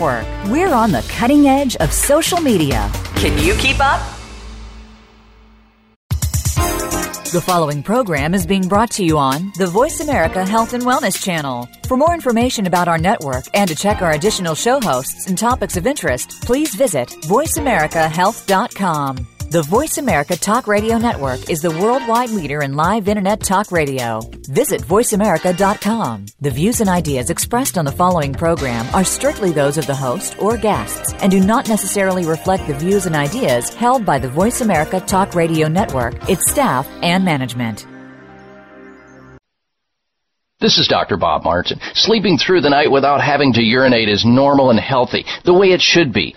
We're on the cutting edge of social media. Can you keep up? The following program is being brought to you on the Voice America Health and Wellness Channel. For more information about our network and to check our additional show hosts and topics of interest, please visit voiceamericahealth.com. The Voice America Talk Radio Network is the worldwide leader in live Internet talk radio. Visit voiceamerica.com. The views and ideas expressed on the following program are strictly those of the host or guests and do not necessarily reflect the views and ideas held by the Voice America Talk Radio Network, its staff, and management. This is Dr. Bob Martin. Sleeping through the night without having to urinate is normal and healthy, the way it should be.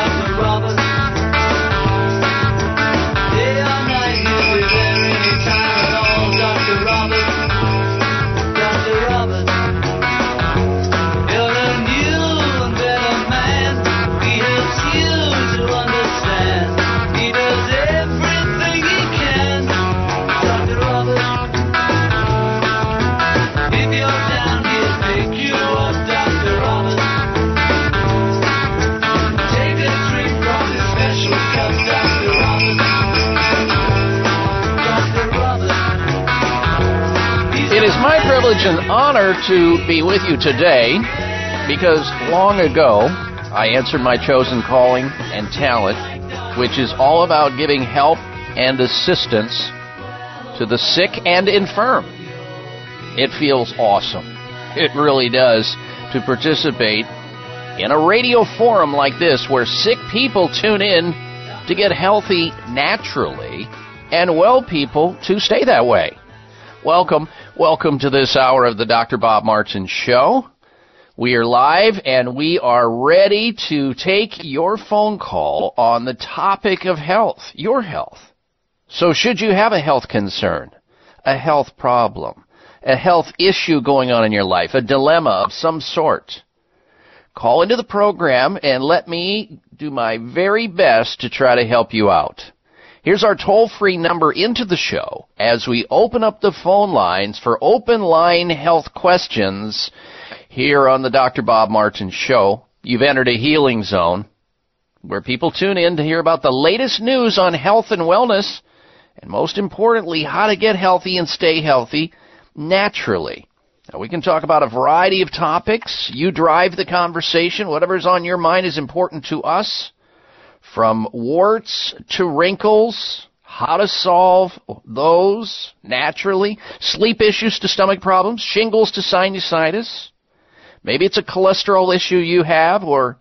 Privilege and honor to be with you today because long ago I answered my chosen calling and talent, which is all about giving help and assistance to the sick and infirm. It feels awesome. It really does to participate in a radio forum like this where sick people tune in to get healthy naturally and well people to stay that way. Welcome. Welcome to this hour of the Dr. Bob Martin Show. We are live and we are ready to take your phone call on the topic of health, your health. So should you have a health concern, a health problem, a health issue going on in your life, a dilemma of some sort, call into the program and let me do my very best to try to help you out. Here's our toll free number into the show as we open up the phone lines for open line health questions here on the Dr. Bob Martin Show. You've entered a healing zone where people tune in to hear about the latest news on health and wellness, and most importantly, how to get healthy and stay healthy naturally. Now, we can talk about a variety of topics. You drive the conversation. Whatever's on your mind is important to us. From warts to wrinkles, how to solve those naturally, sleep issues to stomach problems, shingles to sinusitis. Maybe it's a cholesterol issue you have or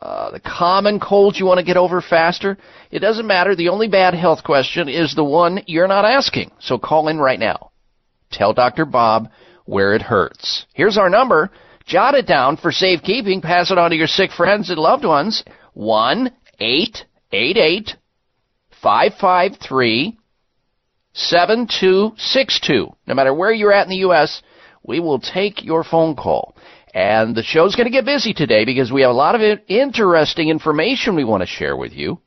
uh, the common cold you want to get over faster. It doesn't matter. The only bad health question is the one you're not asking. So call in right now. Tell Dr. Bob where it hurts. Here's our number. Jot it down for safekeeping. Pass it on to your sick friends and loved ones. 1 888 553 7262. No matter where you're at in the U.S., we will take your phone call. And the show's going to get busy today because we have a lot of interesting information we want to share with you.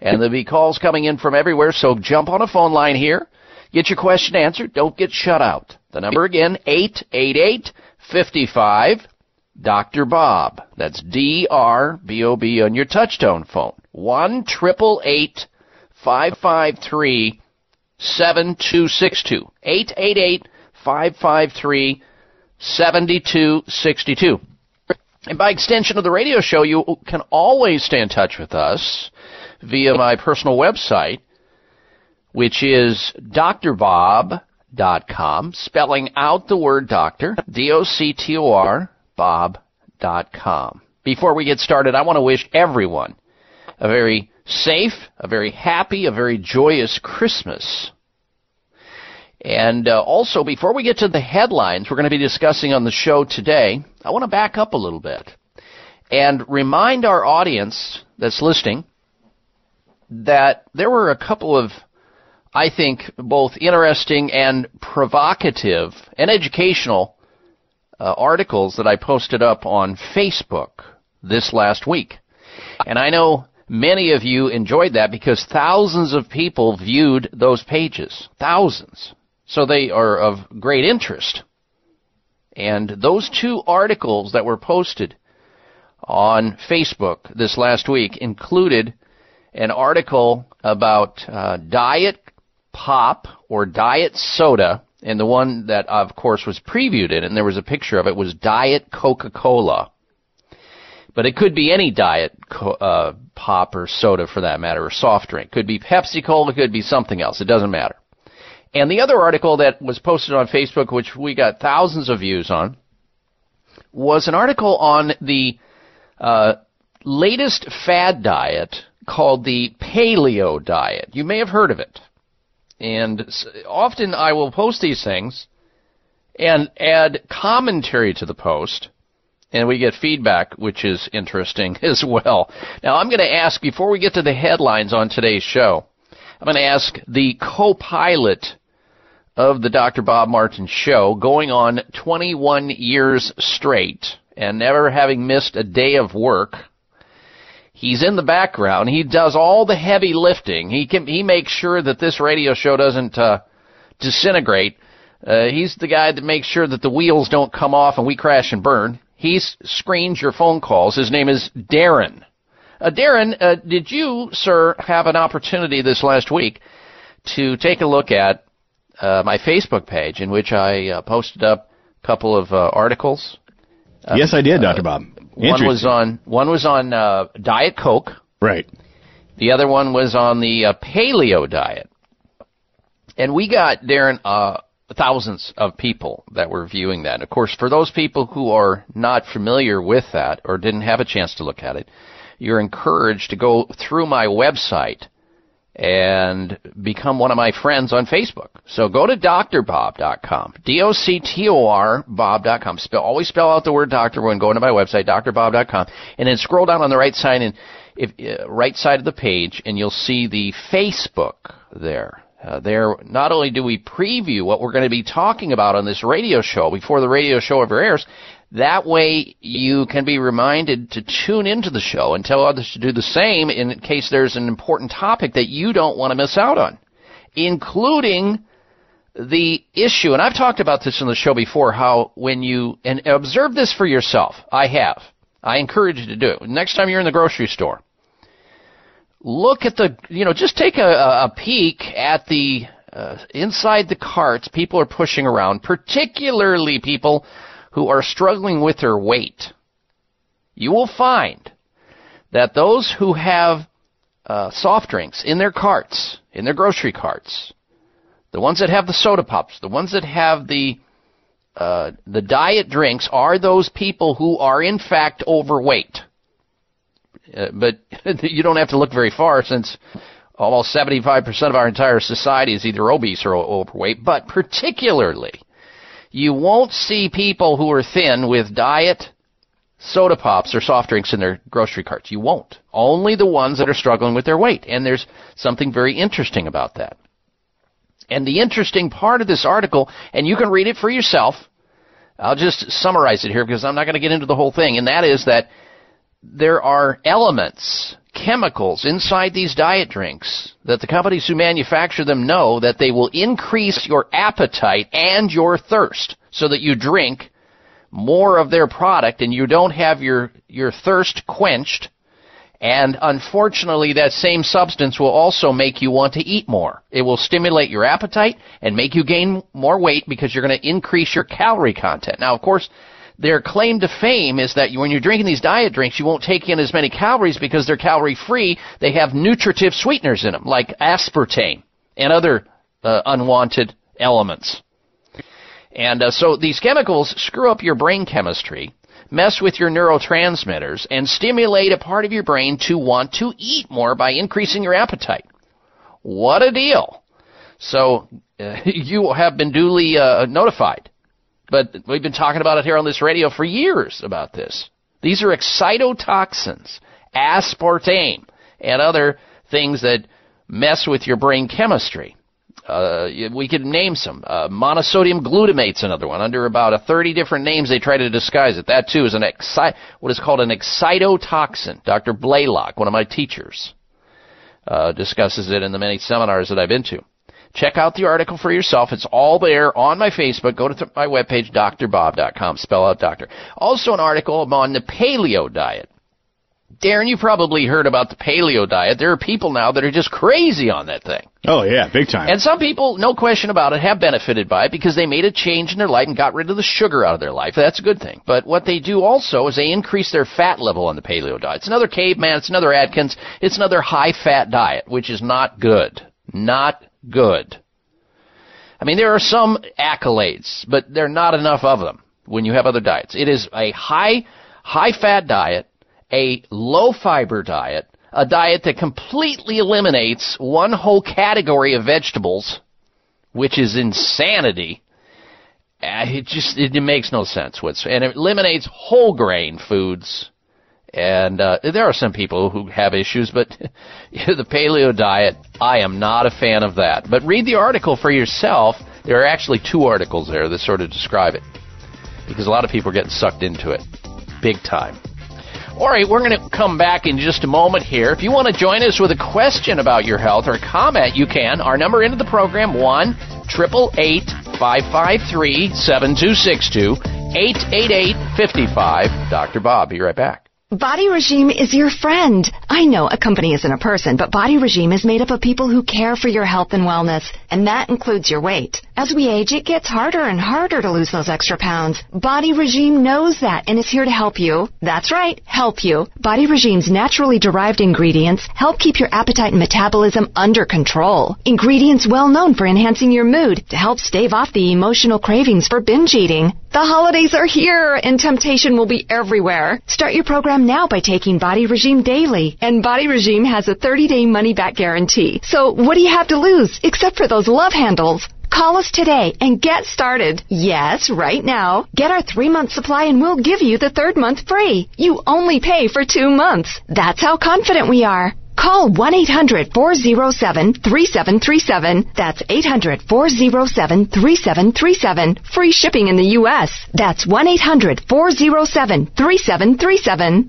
And there'll be calls coming in from everywhere, so jump on a phone line here. Get your question answered. Don't get shut out. The number again, 888 55 Dr. Bob. That's D-R-B-O-B on your touchtone phone. 1 553 7262. 888 And by extension of the radio show, you can always stay in touch with us via my personal website, which is drbob.com, spelling out the word doctor, D-O-C-T-O-R, bob.com. Before we get started, I want to wish everyone a very safe, a very happy, a very joyous Christmas. And uh, also, before we get to the headlines we're going to be discussing on the show today, I want to back up a little bit and remind our audience that's listening that there were a couple of I think, both interesting and provocative and educational uh, articles that I posted up on Facebook this last week. And I know many of you enjoyed that because thousands of people viewed those pages. Thousands. So they are of great interest. And those two articles that were posted on Facebook this last week included an article about uh, diet pop or diet soda, and the one that, of course, was previewed in, and there was a picture of it, was Diet Coca-Cola. But it could be any diet uh, pop or soda for that matter, or soft drink. Could be Pepsi Cola, could be something else. It doesn't matter. And the other article that was posted on Facebook, which we got thousands of views on, was an article on the uh, latest fad diet called the paleo diet. You may have heard of it. And often I will post these things and add commentary to the post, and we get feedback, which is interesting as well. Now, I'm going to ask, before we get to the headlines on today's show, I'm going to ask the co-pilot of the Dr. Bob Martin show, going on 21 years straight and never having missed a day of work, He's in the background. He does all the heavy lifting. He can he makes sure that this radio show doesn't uh, disintegrate. Uh, he's the guy that makes sure that the wheels don't come off and we crash and burn. He screens your phone calls. His name is Darren. Uh, Darren, uh, did you, sir, have an opportunity this last week to take a look at uh, my Facebook page in which I uh, posted up a couple of uh, articles? yes, I did, Dr. Bob. One was on one was on uh, Diet Coke. Right. The other one was on the uh, paleo diet. And we got Darren uh, thousands of people that were viewing that. Of course, for those people who are not familiar with that or didn't have a chance to look at it, you're encouraged to go through my website and become one of my friends on Facebook. So go to drbob.com, D-O-C-T-O-R, bob.com. Spell, always spell out the word doctor when going to my website, drbob.com, and then scroll down on the right side and if, uh, right side of the page, and you'll see the Facebook there. Uh, there, not only do we preview what we're going to be talking about on this radio show before the radio show ever airs, that way you can be reminded to tune into the show and tell others to do the same in case there's an important topic that you don't want to miss out on, including the issue, and I've talked about this in the show before, how when you, and observe this for yourself, I have. I encourage you to do it. Next time you're in the grocery store, look at the, you know, just take a, a peek at the, uh, inside the carts people are pushing around, particularly people who are struggling with their weight, you will find that those who have uh, soft drinks in their carts, in their grocery carts, the ones that have the soda pops, the ones that have the uh, the diet drinks, are those people who are in fact overweight. Uh, but you don't have to look very far since almost 75% of our entire society is either obese or overweight, but particularly you won't see people who are thin with diet soda pops or soft drinks in their grocery carts. You won't. Only the ones that are struggling with their weight. And there's something very interesting about that. And the interesting part of this article, and you can read it for yourself, I'll just summarize it here because I'm not going to get into the whole thing, and that is that there are elements, chemicals inside these diet drinks that the companies who manufacture them know that they will increase your appetite and your thirst so that you drink more of their product and you don't have your, your thirst quenched and unfortunately, that same substance will also make you want to eat more. It will stimulate your appetite and make you gain more weight because you're going to increase your calorie content. Now, of course, their claim to fame is that when you're drinking these diet drinks, you won't take in as many calories because they're calorie free. They have nutritive sweeteners in them, like aspartame and other uh, unwanted elements. And uh, so these chemicals screw up your brain chemistry mess with your neurotransmitters, and stimulate a part of your brain to want to eat more by increasing your appetite. What a deal! So, uh, you have been duly uh, notified. But we've been talking about it here on this radio for years about this. These are excitotoxins, aspartame, and other things that mess with your brain chemistry. Uh, we could name some. Uh, monosodium glutamate's another one. Under about a 30 different names, they try to disguise it. That too is an exci- what is called an excitotoxin. Dr. Blaylock, one of my teachers, uh, discusses it in the many seminars that I've been to. Check out the article for yourself. It's all there on my Facebook. Go to my webpage, drbob.com. Spell out doctor. Also an article on the paleo diet. Darren, you probably heard about the paleo diet. There are people now that are just crazy on that thing. Oh yeah, big time. And some people, no question about it, have benefited by it because they made a change in their life and got rid of the sugar out of their life. That's a good thing. But what they do also is they increase their fat level on the paleo diet. It's another caveman, it's another Atkins, it's another high fat diet, which is not good. Not good. I mean, there are some accolades, but there are not enough of them when you have other diets. It is a high, high fat diet a low fiber diet, a diet that completely eliminates one whole category of vegetables, which is insanity. Uh, it just it, makes no sense. And it eliminates whole grain foods. And uh, there are some people who have issues, but the paleo diet, I am not a fan of that. But read the article for yourself. There are actually two articles there that sort of describe it, because a lot of people are getting sucked into it, big time. All right, we're going to come back in just a moment here. If you want to join us with a question about your health or a comment, you can. Our number into the program, 1 888 553 7262 888 55 Dr. Bob. Be right back. Body Regime is your friend. I know a company isn't a person, but Body Regime is made up of people who care for your health and wellness, and that includes your weight. As we age, it gets harder and harder to lose those extra pounds. Body Regime knows that and is here to help you. That's right, help you. Body Regime's naturally derived ingredients help keep your appetite and metabolism under control. Ingredients well known for enhancing your mood to help stave off the emotional cravings for binge eating. The holidays are here and temptation will be everywhere. Start your program now by taking Body Regime daily. And Body Regime has a 30-day money-back guarantee. So what do you have to lose except for those love handles? Call us today and get started. Yes, right now. Get our three month supply and we'll give you the third month free. You only pay for two months. That's how confident we are. Call 1-800-407-3737. That's 800-407-3737. Free shipping in the U.S. That's 1-800-407-3737.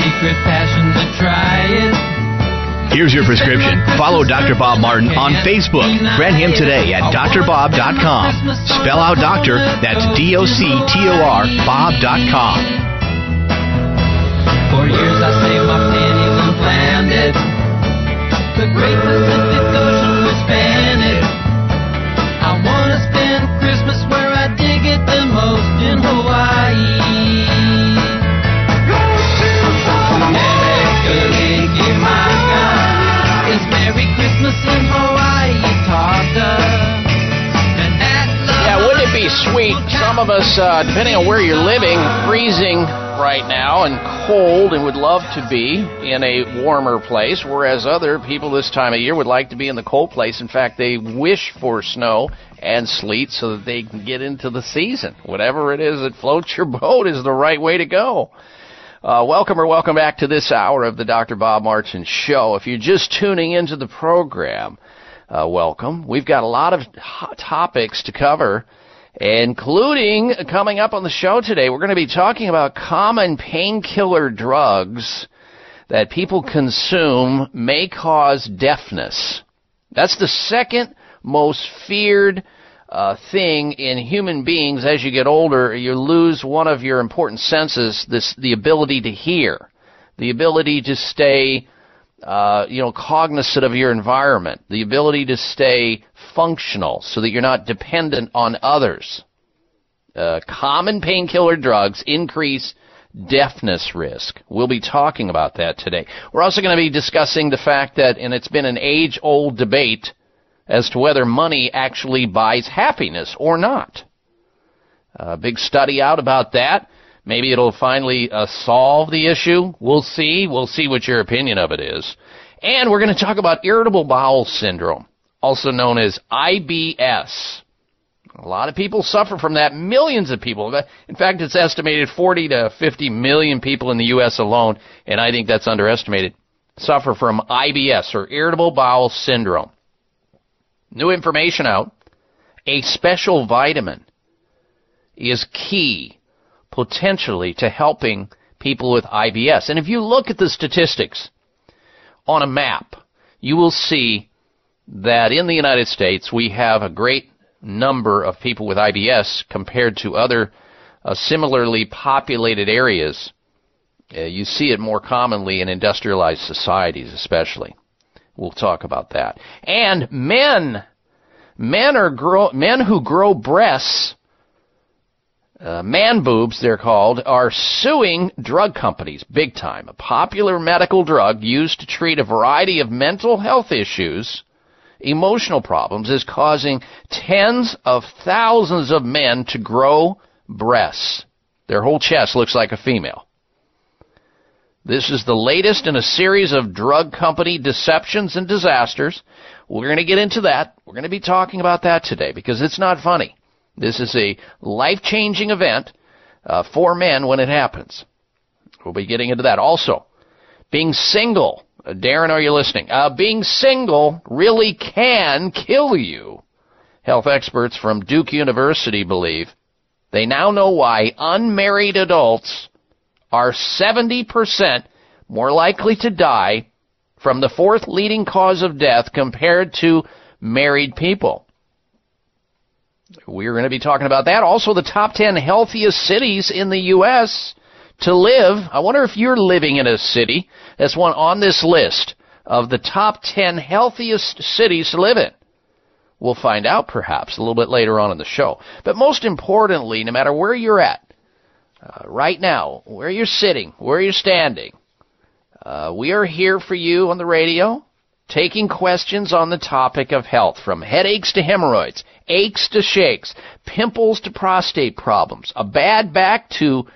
Secret passion to try it. Here's your prescription. Follow Dr. Bob Martin on Facebook. Friend him today at drbob.com. Spell out doctor, that's D O C T O R, Bob.com. For years I saved sweet? Some of us, uh, depending on where you're living, freezing right now and cold and would love to be in a warmer place, whereas other people this time of year would like to be in the cold place. In fact, they wish for snow and sleet so that they can get into the season. Whatever it is that floats your boat is the right way to go. Uh, welcome or welcome back to this hour of the Dr. Bob Martin Show. If you're just tuning into the program, uh, welcome. We've got a lot of topics to cover, including coming up on the show today. We're going to be talking about common painkiller drugs that people consume may cause deafness. That's the second most feared uh, thing in human beings as you get older. You lose one of your important senses, this the ability to hear, the ability to stay, uh, you know, cognizant of your environment, the ability to stay functional, so that you're not dependent on others. Uh, common painkiller drugs increase deafness risk. We'll be talking about that today. We're also going to be discussing the fact that, and it's been an age old debate as to whether money actually buys happiness or not. A big study out about that. Maybe it'll finally uh, solve the issue. We'll see. We'll see what your opinion of it is. And we're going to talk about irritable bowel syndrome, also known as IBS. A lot of people suffer from that. Millions of people. In fact, it's estimated 40 to 50 million people in the U.S. alone, and I think that's underestimated, suffer from IBS or irritable bowel syndrome. New information out. A special vitamin is key potentially to helping people with IBS. And if you look at the statistics on a map, you will see that in the United States we have a great number of people with IBS compared to other uh, similarly populated areas. Uh, you see it more commonly in industrialized societies, especially. We'll talk about that. And men, men are grow, men who grow breasts, uh, man boobs they're called, are suing drug companies big time. A popular medical drug used to treat a variety of mental health issues, emotional problems, is causing tens of thousands of men to grow breasts. Their whole chest looks like a female. This is the latest in a series of drug company deceptions and disasters. We're going to get into that. We're going to be talking about that today because it's not funny. This is a life changing event uh, for men when it happens. We'll be getting into that. Also, being single. Darren, are you listening? Uh, being single really can kill you. Health experts from Duke University believe they now know why unmarried adults are 70% more likely to die from the fourth leading cause of death compared to married people. We're going to be talking about that. Also, the top 10 healthiest cities in the U.S. to live. I wonder if you're living in a city that's one on this list of the top 10 healthiest cities to live in. We'll find out perhaps a little bit later on in the show. But most importantly, no matter where you're at, uh, right now, where you're sitting, where you're standing, uh, we are here for you on the radio, taking questions on the topic of health, from headaches to hemorrhoids, aches to shakes, pimples to prostate problems, a bad back to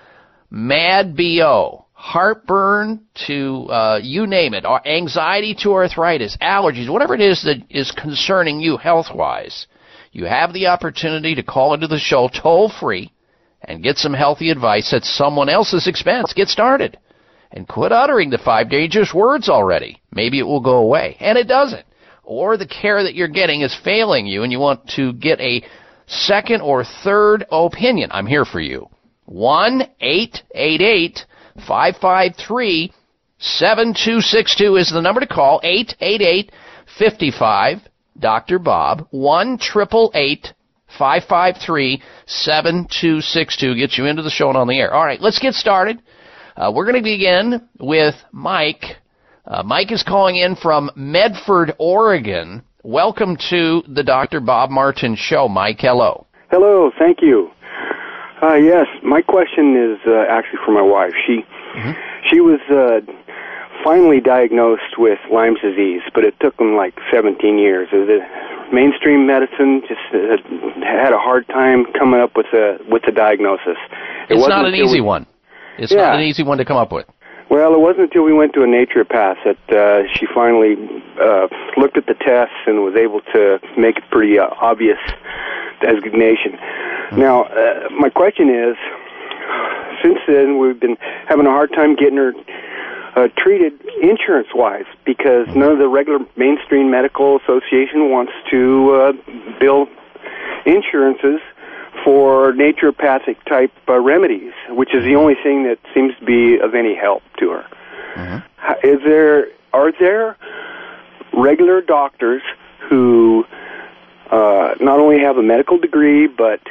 mad BO, heartburn to uh, you name it, anxiety to arthritis, allergies, whatever it is that is concerning you health wise, you have the opportunity to call into the show toll free and get some healthy advice at someone else's expense. Get started and quit uttering the five dangerous words already. Maybe it will go away, and it doesn't. Or the care that you're getting is failing you and you want to get a second or third opinion. I'm here for you. 1 888 553 7262 is the number to call. 888 55 Dr. Bob. 1 553 7262 gets you into the show and on the air. All right, let's get started. Uh, we're going to begin with Mike. Uh, Mike is calling in from Medford, Oregon. Welcome to the Dr. Bob Martin Show. Mike, hello. Hello, thank you. Uh, yes, my question is uh, actually for my wife. She mm-hmm. she was uh, finally diagnosed with Lyme's disease, but it took them like 17 years. The mainstream medicine just uh, had a hard time coming up with a with the diagnosis. It it's not an easy one. It's yeah. not an easy one to come up with. Well, it wasn't until we went to a naturopath that uh, she finally uh, looked at the tests and was able to make it pretty uh, obvious designation. Now, uh, my question is, since then we've been having a hard time getting her uh, treated insurance-wise because none of the regular mainstream medical association wants to uh, bill insurances for naturopathic type uh, remedies, which is the only thing that seems to be of any help to her. Mm-hmm. Is there are there regular doctors who uh, not only have a medical degree but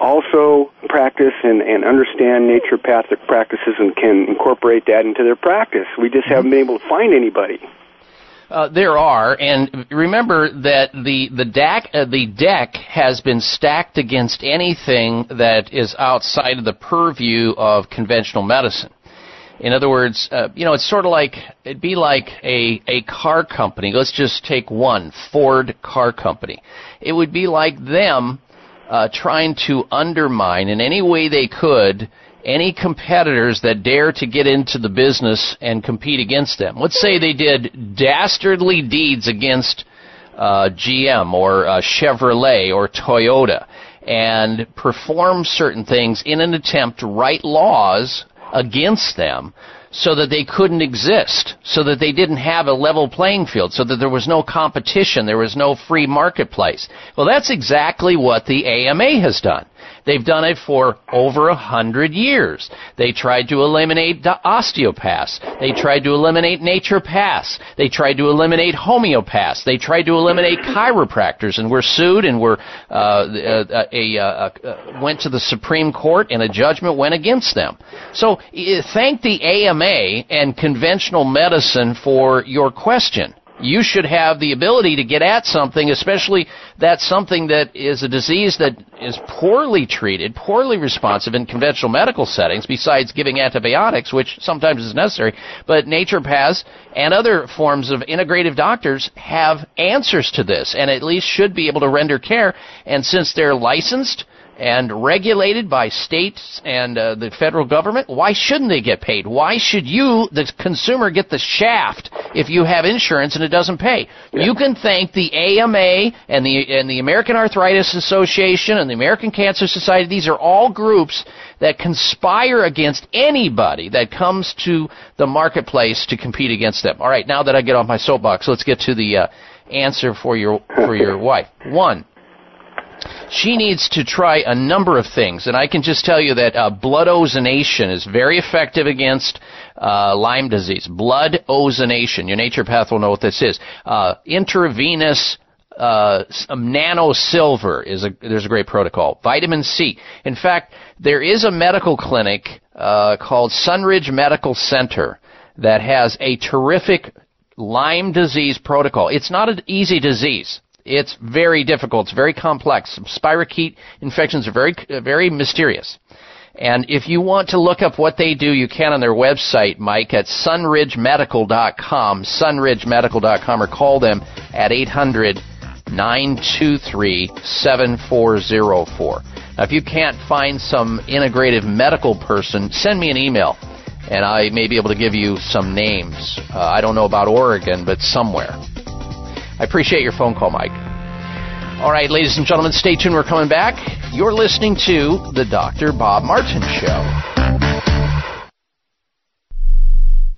also practice and, and understand naturopathic practices and can incorporate that into their practice. We just haven't been able to find anybody. Uh, there are, and remember that the the deck uh, the deck has been stacked against anything that is outside of the purview of conventional medicine. In other words, uh, you know, it's sort of like it'd be like a a car company. Let's just take one Ford car company. It would be like them uh, trying to undermine in any way they could any competitors that dare to get into the business and compete against them. Let's say they did dastardly deeds against uh, GM or uh, Chevrolet or Toyota and perform certain things in an attempt to write laws against them so that they couldn't exist, so that they didn't have a level playing field, so that there was no competition, there was no free marketplace. Well, that's exactly what the AMA has done. They've done it for over a hundred years. They tried to eliminate the osteopaths. They tried to eliminate naturopaths. They tried to eliminate homeopaths. They tried to eliminate chiropractors and were sued and were uh, uh, a, went to the Supreme Court and a judgment went against them. So thank the AMA and conventional medicine for your question you should have the ability to get at something, especially that something that is a disease that is poorly treated, poorly responsive in conventional medical settings, besides giving antibiotics, which sometimes is necessary. But naturopaths and other forms of integrative doctors have answers to this, and at least should be able to render care. And since they're licensed, and regulated by states and uh, the federal government, why shouldn't they get paid? Why should you, the consumer, get the shaft if you have insurance and it doesn't pay? You can thank the AMA and the and the American Arthritis Association and the American Cancer Society. These are all groups that conspire against anybody that comes to the marketplace to compete against them. All right, now that I get off my soapbox, let's get to the uh, answer for your for your wife. One, she needs to try a number of things, and I can just tell you that uh, blood ozonation is very effective against uh, Lyme disease. Blood ozonation. Your naturopath will know what this is. Uh, intravenous uh, nano silver is a there's a great protocol. Vitamin C. In fact, there is a medical clinic uh, called Sunridge Medical Center that has a terrific Lyme disease protocol. It's not an easy disease. It's very difficult. It's very complex. Spirochete infections are very, very mysterious. And if you want to look up what they do, you can on their website, Mike, at sunridgemedical.com, sunridgemedical.com, or call them at 800 923 7404. Now, if you can't find some integrative medical person, send me an email and I may be able to give you some names. Uh, I don't know about Oregon, but somewhere. I appreciate your phone call, Mike. All right, ladies and gentlemen, stay tuned. We're coming back. You're listening to The Dr. Bob Martin Show.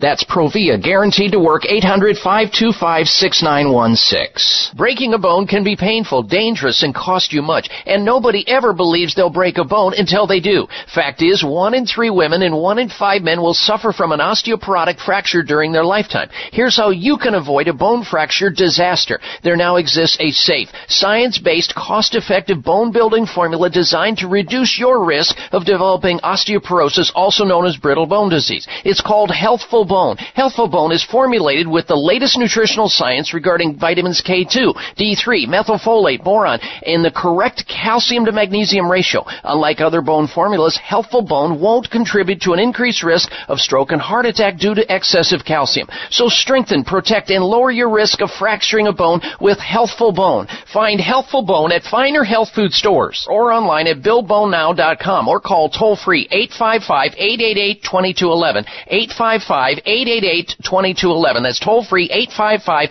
That's Provia, guaranteed to work 800-525-6916. Breaking a bone can be painful, dangerous, and cost you much, and nobody ever believes they'll break a bone until they do. Fact is, one in three women and one in five men will suffer from an osteoporotic fracture during their lifetime. Here's how you can avoid a bone fracture disaster. There now exists a safe, science-based, cost-effective bone-building formula designed to reduce your risk of developing osteoporosis, also known as brittle bone disease. It's called Healthful Bone. Healthful Bone is formulated with the latest nutritional science regarding vitamins K2, D3, methylfolate, boron, and the correct calcium to magnesium ratio. Unlike other bone formulas, Healthful Bone won't contribute to an increased risk of stroke and heart attack due to excessive calcium. So strengthen, protect, and lower your risk of fracturing a bone with Healthful Bone. Find Healthful Bone at finer health food stores or online at BillBoneNow.com or call toll free 855-888-2211. 855 888 2211. That's toll free 855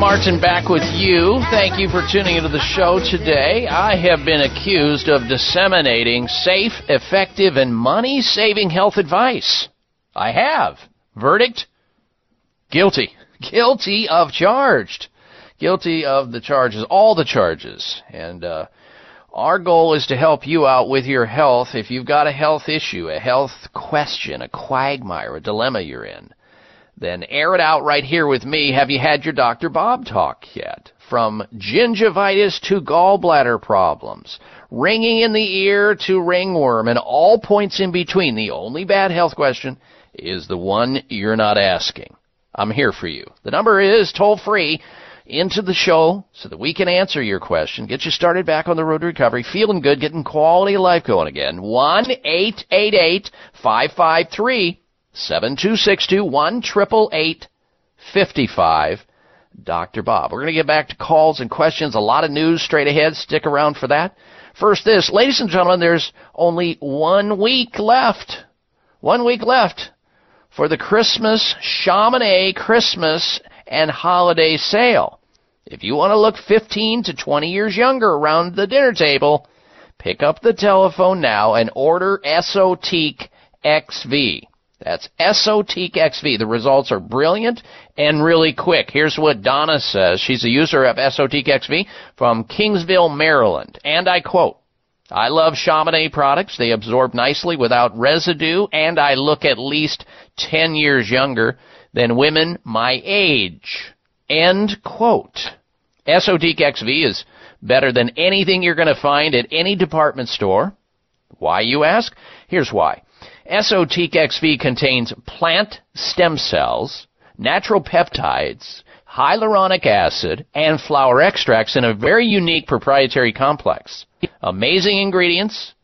Martin back with you. Thank you for tuning into the show today. I have been accused of disseminating safe, effective, and money saving health advice. I have. Verdict? Guilty. Guilty of charged. Guilty of the charges, all the charges. And, uh, our goal is to help you out with your health. If you've got a health issue, a health question, a quagmire, a dilemma you're in, then air it out right here with me. Have you had your Dr. Bob talk yet? From gingivitis to gallbladder problems, ringing in the ear to ringworm, and all points in between. The only bad health question is the one you're not asking. I'm here for you. The number is toll free into the show so that we can answer your question, get you started back on the road to recovery, feeling good, getting quality of life going again. 1 888 553 7262 1 55 Dr. Bob. We're going to get back to calls and questions. A lot of news straight ahead. Stick around for that. First, this. Ladies and gentlemen, there's only one week left. One week left for the Christmas Chamonix Christmas and holiday sale. If you want to look 15 to 20 years younger around the dinner table, pick up the telephone now and order Esotique XV. That's Esotique XV. The results are brilliant and really quick. Here's what Donna says. She's a user of Esotique XV from Kingsville, Maryland. And I quote, I love Chamonix products. They absorb nicely without residue, and I look at least 10 years younger than women my age. End quote. Esotique XV is better than anything you're going to find at any department store. Why, you ask? Here's why. Esotique XV contains plant stem cells, natural peptides, hyaluronic acid, and flower extracts in a very unique proprietary complex. Amazing ingredients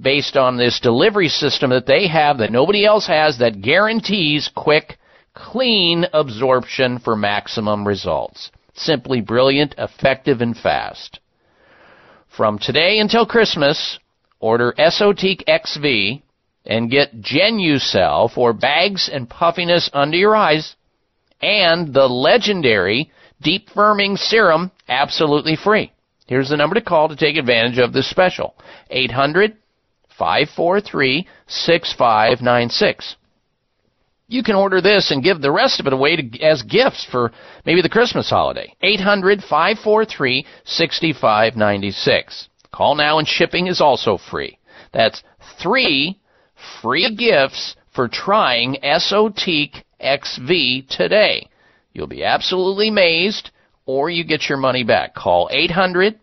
based on this delivery system that they have that nobody else has that guarantees quick, clean absorption for maximum results. Simply brilliant, effective, and fast. From today until Christmas, order Esotique XV and get Genucell for bags and puffiness under your eyes and the legendary deep firming serum absolutely free. Here's the number to call to take advantage of this special. 800 543 6596. You can order this and give the rest of it away to, as gifts for maybe the Christmas holiday. 800 543 6596. Call now and shipping is also free. That's three free gifts for trying Esotique XV today. You'll be absolutely amazed or you get your money back. Call 800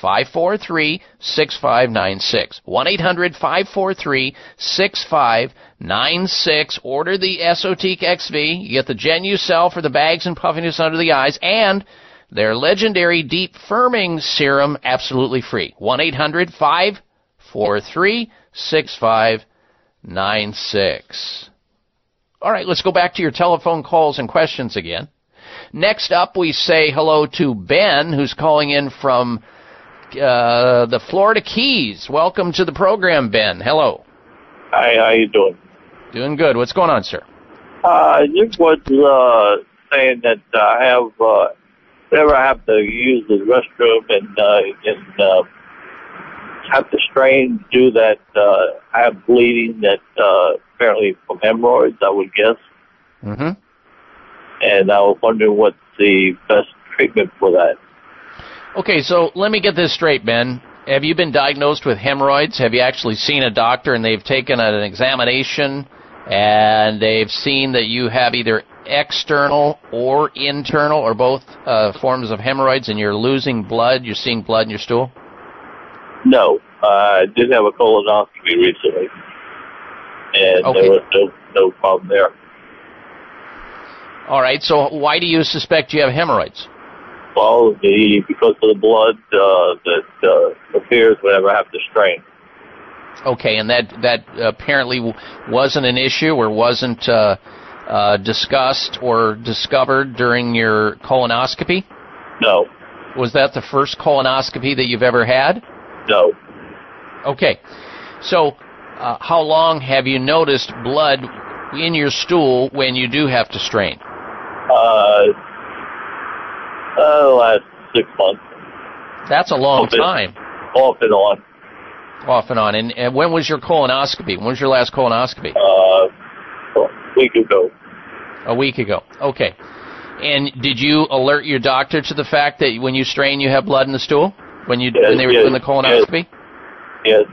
543 6596. 1 800 543 6596. Order the Esotique XV. You get the Genucell for the bags and puffiness under the eyes and their legendary deep firming serum absolutely free. 1 800 543 6596. All right, let's go back to your telephone calls and questions again. Next up, we say hello to Ben, who's calling in from uh, the Florida Keys. Welcome to the program, Ben. Hello. Hi, how you doing? Doing good. What's going on, sir? Uh, I just was uh, saying that I have, uh, whenever I have to use the restroom and, uh, and uh, have to strain, do that, uh, I have bleeding that uh, apparently from hemorrhoids, I would guess. Mm-hmm. And I was wondering what's the best treatment for that. Okay, so let me get this straight, Ben. Have you been diagnosed with hemorrhoids? Have you actually seen a doctor and they've taken an examination and they've seen that you have either external or internal or both uh, forms of hemorrhoids and you're losing blood, you're seeing blood in your stool? No, uh, I did have a colonoscopy recently, and Okay. there was no no problem there. All right. So why do you suspect you have hemorrhoids? Well, the because of the blood uh, that uh, appears whenever I have to strain. Okay, and that that apparently wasn't an issue or wasn't uh, uh, discussed or discovered during your colonoscopy. No, Was that the first colonoscopy that you've ever had? No. Okay. So, uh, how long have you noticed blood in your stool when you do have to strain? Uh, uh, the last six months, That's a long Okay. time, off and on. off and on. And, and when was your colonoscopy? When was your last colonoscopy? Uh, a week ago. A week ago. Okay. And did you alert your doctor to the fact that when you strain, you have blood in the stool when you Yes, when they were yes, doing the colonoscopy? Yes,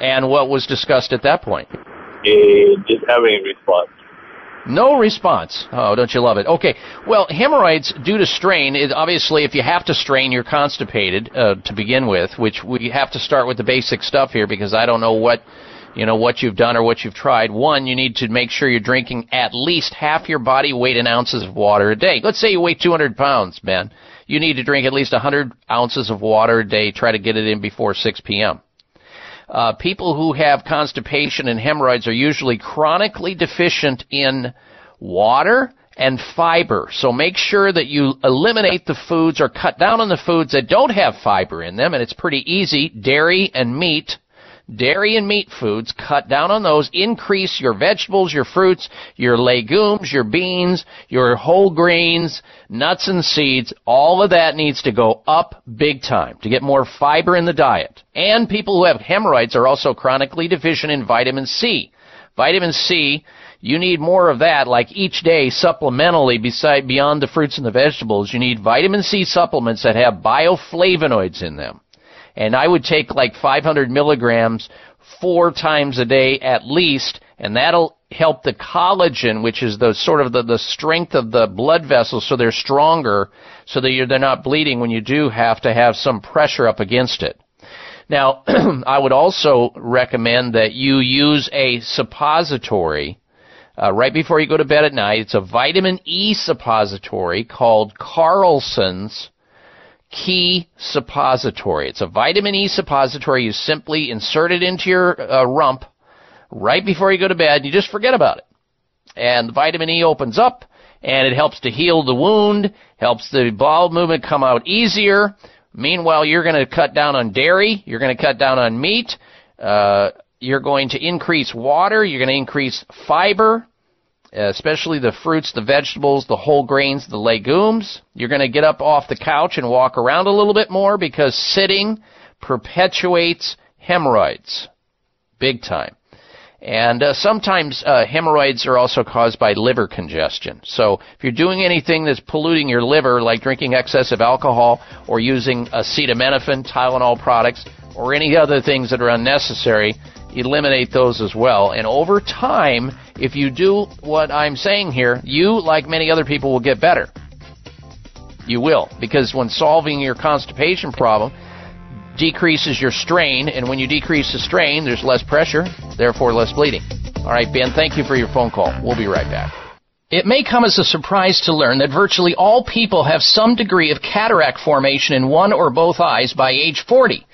And what was discussed at that point? he didn't have any response. No response. Oh, don't you love it? Okay. Well, hemorrhoids due to strain, it, obviously, if you have to strain, you're constipated uh, to begin with, which we have to start with the basic stuff here because I don't know what, you know, what you've done or what you've tried. One, you need to make sure you're drinking at least half your body weight in ounces of water a day. Let's say you weigh 200 pounds, man. You need to drink at least 100 ounces of water a day. Try to get it in before 6 p.m. Uh, people who have constipation and hemorrhoids are usually chronically deficient in water and fiber. So make sure that you eliminate the foods or cut down on the foods that don't have fiber in them. And it's pretty easy. Dairy and meat. Dairy and meat foods, cut down on those, increase your vegetables, your fruits, your legumes, your beans, your whole grains, nuts and seeds, all of that needs to go up big time to get more fiber in the diet. And people who have hemorrhoids are also chronically deficient in vitamin C. Vitamin C, you need more of that like each day supplementally beside beyond the fruits and the vegetables. You need vitamin C supplements that have bioflavonoids in them and I would take like 500 milligrams four times a day at least, and that'll help the collagen, which is the sort of the, the strength of the blood vessels, so they're stronger, so that you're, they're not bleeding when you do have to have some pressure up against it. Now, I would also recommend that you use a suppository uh, right before you go to bed at night. It's a vitamin E suppository called Carlson's Key Suppository. It's a vitamin E suppository. You simply insert it into your uh, rump right before you go to bed. And You just forget about it. And the vitamin E opens up and it helps to heal the wound, helps the bowel movement come out easier. Meanwhile, you're going to cut down on dairy, you're going to cut down on meat, uh, you're going to increase water, you're going to increase fiber, especially the fruits, the vegetables, the whole grains, the legumes. You're going to get up off the couch and walk around a little bit more because sitting perpetuates hemorrhoids. Big time. And uh, sometimes uh, hemorrhoids are also caused by liver congestion. So if you're doing anything that's polluting your liver, like drinking excessive alcohol or using acetaminophen, Tylenol products, or any other things that are unnecessary, eliminate those as well. And over time, if you do what I'm saying here, you, like many other people, will get better. You will. Because when solving your constipation problem, decreases your strain, and when you decrease the strain, there's less pressure, therefore less bleeding. All right, Ben, thank you for your phone call. We'll be right back. It may come as a surprise to learn that virtually all people have some degree of cataract formation in one or both eyes by age 40.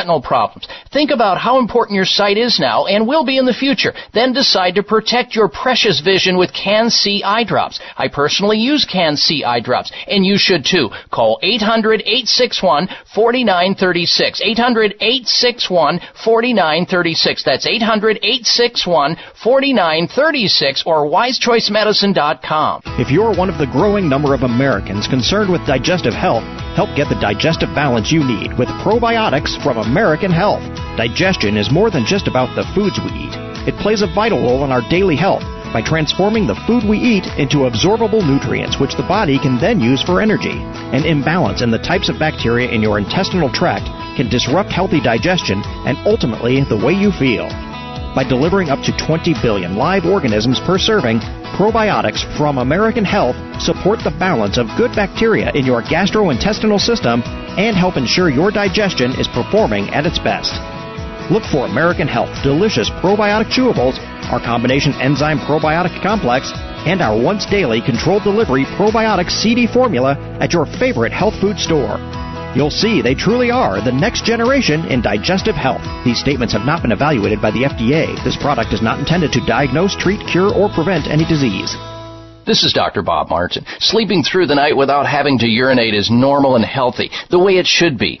retinal problems. Think about how important your sight is now and will be in the future. Then decide to protect your precious vision with CAN-C eye drops. I personally use CAN-C eye drops, and you should too. Call 800-861-4936. 800-861-4936. That's 800-861-4936 or wisechoicemedicine.com If you're one of the growing number of Americans concerned with digestive health, help get the digestive balance you need with probiotics from American Health. Digestion is more than just about the foods we eat. It plays a vital role in our daily health by transforming the food we eat into absorbable nutrients which the body can then use for energy. An imbalance in the types of bacteria in your intestinal tract can disrupt healthy digestion and ultimately the way you feel. By delivering up to 20 billion live organisms per serving, probiotics from American Health support the balance of good bacteria in your gastrointestinal system and help ensure your digestion is performing at its best. Look for American Health delicious probiotic chewables, our combination enzyme probiotic complex, and our once daily controlled delivery probiotic CD formula at your favorite health food store. You'll see they truly are the next generation in digestive health. These statements have not been evaluated by the FDA. This product is not intended to diagnose, treat, cure, or prevent any disease. This is Dr. Bob Martin. Sleeping through the night without having to urinate is normal and healthy, the way it should be.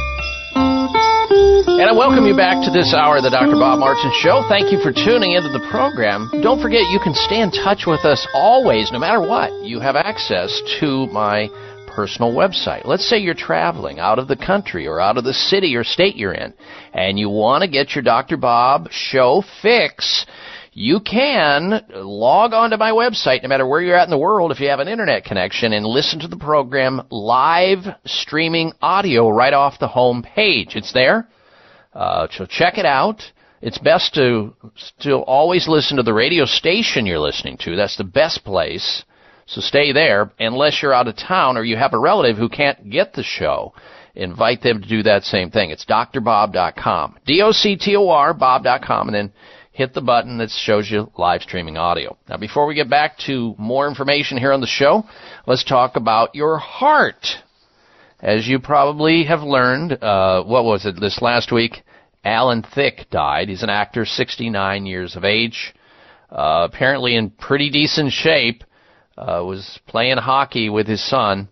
And I welcome you back to this hour of the Dr. Bob Martin Show. Thank you for tuning into the program. Don't forget you can stay in touch with us always, no matter what. You have access to my personal website. Let's say you're traveling out of the country or out of the city or state you're in, and you want to get your Dr. Bob show fix. You can log on to my website, no matter where you're at in the world, if you have an internet connection, and listen to the program live streaming audio right off the home page. It's there. Uh, so check it out. It's best to still always listen to the radio station you're listening to. That's the best place. So stay there unless you're out of town or you have a relative who can't get the show. Invite them to do that same thing. It's drbob.com. D-O-C-T-O-R, bob.com, and then hit the button that shows you live streaming audio. Now, before we get back to more information here on the show, let's talk about your heart. As you probably have learned, uh, what was it this last week? Alan Thicke died. He's an actor, 69 years of age, uh, apparently in pretty decent shape uh, was playing hockey with his son,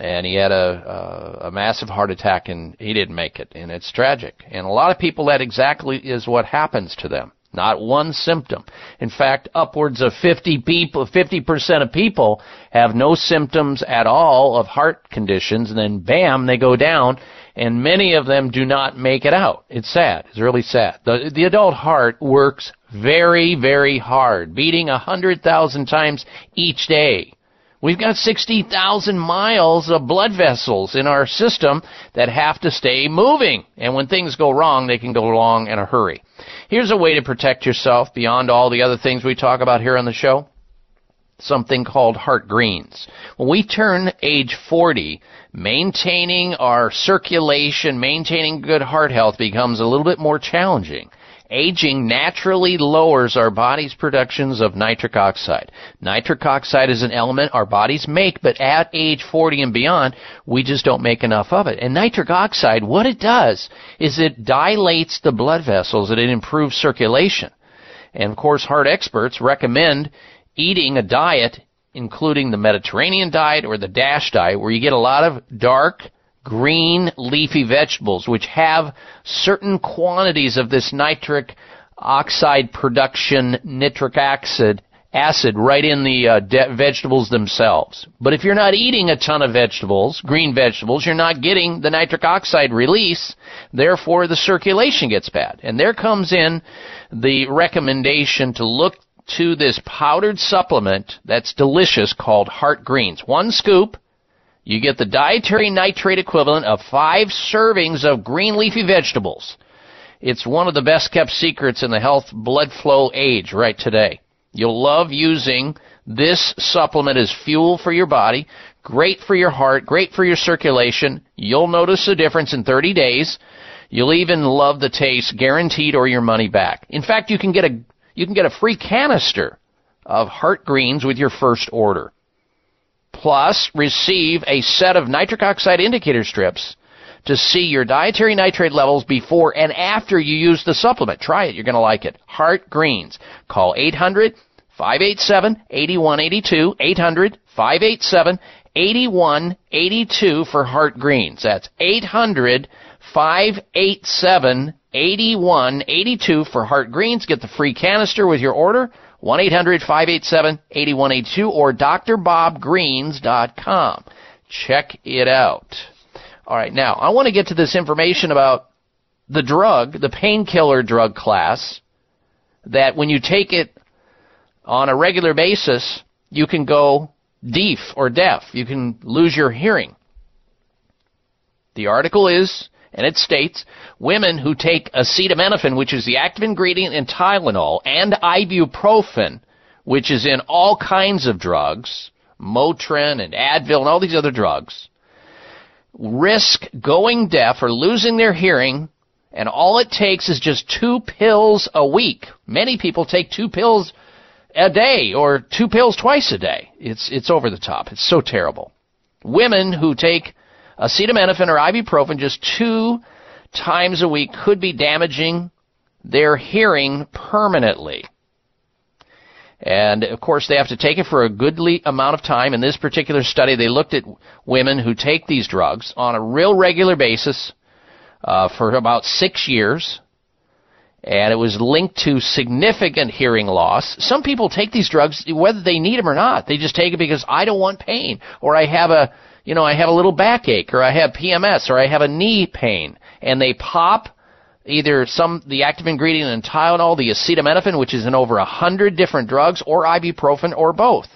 and he had a, a a massive heart attack, and he didn't make it, and it's tragic. And a lot of people, that exactly is what happens to them. Not one symptom. In fact, upwards of 50 people, 50% of people have no symptoms at all of heart conditions, and then bam, they go down, and many of them do not make it out. It's sad. It's really sad. The, the adult heart works very, very hard, beating a hundred thousand times each day. We've got 60,000 miles of blood vessels in our system that have to stay moving. And when things go wrong, they can go wrong in a hurry. Here's a way to protect yourself beyond all the other things we talk about here on the show. Something called heart greens. When we turn age 40, maintaining our circulation, maintaining good heart health becomes a little bit more challenging. Aging naturally lowers our body's productions of nitric oxide. Nitric oxide is an element our bodies make, but at age 40 and beyond, we just don't make enough of it. And nitric oxide, what it does is it dilates the blood vessels and it improves circulation. And of course, heart experts recommend eating a diet including the Mediterranean diet or the DASH diet where you get a lot of dark green leafy vegetables, which have certain quantities of this nitric oxide production, nitric acid, acid right in the uh, de- vegetables themselves. But if you're not eating a ton of vegetables, green vegetables, you're not getting the nitric oxide release. Therefore, the circulation gets bad. And there comes in the recommendation to look to this powdered supplement that's delicious called Heart Greens. One scoop, you get the dietary nitrate equivalent of five servings of green leafy vegetables. It's one of the best kept secrets in the health blood flow age right today. You'll love using this supplement as fuel for your body. Great for your heart, great for your circulation. You'll notice a difference in 30 days. You'll even love the taste, guaranteed or your money back. In fact, you can get a you can get a free canister of heart greens with your first order. Plus, receive a set of nitric oxide indicator strips to see your dietary nitrate levels before and after you use the supplement. Try it. You're going to like it. Heart Greens. Call 800 587 8182. 800 587 8182 for Heart Greens. That's 800 587 8182 for Heart Greens. Get the free canister with your order. 1 800 587 8182 or drbobgreens.com. Check it out. All right, now I want to get to this information about the drug, the painkiller drug class, that when you take it on a regular basis, you can go deaf or deaf. You can lose your hearing. The article is, and it states, women who take acetaminophen, which is the active ingredient in Tylenol, and ibuprofen, which is in all kinds of drugs, Motrin and Advil and all these other drugs, risk going deaf or losing their hearing, and all it takes is just two pills a week. Many people take two pills a day or two pills twice a day. It's, it's over the top. It's so terrible. Women who take acetaminophen or ibuprofen just two times a week could be damaging their hearing permanently. And of course, they have to take it for a goodly amount of time. In this particular study, they looked at women who take these drugs on a real regular basis uh, for about six years. And it was linked to significant hearing loss. Some people take these drugs whether they need them or not. They just take it because I don't want pain, or I have a, you know, I have a little backache, or I have PMS, or I have a knee pain, and they pop either some the active ingredient in Tylenol, the acetaminophen, which is in over a hundred different drugs, or ibuprofen, or both.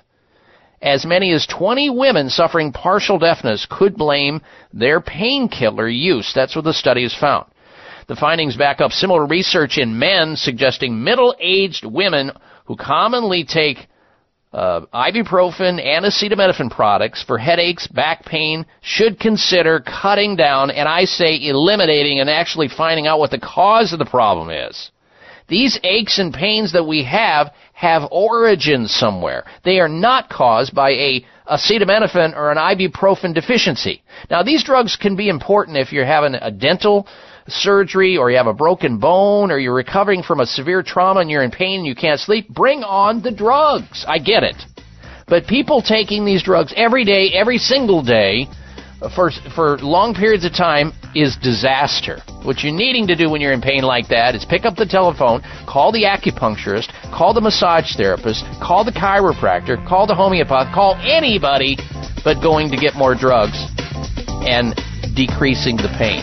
As many as 20 women suffering partial deafness could blame their painkiller use. That's what the study has found. The findings back up similar research in men suggesting middle-aged women who commonly take uh, ibuprofen and acetaminophen products for headaches, back pain should consider cutting down, and I say eliminating and actually finding out what the cause of the problem is. These aches and pains that we have have origins somewhere. They are not caused by a acetaminophen or an ibuprofen deficiency. Now, these drugs can be important if you're having a dental surgery or you have a broken bone or you're recovering from a severe trauma and you're in pain and you can't sleep, bring on the drugs. I get it. But people taking these drugs every day, every single day, for for long periods of time is disaster. What you're needing to do when you're in pain like that is pick up the telephone, call the acupuncturist, call the massage therapist, call the chiropractor, call the homeopath, call anybody but going to get more drugs and decreasing the pain.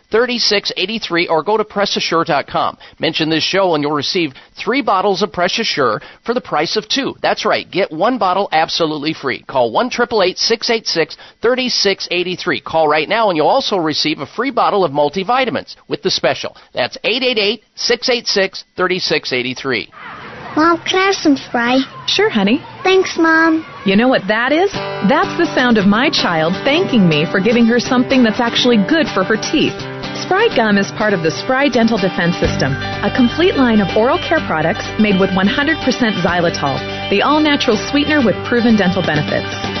3683 or go to PressAssure.com. Mention this show and you'll receive three bottles of Press Assure for the price of two. That's right. Get one bottle absolutely free. Call 1 686 3683. Call right now and you'll also receive a free bottle of multivitamins with the special. That's 888 686 3683. Mom, can I have some Spry? Sure, honey. Thanks, Mom. You know what that is? That's the sound of my child thanking me for giving her something that's actually good for her teeth. Spry Gum is part of the Spry Dental Defense System, a complete line of oral care products made with 100% xylitol, the all natural sweetener with proven dental benefits.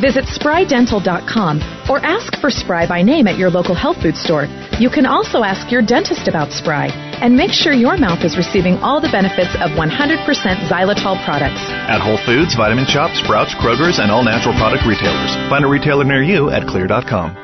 Visit sprydental.com or ask for Spry by name at your local health food store. You can also ask your dentist about Spry and make sure your mouth is receiving all the benefits of 100% xylitol products. At Whole Foods, Vitamin Shoppe, Sprouts, Kroger's, and all natural product retailers. Find a retailer near you at xlear.com.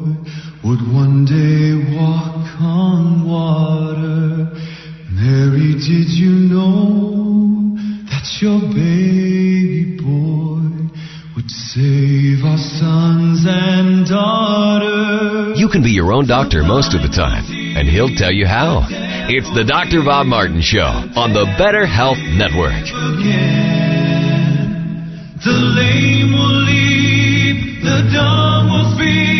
one day walk on water? Mary, did you know that your baby boy would save our sons and daughters? You can be your own doctor most of the time, and he'll tell you how. It's the Dr. Bob Martin Show on the Better Health Network. The lame will leap, the dumb will speak,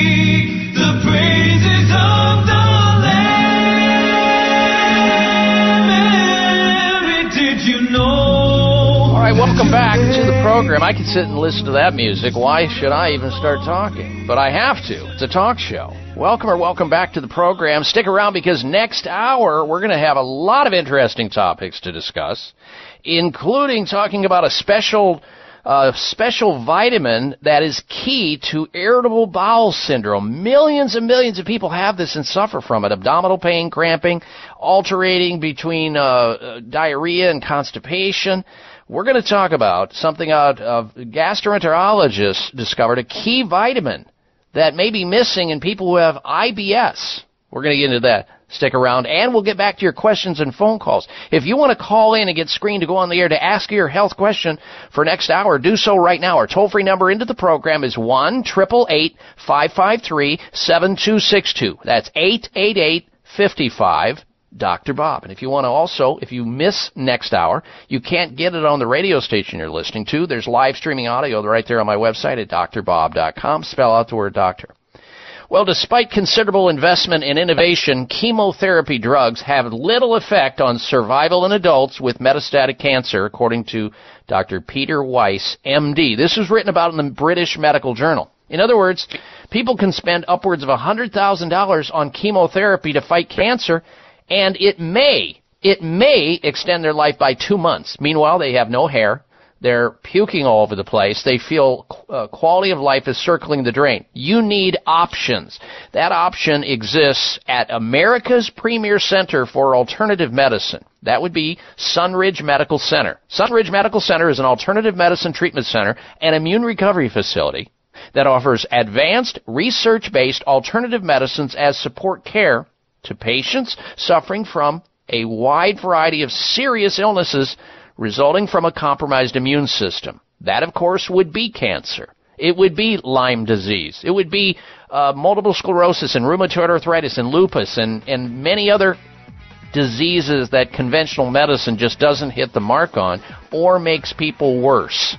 welcome back to the program. I can sit and listen to that music. Why should I even start talking? But I have to. It's a talk show. Welcome or welcome back to the program. Stick around because next hour we're going to have a lot of interesting topics to discuss, including talking about a special a special vitamin that is key to irritable bowel syndrome. Millions and millions of people have this and suffer from it. Abdominal pain, cramping, alternating between uh, diarrhea and constipation. We're going to talk about something out of gastroenterologists discovered a key vitamin that may be missing in people who have IBS. We're going to get into that. Stick around and we'll get back to your questions and phone calls. If you want to call in and get screened to go on the air to ask your health question for next hour, do so right now. Our toll free number into the program is 1 553 7262. That's 888 55 Dr. Bob. And if you want to also, if you miss next hour, you can't get it on the radio station you're listening to. There's live streaming audio right there on my website at drbob.com. Spell out the word doctor. Well, despite considerable investment in innovation, chemotherapy drugs have little effect on survival in adults with metastatic cancer, according to Dr. Peter Wise, MD. This was written about in the British Medical Journal. In other words, people can spend upwards of $100,000 on chemotherapy to fight cancer, and it may, it may extend their life by two months. Meanwhile, they have no hair, they're puking all over the place. They feel uh, quality of life is circling the drain. You need options. That option exists at America's premier center for alternative medicine. That would be Sunridge Medical Center. Sunridge Medical Center is an alternative medicine treatment center and immune recovery facility that offers advanced, research based alternative medicines as support care to patients suffering from a wide variety of serious illnesses resulting from a compromised immune system. That, of course, would be cancer. It would be Lyme disease. It would be uh, multiple sclerosis and rheumatoid arthritis and lupus and, and many other diseases that conventional medicine just doesn't hit the mark on or makes people worse.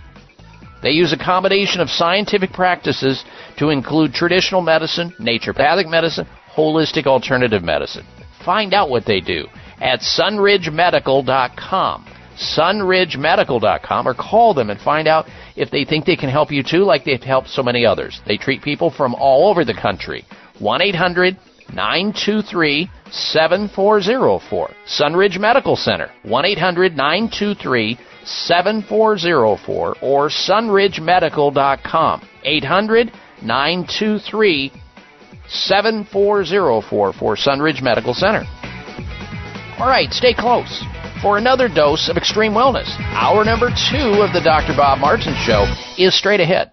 They use a combination of scientific practices to include traditional medicine, naturopathic medicine, holistic alternative medicine. Find out what they do at sunridgemedical.com. Sunridgemedical.com or call them and find out if they think they can help you too, like they've helped so many others. They treat people from all over the country. 1 800 923 7404. Sunridge Medical Center. 1 800 923 7404 or sunridgemedical.com. 800 923 7404 for Sunridge Medical Center. All right, stay close for another dose of extreme wellness. Hour number two of the Dr. Bob Martin Show is straight ahead.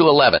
to 11.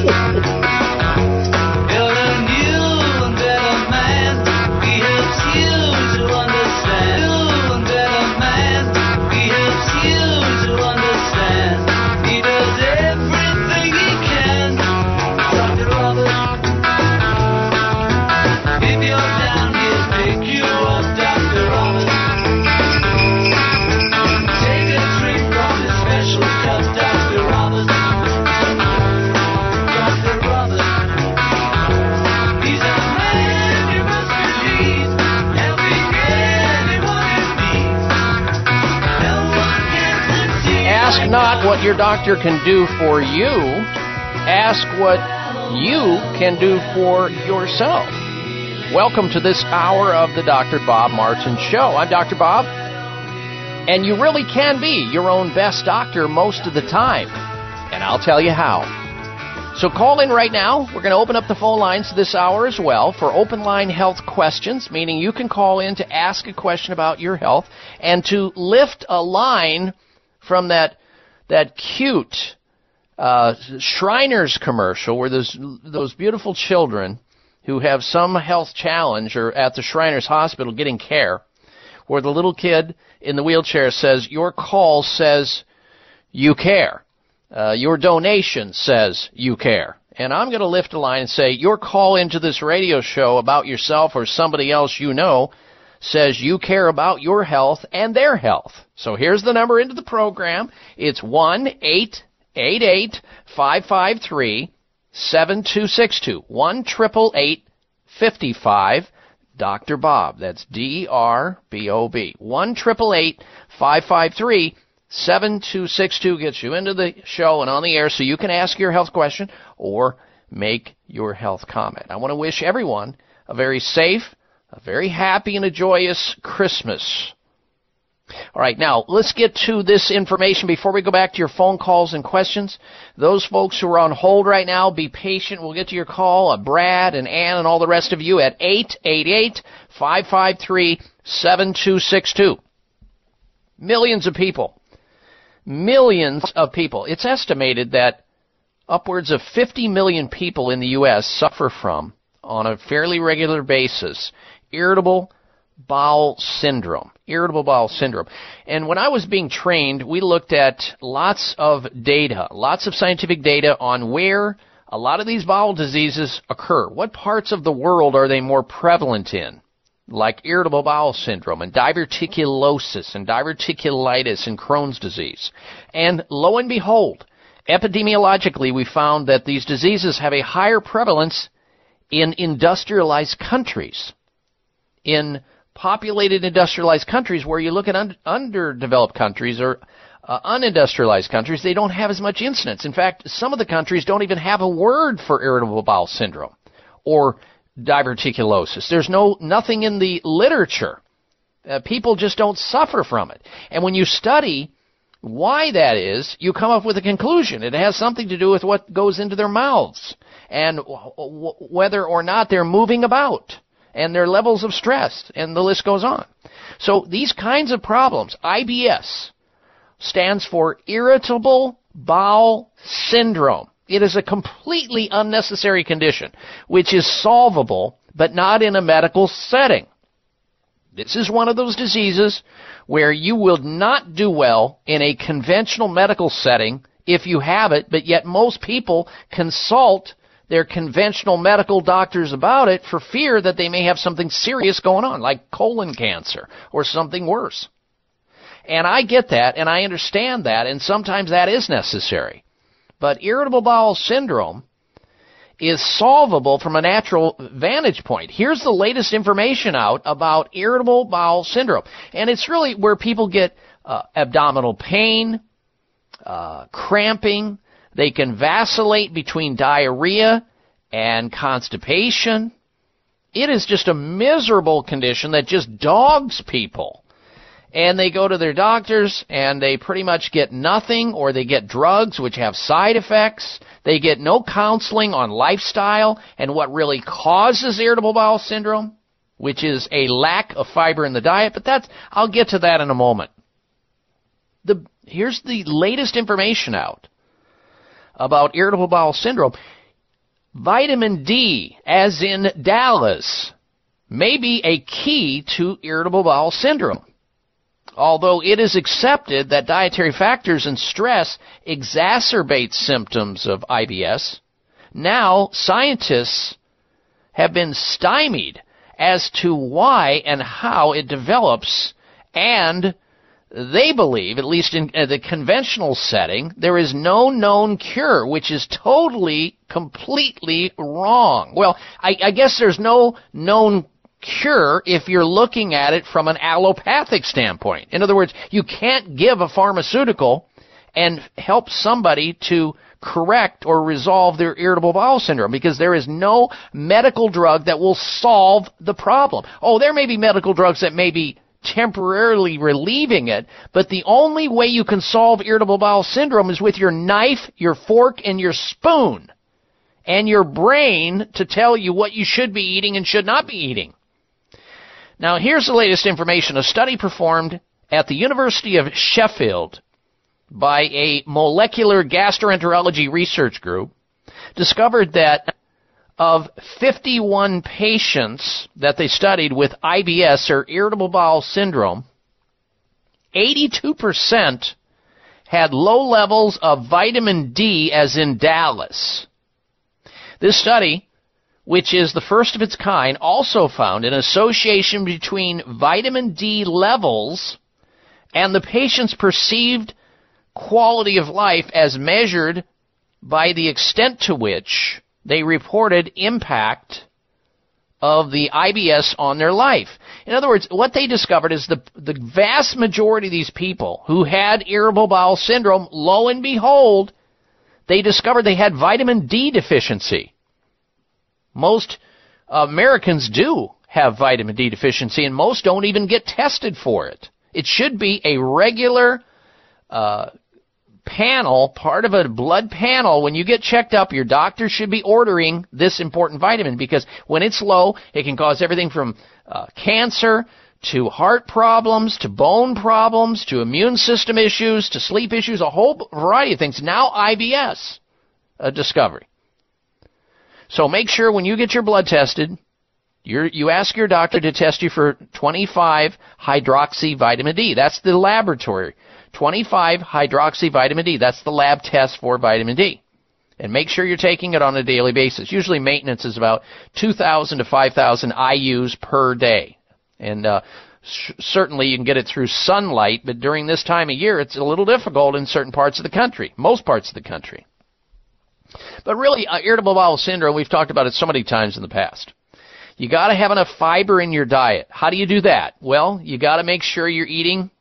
what your doctor can do for you. Ask what you can do for yourself. Welcome to this hour of the Dr. Bob Martin Show. I'm Dr. Bob, and you really can be your own best doctor most of the time. And I'll tell you how. So call in right now. We're going to open up the phone lines this hour as well for open line health questions, meaning you can call in to ask a question about your health and to lift a line from that that cute uh, Shriners commercial where those those beautiful children who have some health challenge are at the Shriners Hospital getting care, where the little kid in the wheelchair says, "Your call says you care." Uh, your donation says you care. And I'm going to lift a line and say your call into this radio show about yourself or somebody else you know says you care about your health and their health. So here's the number into the program. It's 1 888 553 7262. 1 55 Dr. Bob. That's D R B O B. 1 553 7262 gets you into the show and on the air so you can ask your health question or make your health comment. I want to wish everyone a very safe, a very happy, and a joyous Christmas. All right, now let's get to this information before we go back to your phone calls and questions. Those folks who are on hold right now, be patient. We'll get to your call. Uh, Brad and Ann and all the rest of you at 888 553 7262. Millions of people millions of people. It's estimated that upwards of 50 million people in the U.S. suffer from, on a fairly regular basis, irritable bowel syndrome. Irritable bowel syndrome. And when I was being trained, we looked at lots of data, lots of scientific data on where a lot of these bowel diseases occur. What parts of the world are they more prevalent in? like irritable bowel syndrome and diverticulosis and diverticulitis and Crohn's disease. And lo and behold, epidemiologically we found that these diseases have a higher prevalence in industrialized countries. In populated industrialized countries where you look at un- underdeveloped countries or uh, unindustrialized countries, they don't have as much incidence. In fact, some of the countries don't even have a word for irritable bowel syndrome or diverticulosis. There's no nothing in the literature. Uh, people just don't suffer from it. And when you study why that is, you come up with a conclusion. It has something to do with what goes into their mouths and w- whether or not they're moving about and their levels of stress and the list goes on. So these kinds of problems, IBS stands for irritable bowel syndrome. It is a completely unnecessary condition, which is solvable, but not in a medical setting. This is one of those diseases where you will not do well in a conventional medical setting if you have it, but yet most people consult their conventional medical doctors about it for fear that they may have something serious going on, like colon cancer or something worse. And I get that and I understand that, and sometimes that is necessary. But irritable bowel syndrome is solvable from a natural vantage point. Here's the latest information out about irritable bowel syndrome. And it's really where people get uh, abdominal pain, uh, cramping. They can vacillate between diarrhea and constipation. It is just a miserable condition that just dogs people and they go to their doctors and they pretty much get nothing or they get drugs which have side effects. They get no counseling on lifestyle and what really causes irritable bowel syndrome, which is a lack of fiber in the diet, but that's I'll get to that in a moment. The here's the latest information out about irritable bowel syndrome. Vitamin D, as in Dallas, may be a key to irritable bowel syndrome. Although it is accepted that dietary factors and stress exacerbate symptoms of IBS, now scientists have been stymied as to why and how it develops and they believe, at least in uh, the conventional setting, there is no known cure, which is totally, completely wrong. Well, I, I guess there's no known cure if you're looking at it from an allopathic standpoint. In other words, you can't give a pharmaceutical and help somebody to correct or resolve their irritable bowel syndrome because there is no medical drug that will solve the problem. Oh, there may be medical drugs that may be temporarily relieving it, but the only way you can solve irritable bowel syndrome is with your knife, your fork, and your spoon, and your brain to tell you what you should be eating and should not be eating. Now, here's the latest information. A study performed at the University of Sheffield by a molecular gastroenterology research group discovered that of 51 patients that they studied with IBS or irritable bowel syndrome, 82% had low levels of vitamin D as in Dallas. This study, which is the first of its kind, also found an association between vitamin D levels and the patient's perceived quality of life as measured by the extent to which they reported impact of the IBS on their life. In other words, what they discovered is the, the vast majority of these people who had irritable bowel syndrome, lo and behold, they discovered they had vitamin D deficiency. Most Americans do have vitamin D deficiency, and most don't even get tested for it. It should be a regular uh, panel, part of a blood panel, when you get checked up, your doctor should be ordering this important vitamin because when it's low, it can cause everything from uh, cancer to heart problems to bone problems to immune system issues to sleep issues, a whole variety of things. Now IBS a discovery. So make sure when you get your blood tested, you you ask your doctor to test you for 25 hydroxy vitamin D. That's the laboratory 25 hydroxy vitamin D. That's the lab test for vitamin D. And make sure you're taking it on a daily basis. Usually maintenance is about 2,000 to 5,000 IUs per day. And uh, certainly you can get it through sunlight, but during this time of year it's a little difficult in certain parts of the country, most parts of the country. But really, uh, irritable bowel syndrome, we've talked about it so many times in the past. You got to have enough fiber in your diet. How do you do that? Well, you got to make sure you're eating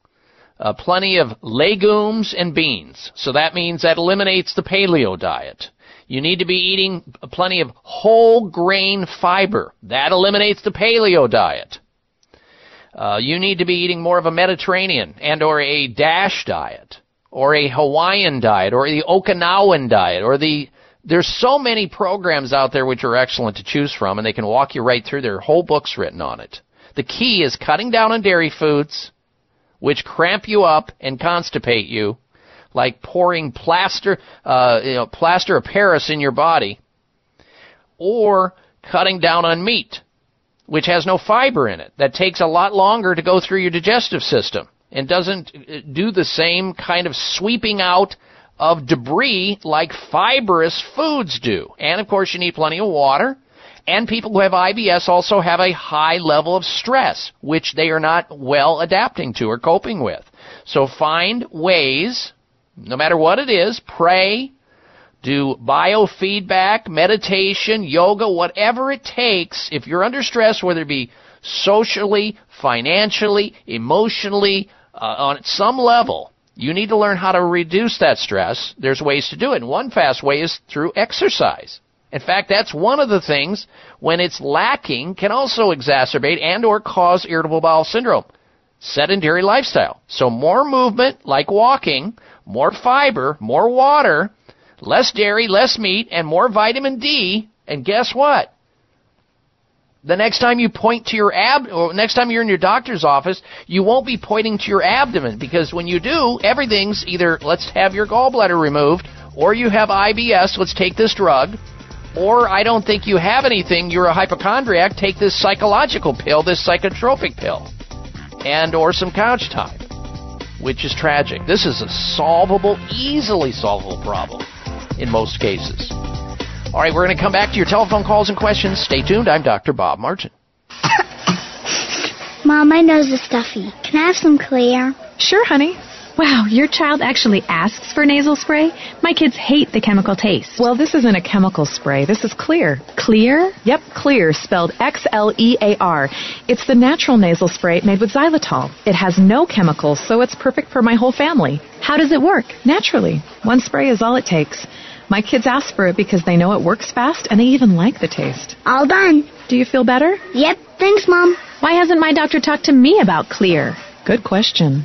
uh, plenty of legumes and beans. So that means that eliminates the paleo diet. You need to be eating plenty of whole grain fiber. That eliminates the paleo diet. Uh, you need to be eating more of a Mediterranean and or a Dash diet or a Hawaiian diet or the Okinawan diet or the there's so many programs out there which are excellent to choose from and they can walk you right through. There are whole books written on it. The key is cutting down on dairy foods, which cramp you up and constipate you, like pouring plaster, uh, you know, plaster of Paris in your body, or cutting down on meat, which has no fiber in it. That takes a lot longer to go through your digestive system and doesn't uh, do the same kind of sweeping out of debris like fibrous foods do. And of course, you need plenty of water and people who have IBS also have a high level of stress, which they are not well adapting to or coping with. So find ways, no matter what it is, pray, do biofeedback, meditation, yoga, whatever it takes. If you're under stress, whether it be socially, financially, emotionally, uh, on some level, you need to learn how to reduce that stress. There's ways to do it. And one fast way is through exercise. In fact, that's one of the things when it's lacking can also exacerbate and or cause irritable bowel syndrome. Sedentary lifestyle. So more movement like walking, more fiber, more water, less dairy, less meat and more vitamin D. And guess what? The next time you point to your ab, or next time you're in your doctor's office, you won't be pointing to your abdomen because when you do, everything's either let's have your gallbladder removed or you have IBS, let's take this drug, or I don't think you have anything, you're a hypochondriac, take this psychological pill, this psychotropic pill, and or some couch time, which is tragic. This is a solvable, easily solvable problem in most cases. All right, we're going to come back to your telephone calls and questions. Stay tuned. I'm Dr. Bob Martin. Mom, my nose is stuffy. Can I have some clear? Sure, honey. Wow, your child actually asks for nasal spray? My kids hate the chemical taste. Well, this isn't a chemical spray. This is clear. Clear? Yep, clear, spelled X L E A R. It's the natural nasal spray made with xylitol. It has no chemicals, so it's perfect for my whole family. How does it work? Naturally. One spray is all it takes. My kids ask for it because they know it works fast and they even like the taste. All done. Do you feel better? Yep. Thanks, Mom. Why hasn't my doctor talked to me about clear? Good question.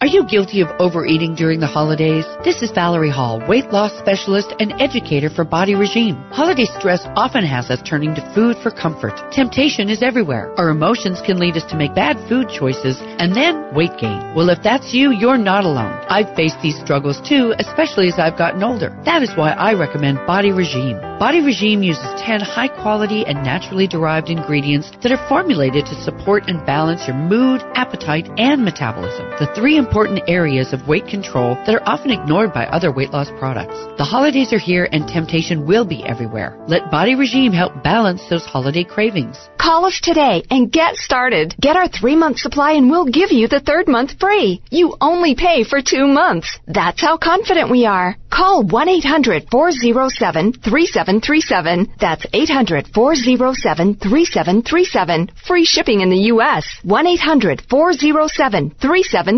Are you guilty of overeating during the holidays? This is Valerie Hall, weight loss specialist and educator for Body Regime. Holiday stress often has us turning to food for comfort. Temptation is everywhere. Our emotions can lead us to make bad food choices and then weight gain. Well, if that's you, you're not alone. I've faced these struggles too, especially as I've gotten older. That is why I recommend Body Regime. Body Regime uses 10 high quality and naturally derived ingredients that are formulated to support and balance your mood, appetite, and metabolism. The three important areas of weight control that are often ignored by other weight loss products. The holidays are here and temptation will be everywhere. Let Body Regime help balance those holiday cravings. Call us today and get started. Get our three month supply and we'll give you the third month free. You only pay for two months. That's how confident we are. Call 1 800 407 3737. That's 800 407 3737. Free shipping in the U.S. 1 800 407 3737.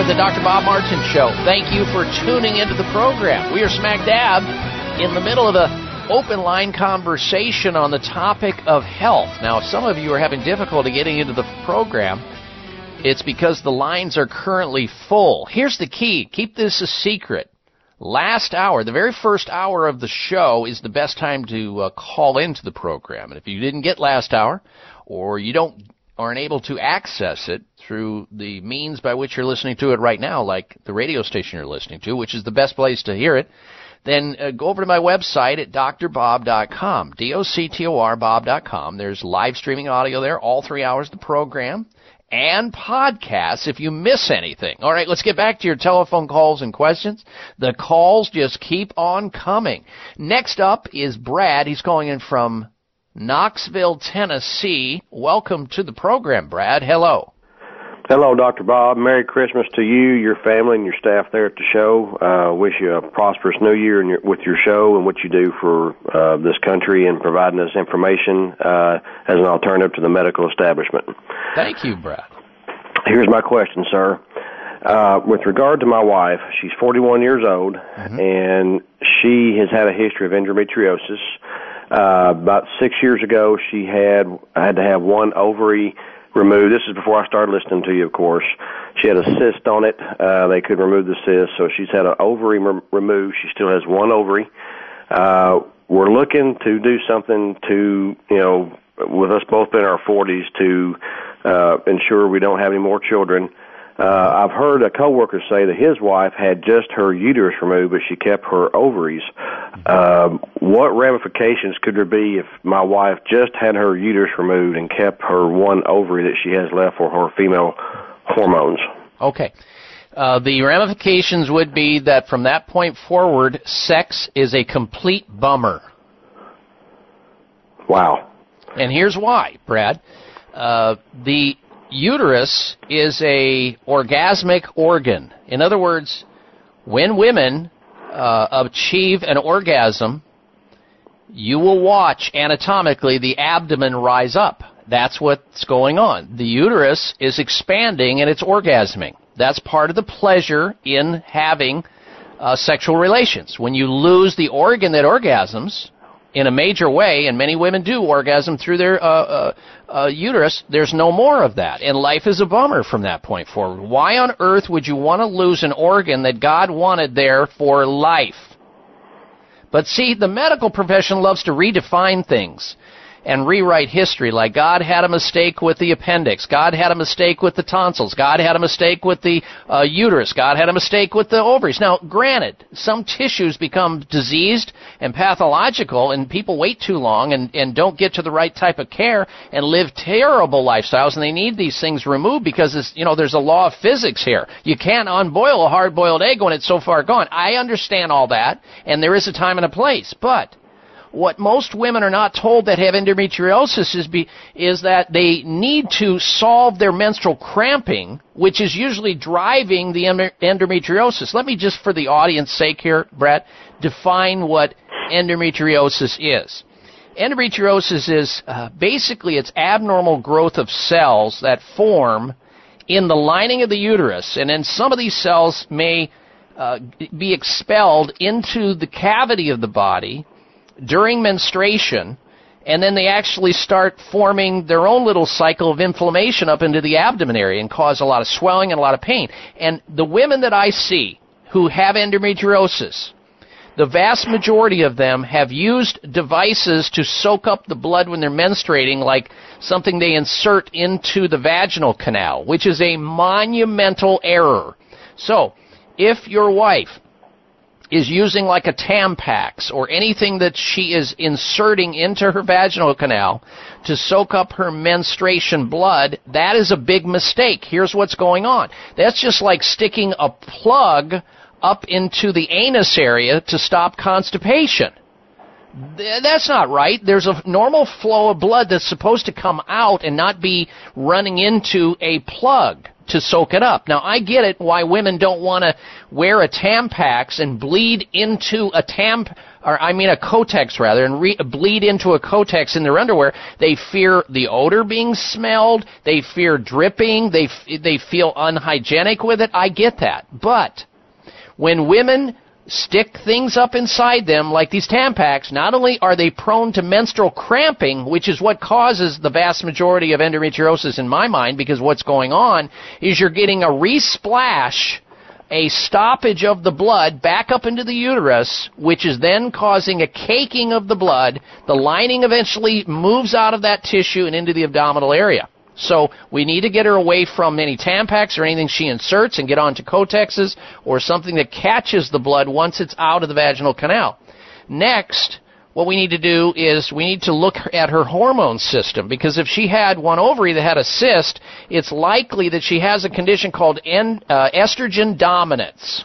of the Dr. Bob Martin Show. Thank you for tuning into the program. We are smack dab in the middle of a open line conversation on the topic of health. Now, if some of you are having difficulty getting into the program, it's because the lines are currently full. Here's the key. Keep this a secret. Last hour, the very first hour of the show is the best time to uh, call into the program. And if you didn't get last hour, or you don't aren't able to access it through the means by which you're listening to it right now, like the radio station you're listening to, which is the best place to hear it, then uh, go over to my website at drbob.com, D-O-C-T-O-R, bob.com. There's live streaming audio there, all three hours of the program, and podcasts if you miss anything. All right, let's get back to your telephone calls and questions. The calls just keep on coming. Next up is Brad. He's calling in from Knoxville, Tennessee. Welcome to the program, Brad. Hello. Hello, Dr. Bob. Merry Christmas to you, your family, and your staff there at the show. Uh, wish you a prosperous new year your, with your show and what you do for uh, this country and providing us information uh, as an alternative to the medical establishment. Thank you, Brad. Here's my question, sir. Uh, with regard to my wife, she's 41 years old, and she has had a history of endometriosis. Uh, about six years ago, she had I had to have one ovary removed. This is before I started listening to you, of course. She had a cyst on it. Uh, they could remove the cyst, so she's had an ovary rem- removed. She still has one ovary. Uh, we're looking to do something to, you know, with us both in our 40s to uh, ensure we don't have any more children. Uh, I've heard a coworker say that his wife had just her uterus removed, but she kept her ovaries. Um, what ramifications could there be if my wife just had her uterus removed and kept her one ovary that she has left for her female hormones? Okay. Uh, the ramifications would be that from that point forward, sex is a complete bummer. Wow. And here's why, Brad. Uh, the uterus is a orgasmic organ. In other words, when women uh, achieve an orgasm, you will watch anatomically the abdomen rise up. That's what's going on. The uterus is expanding and it's orgasming. That's part of the pleasure in having uh, sexual relations. When you lose the organ that orgasms, in a major way, and many women do orgasm through their uh, uh, uh, uterus, there's no more of that. And life is a bummer from that point forward. Why on earth would you want to lose an organ that God wanted there for life? But see, the medical profession loves to redefine things and rewrite history like God had a mistake with the appendix, God had a mistake with the tonsils, God had a mistake with the uh, uterus, God had a mistake with the ovaries. Now, granted, some tissues become diseased and pathological and people wait too long and, and don't get to the right type of care and live terrible lifestyles and they need these things removed because it's, you know, there's a law of physics here. You can't unboil a hard-boiled egg when it's so far gone. I understand all that and there is a time and a place, but what most women are not told that have endometriosis is, be, is that they need to solve their menstrual cramping, which is usually driving the endometriosis. Let me just, for the audience sake here, Brett, define what endometriosis is. Endometriosis is uh, basically it's abnormal growth of cells that form in the lining of the uterus, and then some of these cells may uh, be expelled into the cavity of the body during menstruation, and then they actually start forming their own little cycle of inflammation up into the abdomen area and cause a lot of swelling and a lot of pain. And the women that I see who have endometriosis, the vast majority of them have used devices to soak up the blood when they're menstruating, like something they insert into the vaginal canal, which is a monumental error. So, if your wife is using like a Tampax or anything that she is inserting into her vaginal canal to soak up her menstruation blood, that is a big mistake. Here's what's going on. That's just like sticking a plug up into the anus area to stop constipation. That's not right. There's a normal flow of blood that's supposed to come out and not be running into a plug to soak it up. Now, I get it why women don't want to wear a Tampax and bleed into a Tamp, or I mean a Kotex rather, and re- bleed into a Kotex in their underwear. They fear the odor being smelled. They fear dripping. They f- they feel unhygienic with it. I get that, but when women stick things up inside them like these Tampax, not only are they prone to menstrual cramping, which is what causes the vast majority of endometriosis in my mind, because what's going on is you're getting a resplash, a stoppage of the blood back up into the uterus, which is then causing a caking of the blood. The lining eventually moves out of that tissue and into the abdominal area. So we need to get her away from any Tampax or anything she inserts and get onto Kotexes or something that catches the blood once it's out of the vaginal canal. Next, what we need to do is we need to look at her hormone system because if she had one ovary that had a cyst, it's likely that she has a condition called en- uh, estrogen dominance.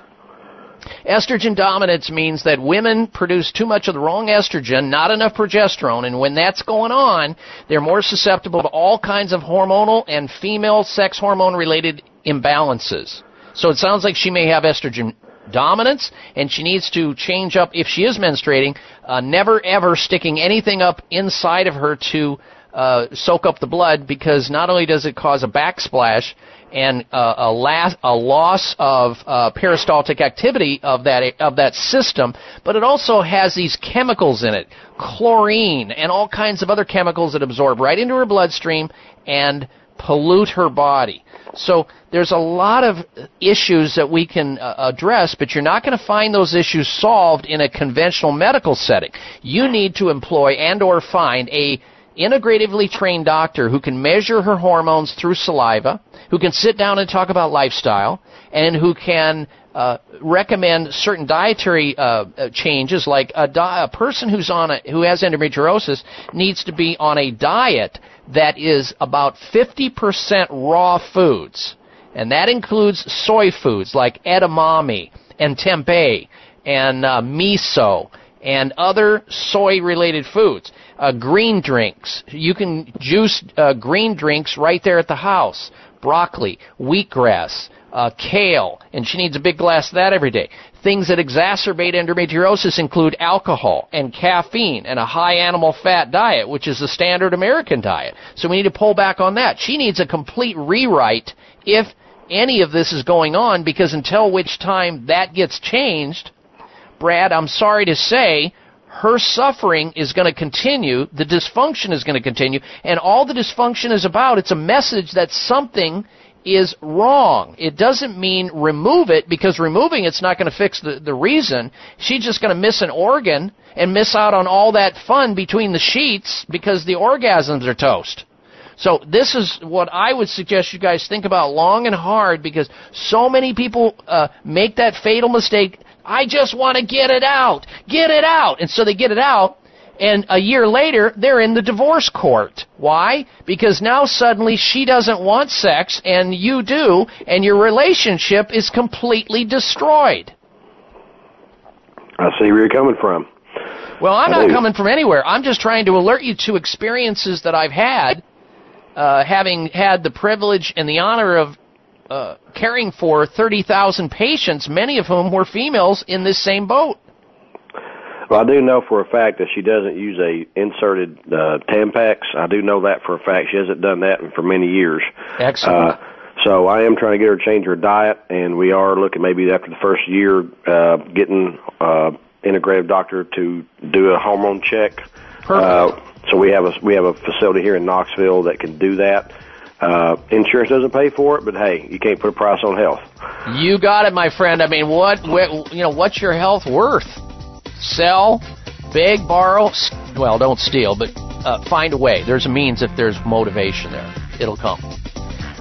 Estrogen dominance means that women produce too much of the wrong estrogen, not enough progesterone, and when that's going on, they're more susceptible to all kinds of hormonal and female sex hormone related imbalances. So it sounds like she may have estrogen dominance, and she needs to change up if she is menstruating, uh, never ever sticking anything up inside of her to uh, soak up the blood because not only does it cause a backsplash and uh, a, la- a loss of uh, peristaltic activity of that of that system, but it also has these chemicals in it, chlorine and all kinds of other chemicals that absorb right into her bloodstream and pollute her body. So there's a lot of issues that we can uh, address, but you're not going to find those issues solved in a conventional medical setting. You need to employ and or find a integratively trained doctor who can measure her hormones through saliva, who can sit down and talk about lifestyle, and who can uh, recommend certain dietary uh, changes, like a, di- a person who's on a, who has endometriosis needs to be on a diet that is about 50% raw foods, and that includes soy foods like edamame and tempeh and uh, miso and other soy-related foods uh, green drinks. You can juice uh, green drinks right there at the house. Broccoli, wheatgrass, uh, kale, and she needs a big glass of that every day. Things that exacerbate endometriosis include alcohol and caffeine and a high animal fat diet, which is the standard American diet. So we need to pull back on that. She needs a complete rewrite if any of this is going on because until which time that gets changed, Brad, I'm sorry to say, her suffering is going to continue, the dysfunction is going to continue, and all the dysfunction is about, it's a message that something is wrong. It doesn't mean remove it because removing it's not going to fix the, the reason. She's just going to miss an organ and miss out on all that fun between the sheets because the orgasms are toast. So this is what I would suggest you guys think about long and hard because so many people uh, make that fatal mistake I just want to get it out. Get it out. And so they get it out, and a year later, they're in the divorce court. Why? Because now suddenly she doesn't want sex, and you do, and your relationship is completely destroyed. I see where you're coming from. Well, I'm not coming from anywhere. I'm just trying to alert you to experiences that I've had, uh, having had the privilege and the honor of uh, caring for 30,000 patients, many of whom were females in this same boat. Well, I do know for a fact that she doesn't use a inserted uh, Tampax. I do know that for a fact. She hasn't done that for many years. Excellent. Uh, so I am trying to get her to change her diet, and we are looking maybe after the first year uh, getting uh, integrative doctor to do a hormone check. Uh, so we have a we have a facility here in Knoxville that can do that. Uh, insurance doesn't pay for it, but hey, you can't put a price on health. You got it, my friend. I mean, what, what you know, what's your health worth? Sell, beg, borrow. Well, don't steal, but uh, find a way. There's a means if there's motivation there. It'll come.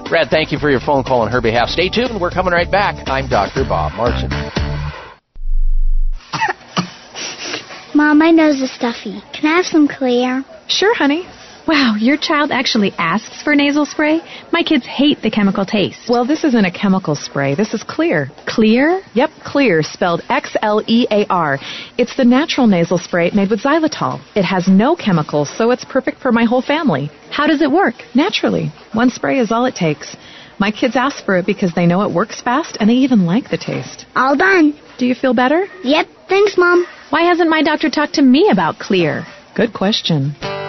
Brad, thank you for your phone call on her behalf. Stay tuned. We're coming right back. I'm Dr. Bob Martin. Mom, my nose is stuffy. Can I have some clear? Sure, honey. Wow, your child actually asks for nasal spray? My kids hate the chemical taste. Well, this isn't a chemical spray. This is clear. Clear? Yep, clear, spelled X L E A R. It's the natural nasal spray made with xylitol. It has no chemicals, so it's perfect for my whole family. How does it work? Naturally. One spray is all it takes. My kids ask for it because they know it works fast and they even like the taste. All done. Do you feel better? Yep. Thanks, Mom. Why hasn't my doctor talked to me about Clear? Good question.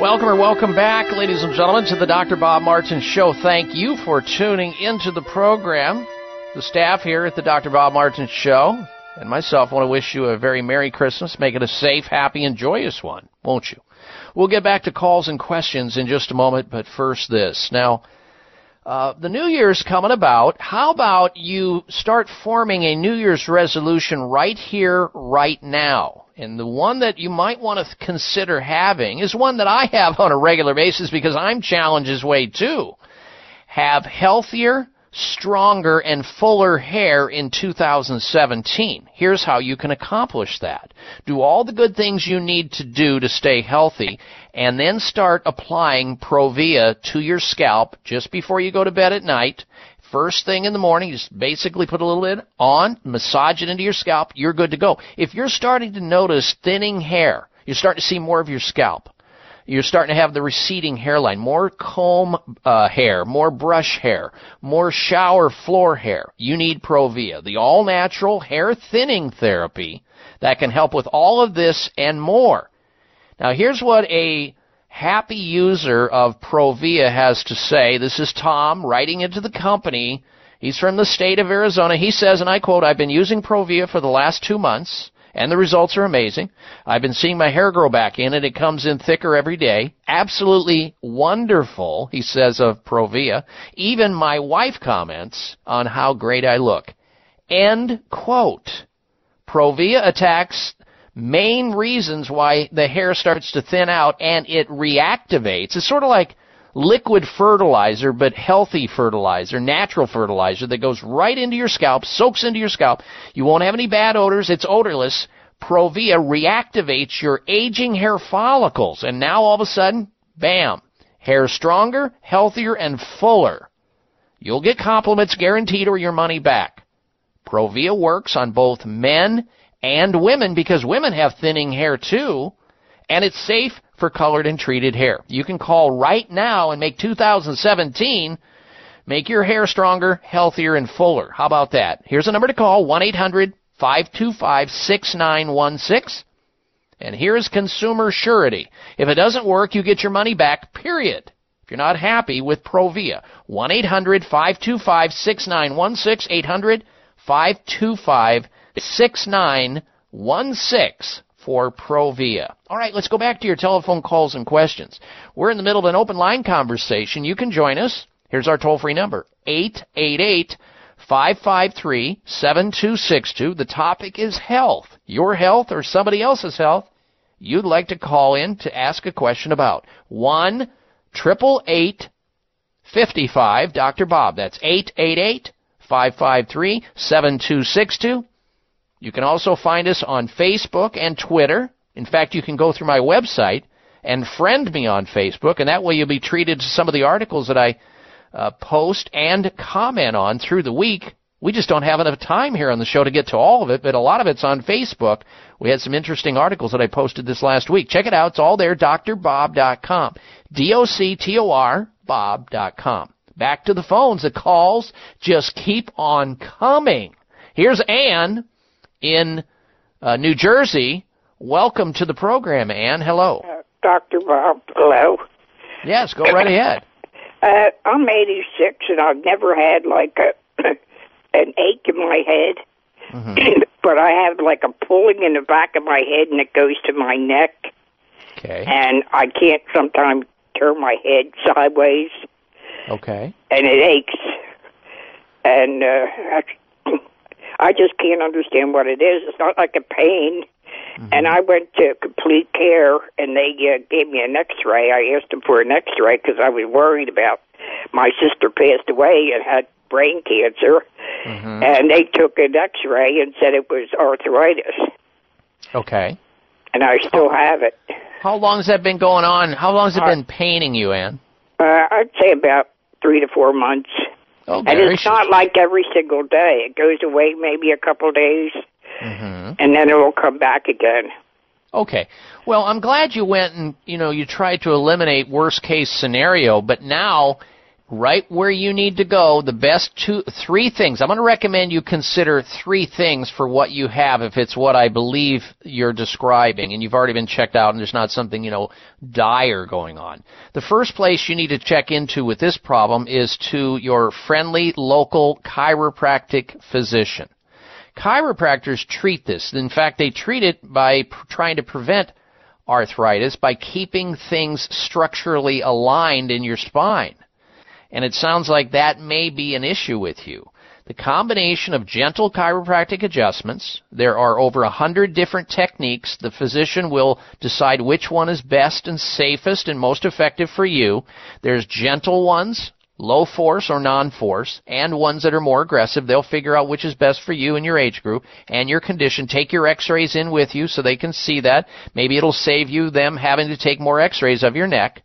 Welcome or welcome back, ladies and gentlemen, to the Dr. Bob Martin Show. Thank you for tuning into the program. The staff here at the Dr. Bob Martin Show and myself want to wish you a very Merry Christmas. Make it a safe, happy, and joyous one, won't you? We'll get back to calls and questions in just a moment, but first this. Now, uh, the New Year's coming about. How about you start forming a New Year's resolution right here, right now? And the one that you might want to consider having is one that I have on a regular basis because I'm challenged this way too. Have healthier, stronger, and fuller hair in 2017. Here's how you can accomplish that. Do all the good things you need to do to stay healthy and then start applying Provia to your scalp just before you go to bed at night first thing in the morning, just basically put a little bit on, massage it into your scalp, you're good to go. If you're starting to notice thinning hair, you're starting to see more of your scalp. You're starting to have the receding hairline, more comb uh, hair, more brush hair, more shower floor hair. You need Provia, the all natural hair thinning therapy that can help with all of this and more. Now here's what a happy user of Provia has to say. This is Tom writing into the company. He's from the state of Arizona. He says, and I quote, I've been using Provia for the last two months, and the results are amazing. I've been seeing my hair grow back in, and it comes in thicker every day. Absolutely wonderful, he says of Provia. Even my wife comments on how great I look. End quote. Provia attacks main reasons why the hair starts to thin out and it reactivates. It's sort of like liquid fertilizer, but healthy fertilizer, natural fertilizer that goes right into your scalp, soaks into your scalp. You won't have any bad odors. It's odorless. Provia reactivates your aging hair follicles. And now all of a sudden, bam, hair stronger, healthier, and fuller. You'll get compliments guaranteed or your money back. Provia works on both men and women because women have thinning hair too, and it's safe for colored and treated hair. You can call right now and make 2017 make your hair stronger, healthier, and fuller. How about that? Here's a number to call 1 800 525 6916. And here's consumer surety. If it doesn't work, you get your money back, period. If you're not happy with Provia, 1 800 525 6916, 800 525 6916 for Provia. All right, let's go back to your telephone calls and questions. We're in the middle of an open line conversation. You can join us. Here's our toll free number 888 553 7262. The topic is health. Your health or somebody else's health you'd like to call in to ask a question about. 1 888 55 Dr. Bob. That's 888 553 7262. You can also find us on Facebook and Twitter. In fact, you can go through my website and friend me on Facebook, and that way you'll be treated to some of the articles that I uh, post and comment on through the week. We just don't have enough time here on the show to get to all of it, but a lot of it's on Facebook. We had some interesting articles that I posted this last week. Check it out. It's all there, drbob.com. D-O-C-T-O-R, bob.com. Back to the phones. The calls just keep on coming. Here's Ann in uh, New Jersey. Welcome to the program, Ann. Hello. Uh, Dr. Bob, hello. Yes, go right ahead. Uh, I'm 86 and I've never had like a an ache in my head, Mm-hmm. but I have like a pulling in the back of my head and it goes to my neck. Okay. And I can't sometimes turn my head sideways Okay. and it aches. And uh, I, I just can't understand what it is. It's not like a pain. And I went to complete care, and they uh, gave me an X-ray. I asked them for an X-ray because I was worried about my sister passed away and had brain cancer, and they took an X-ray and said it was arthritis, Okay. and I still have it. How long has that been going on? How long has it been paining you, Ann? Uh, I'd say about three to four months. Oh, and it's not like every single day. It goes away maybe a couple days, Mm-hmm. and then it will come back again. Okay. Well, I'm glad you went and, you know, you tried to eliminate worst case scenario, but now right where you need to go, the best two three things. I'm going to recommend you consider three things for what you have if it's what I believe you're describing and you've already been checked out and there's not something, you know, dire going on. The first place you need to check into with this problem is to your friendly local chiropractic physician. Chiropractors treat this. In fact, they treat it by pr- trying to prevent arthritis by keeping things structurally aligned in your spine. And it sounds like that may be an issue with you. The combination of gentle chiropractic adjustments, there are over a hundred different techniques. The physician will decide which one is best and safest and most effective for you. There's gentle ones, low force or non-force, and ones that are more aggressive. They'll figure out which is best for you and your age group and your condition. Take your x-rays in with you so they can see that. Maybe it'll save you them having to take more x-rays of your neck.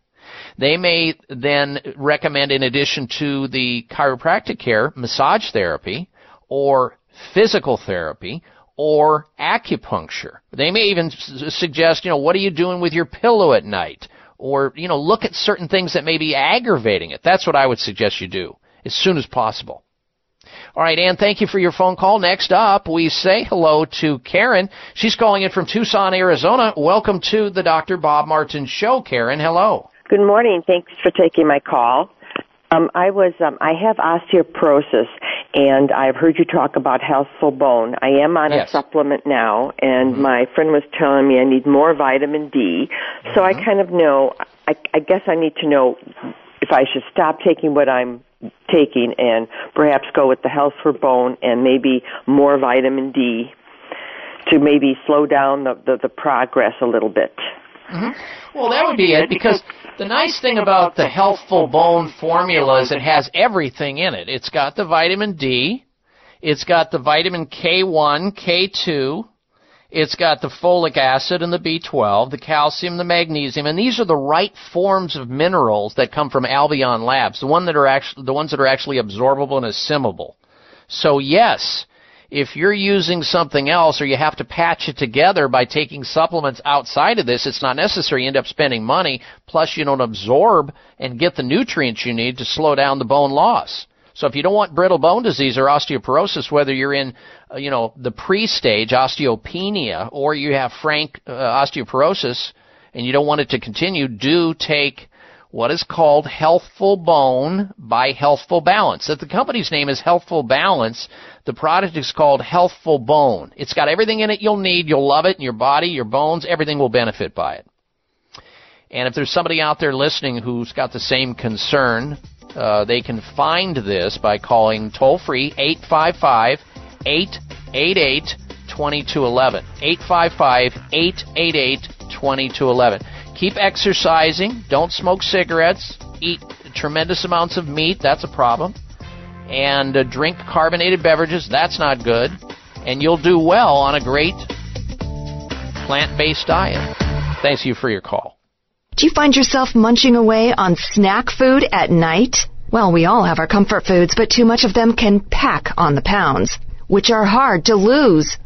They may then recommend, in addition to the chiropractic care, massage therapy or physical therapy or acupuncture. They may even suggest, you know, what are you doing with your pillow at night? Or, you know, look at certain things that may be aggravating it. That's what I would suggest you do as soon as possible. All right, Ann, thank you for your phone call. Next up, we say hello to Karen. She's calling in from Tucson, Arizona. Welcome to the Dr. Bob Martin Show, Karen. Hello. Good morning. Thanks for taking my call. Um, I was um, I have osteoporosis, and I've heard you talk about healthful bone. I am on Yes. a supplement now, and my friend was telling me I need more vitamin D. So I kind of know. I, I guess I need to know if I should stop taking what I'm taking and perhaps go with the healthful bone and maybe more vitamin D to maybe slow down the, the, the progress a little bit. Well, that would be it because the nice thing about the healthful bone formula is it has everything in it. It's got the vitamin D, it's got the vitamin K1, K2, it's got the folic acid and the B12, the calcium, the magnesium, and these are the right forms of minerals that come from Albion Labs, the one that are actually the ones that are actually absorbable and assimilable. So yes, if you're using something else or you have to patch it together by taking supplements outside of this, it's not necessary. You end up spending money, plus you don't absorb and get the nutrients you need to slow down the bone loss. So if you don't want brittle bone disease or osteoporosis, whether you're in, uh, you know, the pre-stage osteopenia or you have frank uh, osteoporosis and you don't want it to continue, do take what is called Healthful Bone by Healthful Balance. That the company's name is Healthful Balance. The product is called Healthful Bone. It's got everything in it you'll need. You'll love it in your body, your bones, everything will benefit by it. And if there's somebody out there listening who's got the same concern, uh, they can find this by calling toll free 855 888 2211. 855 888 2211. Keep exercising. Don't smoke cigarettes. Eat tremendous amounts of meat. That's a problem. And uh, drink carbonated beverages. That's not good. And you'll do well on a great plant based diet. Thanks you for your call. Do you find yourself munching away on snack food at night? Well, we all have our comfort foods, but too much of them can pack on the pounds, which are hard to lose.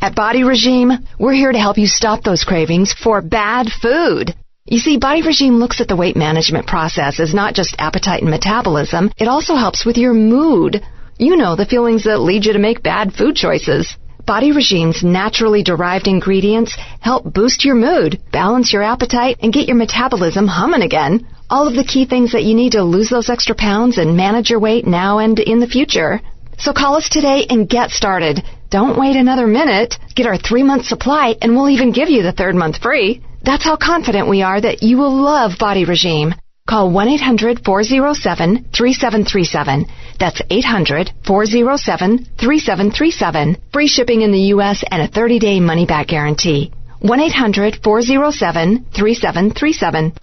At Body Regime, we're here to help you stop those cravings for bad food. You see, Body Regime looks at the weight management process as not just appetite and metabolism, it also helps with your mood. You know, the feelings that lead you to make bad food choices. Body Regime's naturally derived ingredients help boost your mood, balance your appetite, and get your metabolism humming again. All of the key things that you need to lose those extra pounds and manage your weight now and in the future. So call us today and get started. Don't wait another minute. Get our three month supply and we'll even give you the third month free. That's how confident we are that you will love Body Regime. Call 1-800-407-3737. That's 800-407-3737. Free shipping in the U.S. and a 30-day money-back guarantee. 1-800-407-3737.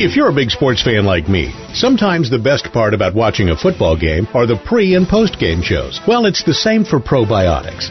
If you're a big sports fan like me, sometimes the best part about watching a football game are the pre and post game shows. Well, it's the same for probiotics.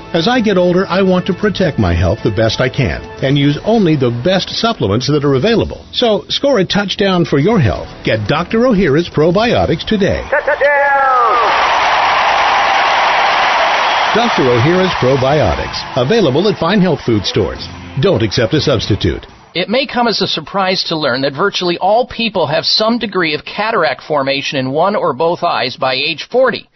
As I get older, I want to protect my health the best I can and use only the best supplements that are available. So, score a touchdown for your health. Get Dr. Ohhira's probiotics today. Touchdown! Dr. Ohhira's probiotics, available at fine health food stores. Don't accept a substitute. It may come as a surprise to learn that virtually all people have some degree of cataract formation in one or both eyes by age 40.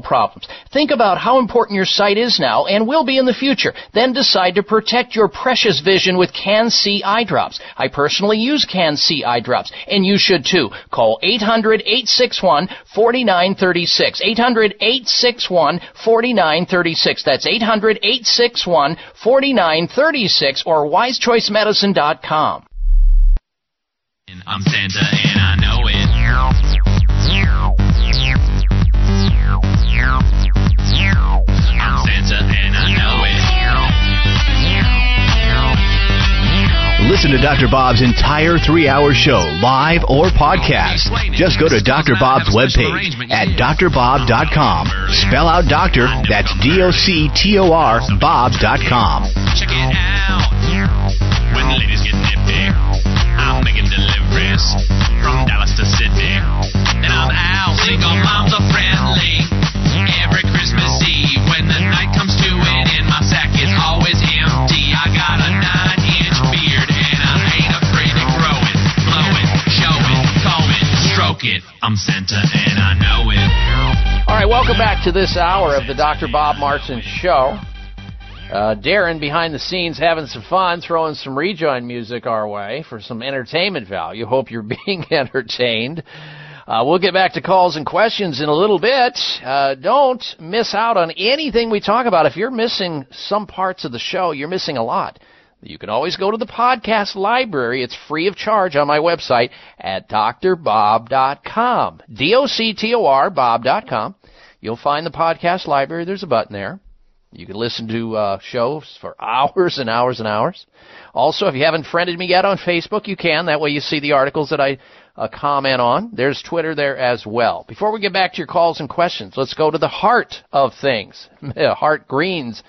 problems. Think about how important your sight is now and will be in the future. Then decide to protect your precious vision with CAN-C eye drops. I personally use CAN-C eye drops, and you should too. Call 800-861-4936. 800-861-4936. That's 800-861-4936 or wisechoicemedicine.com. I'm Santa and I know it. Listen to Dr. Bob's entire three hour show, live or podcast. Just go to Dr. Bob's webpage at drbob.com. Spell out doctor, that's D O C T O R, Bob.com. Check it out. When ladies get I'm making deliveries from Dallas to Sydney. I'm out, single moms are friendly. Every Christmas Eve, when the night comes to my sack is always empty. I got a it. I'm Santa and I know it. All right, welcome back to this hour of the Dr. Bob Martin Show. Uh, Darren behind the scenes having some fun, throwing some rejoin music our way for some entertainment value. Hope you're being entertained. Uh, we'll get back to calls and questions in a little bit. Uh, don't miss out on anything we talk about. If you're missing some parts of the show, you're missing a lot. You can always go to the podcast library. It's free of charge on my website at drbob.com. D-O-C-T-O-R, bob.com. You'll find the podcast library. There's a button there. You can listen to uh, shows for hours and hours and hours. Also, if you haven't friended me yet on Facebook, you can. That way you see the articles that I uh, comment on. There's Twitter there as well. Before we get back to your calls and questions, let's go to the heart of things. heart greens,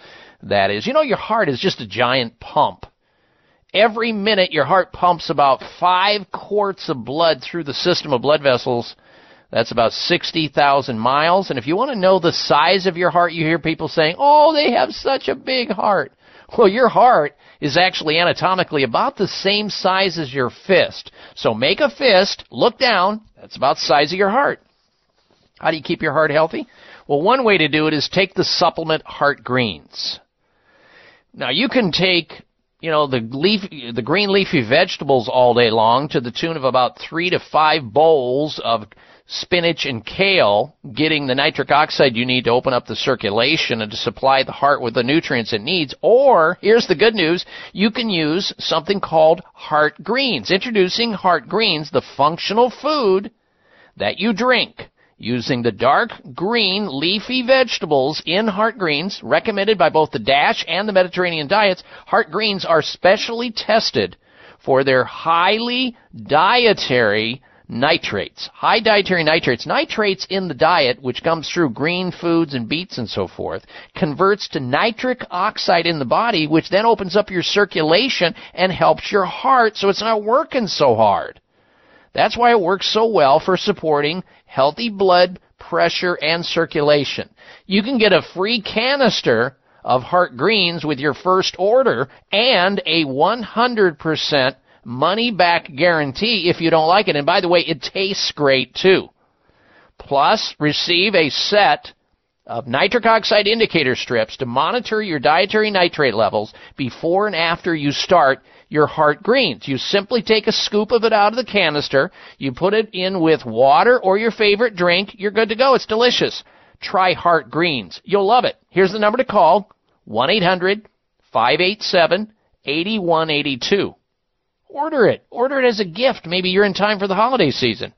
that is. You know, your heart is just a giant pump. Every minute, your heart pumps about five quarts of blood through the system of blood vessels. That's about 60,000 miles. And if you want to know the size of your heart, you hear people saying, oh, they have such a big heart. Well, your heart is actually anatomically about the same size as your fist. So make a fist, look down, that's about the size of your heart. How do you keep your heart healthy? Well, one way to do it is take the supplement Heart Greens. Now you can take, you know, the leaf, the green leafy vegetables all day long to the tune of about three to five bowls of spinach and kale, getting the nitric oxide you need to open up the circulation and to supply the heart with the nutrients it needs. Or, here's the good news, you can use something called heart greens. Introducing heart greens, the functional food that you drink using the dark green leafy vegetables in heart greens recommended by both the DASH and the Mediterranean diets. Heart greens are specially tested for their highly dietary nitrates. High dietary nitrates. Nitrates in the diet, which comes through green foods and beets and so forth, converts to nitric oxide in the body, which then opens up your circulation and helps your heart so it's not working so hard. That's why it works so well for supporting healthy blood pressure and circulation. You can get a free canister of heart greens with your first order and a 100% money back guarantee if you don't like it. And by the way, it tastes great too. Plus, receive a set of nitric oxide indicator strips to monitor your dietary nitrate levels before and after you start your heart greens. You simply take a scoop of it out of the canister, you put it in with water or your favorite drink, you're good to go. It's delicious. Try heart greens. You'll love it. Here's the number to call 1 800 587 8182. Order it. Order it as a gift. Maybe you're in time for the holiday season.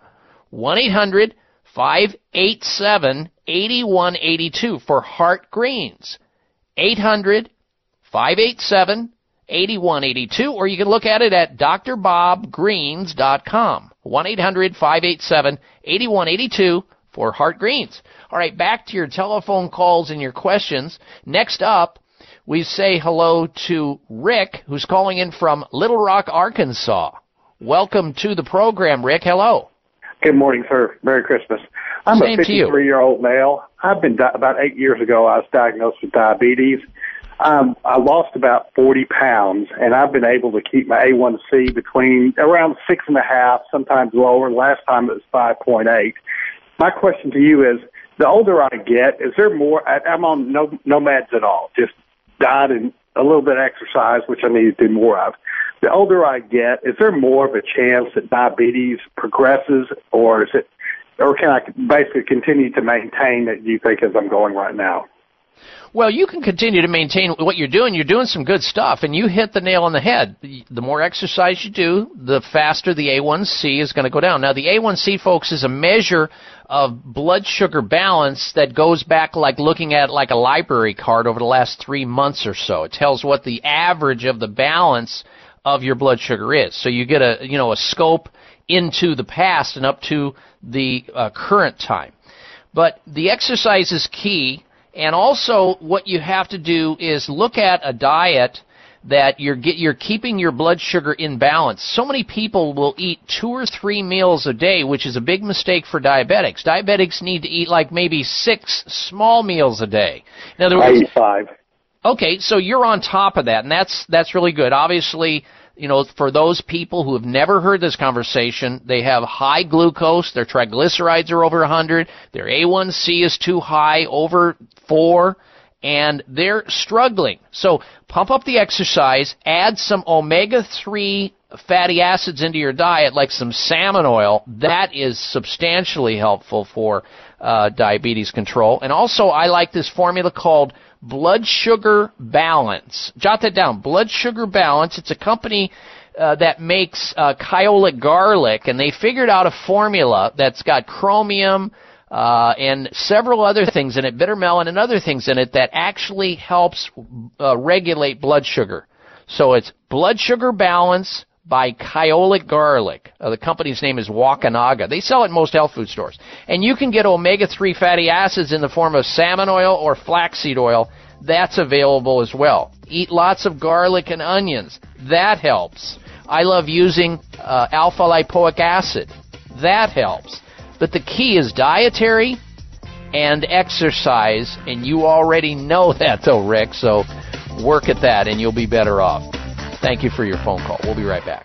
1 800 587 8182 for Heart Greens. 800 587 8182, or you can look at it at drbobgreens.com. 1 800 587 8182 for Heart Greens. All right, back to your telephone calls and your questions. Next up, we say hello to Rick, who's calling in from Little Rock, Arkansas. Welcome to the program, Rick. Hello. Good morning, sir. Merry Christmas. I'm Same a 53 year old male. I've been di- about eight years ago. I was diagnosed with diabetes. Um, I lost about 40 pounds, and I've been able to keep my A1C between around six and a half, sometimes lower. Last time it was 5.8. My question to you is: the older I get, is there more? I, I'm on no no meds at all, just diet and a little bit of exercise, which I need to do more of. The older I get, is there more of a chance that diabetes progresses, or is it, or can I basically continue to maintain that you think as I'm going right now? Well, you can continue to maintain what you're doing. You're doing some good stuff, and you hit the nail on the head. The more exercise you do, the faster the A1C is going to go down. Now, the A1C, folks, is a measure of blood sugar balance that goes back like looking at like a library card over the last three months or so. It tells what the average of the balance of your blood sugar is. So you get a you know a scope into the past and up to the uh, current time. But the exercise is key. And also, what you have to do is look at a diet that you're get, you're keeping your blood sugar in balance. So many people will eat two or three meals a day, which is a big mistake for diabetics. Diabetics need to eat like maybe six small meals a day. In other I words, eat five. Okay, so you're on top of that, and that's that's really good. Obviously, you know, for those people who have never heard this conversation, they have high glucose, their triglycerides are over 100, their A1C is too high, over 4, and they're struggling. So pump up the exercise, add some omega-3 fatty acids into your diet, like some salmon oil. That is substantially helpful for uh, diabetes control. And also, I like this formula called Blood Sugar Balance. Jot that down. Blood Sugar Balance. It's a company uh, that makes uh, Kyolic garlic, and they figured out a formula that's got chromium uh, and several other things in it, bitter melon and other things in it that actually helps uh, regulate blood sugar. So it's blood sugar balance by Kyolic Garlic. Uh, the company's name is Wakunaga. They sell it most health food stores. And you can get omega-3 fatty acids in the form of salmon oil or flaxseed oil. That's available as well. Eat lots of garlic and onions. That helps. I love using uh, alpha lipoic acid. That helps. But the key is dietary and exercise, and you already know that though, Rick, so work at that and you'll be better off. Thank you for your phone call. We'll be right back.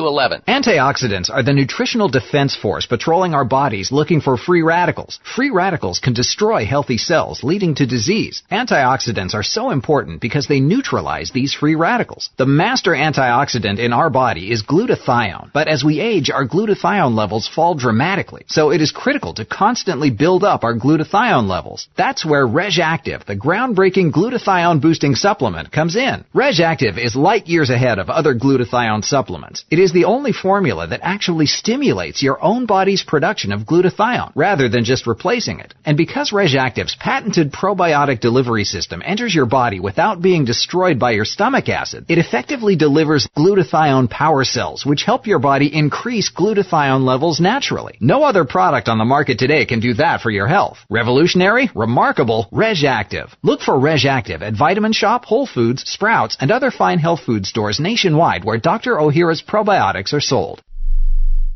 Antioxidants are the nutritional defense force patrolling our bodies looking for free radicals. Free radicals can destroy healthy cells, leading to disease. Antioxidants are so important because they neutralize these free radicals. The master antioxidant in our body is glutathione, but as we age, our glutathione levels fall dramatically. So it is critical to constantly build up our glutathione levels. That's where RegActive, the groundbreaking glutathione boosting supplement, comes in. RegActive is light years ahead of other glutathione supplements. It is the only formula that actually stimulates your own body's production of glutathione rather than just replacing it. And because RegActive's patented probiotic delivery system enters your body without being destroyed by your stomach acid, it effectively delivers glutathione power cells which help your body increase glutathione levels naturally. No other product on the market today can do that for your health. Revolutionary, remarkable, RegActive. Look for RegActive at Vitamin Shoppe, Whole Foods, Sprouts, and other fine health food stores nationwide where Dr. Ohhira's probiotics are sold.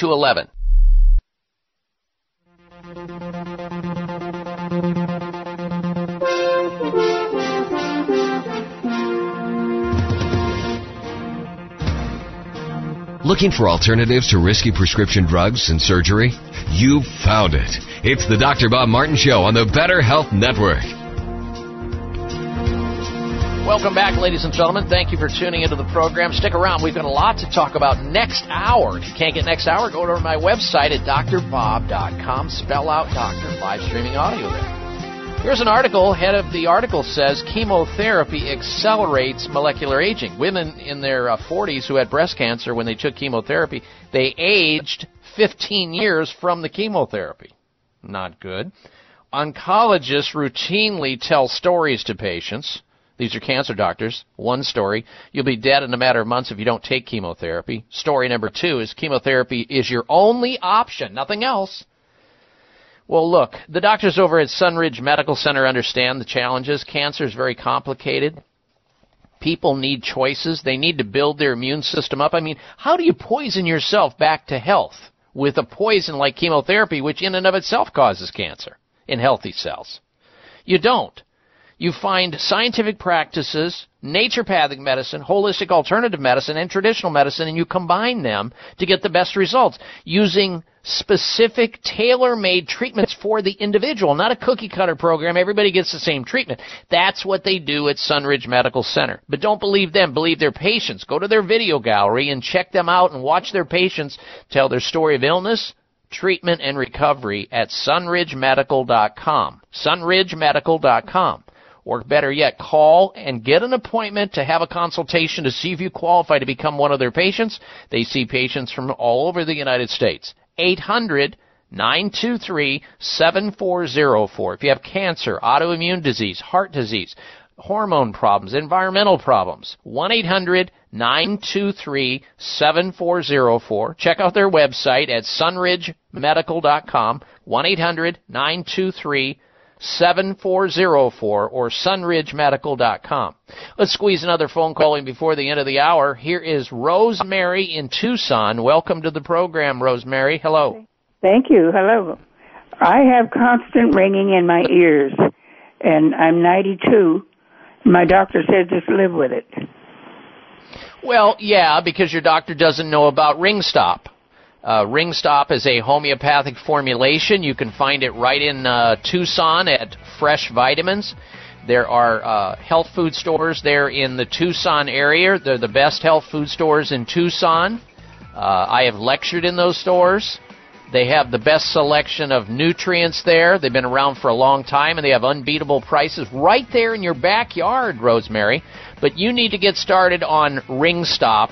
211. Looking for alternatives to risky prescription drugs and surgery? You've found it. It's the Dr. Bob Martin Show on the Better Health Network. Welcome back, ladies and gentlemen. Thank you for tuning into the program. Stick around. We've got a lot to talk about next hour. If you can't get next hour, go to my website at drbob.com. Spell out doctor, live streaming audio there. Here's an article. Head of the article says chemotherapy accelerates molecular aging. Women in their uh, 40s who had breast cancer when they took chemotherapy, they aged 15 years from the chemotherapy. Not good. Oncologists routinely tell stories to patients these are cancer doctors. One story, you'll be dead in a matter of months if you don't take chemotherapy. Story number two is chemotherapy is your only option, nothing else. Well, look, the doctors over at Sunridge Medical Center understand the challenges. Cancer is very complicated. People need choices. They need to build their immune system up. I mean, how do you poison yourself back to health with a poison like chemotherapy, which in and of itself causes cancer in healthy cells? You don't. You find scientific practices, naturopathic medicine, holistic alternative medicine, and traditional medicine, and you combine them to get the best results using specific tailor-made treatments for the individual, not a cookie cutter program. Everybody gets the same treatment. That's what they do at Sunridge Medical Center. But don't believe them, believe their patients. Go to their video gallery and check them out and watch their patients tell their story of illness, treatment, and recovery at sunridgemedical.com. sunridgemedical.com. Or better yet, call and get an appointment to have a consultation to see if you qualify to become one of their patients. They see patients from all over the United States. 800 923 7404. If you have cancer, autoimmune disease, heart disease, hormone problems, environmental problems, 1 800 923 7404. Check out their website at sunridgemedical.com, 1 800 923 7404 or sunridgemedical.com. Let's squeeze another phone call in before the end of the hour. Here is Rosemary in Tucson. Welcome to the program, Rosemary. Hello. Thank you. Hello. I have constant ringing in my ears, and I'm 92. My doctor said just live with it. Well, yeah, because your doctor doesn't know about ring stop. Uh, Ring Stop is a homeopathic formulation. You can find it right in uh, Tucson at Fresh Vitamins. There are uh, health food stores there in the Tucson area. They're the best health food stores in Tucson. Uh, I have lectured in those stores. They have the best selection of nutrients there. They've been around for a long time and they have unbeatable prices right there in your backyard, Rosemary. But you need to get started on Ring Stop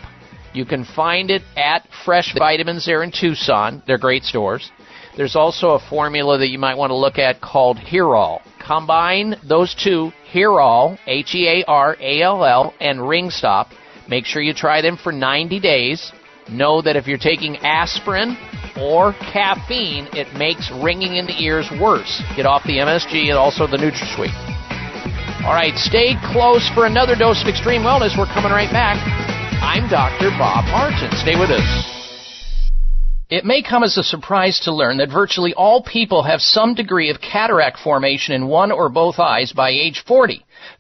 you can find it at Fresh Vitamins there in Tucson. They're great stores. There's also a formula that you might want to look at called Hearall. Combine those two, Hearall, H-E-A-R-A-L-L, and Ringstop. Make sure you try them for 90 days. Know that if you're taking aspirin or caffeine, it makes ringing in the ears worse. Get off the MSG and also the NutraSweet. All right, stay close for another dose of extreme wellness. We're coming right back. I'm Dr. Bob Martin. Stay with us. It may come as a surprise to learn that virtually all people have some degree of cataract formation in one or both eyes by age 40.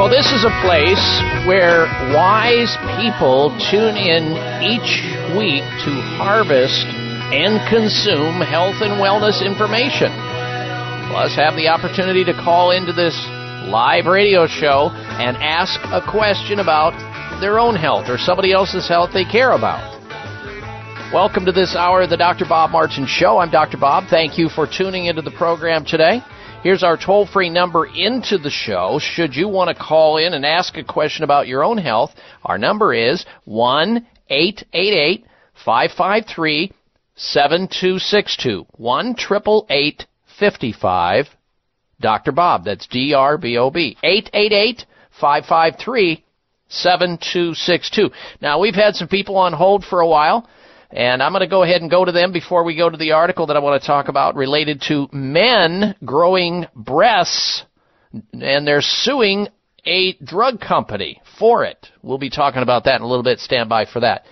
Well, this is a place where wise people tune in each week to harvest and consume health and wellness information. Plus, have the opportunity to call into this live radio show and ask a question about their own health or somebody else's health they care about. Welcome to this hour of the Dr. Bob Martin Show. I'm Dr. Bob. Thank you for tuning into the program today. Here's our toll free number into the show. Should you want to call in and ask a question about your own health, our number is 1 888 553 7262. 1 888 55 Dr. Bob. That's D R B O B. 888 553 7262. Now, we've had some people on hold for a while. And I'm going to go ahead and go to them before we go to the article that I want to talk about related to men growing breasts, and they're suing a drug company for it. We'll be talking about that in a little bit. Stand by for that.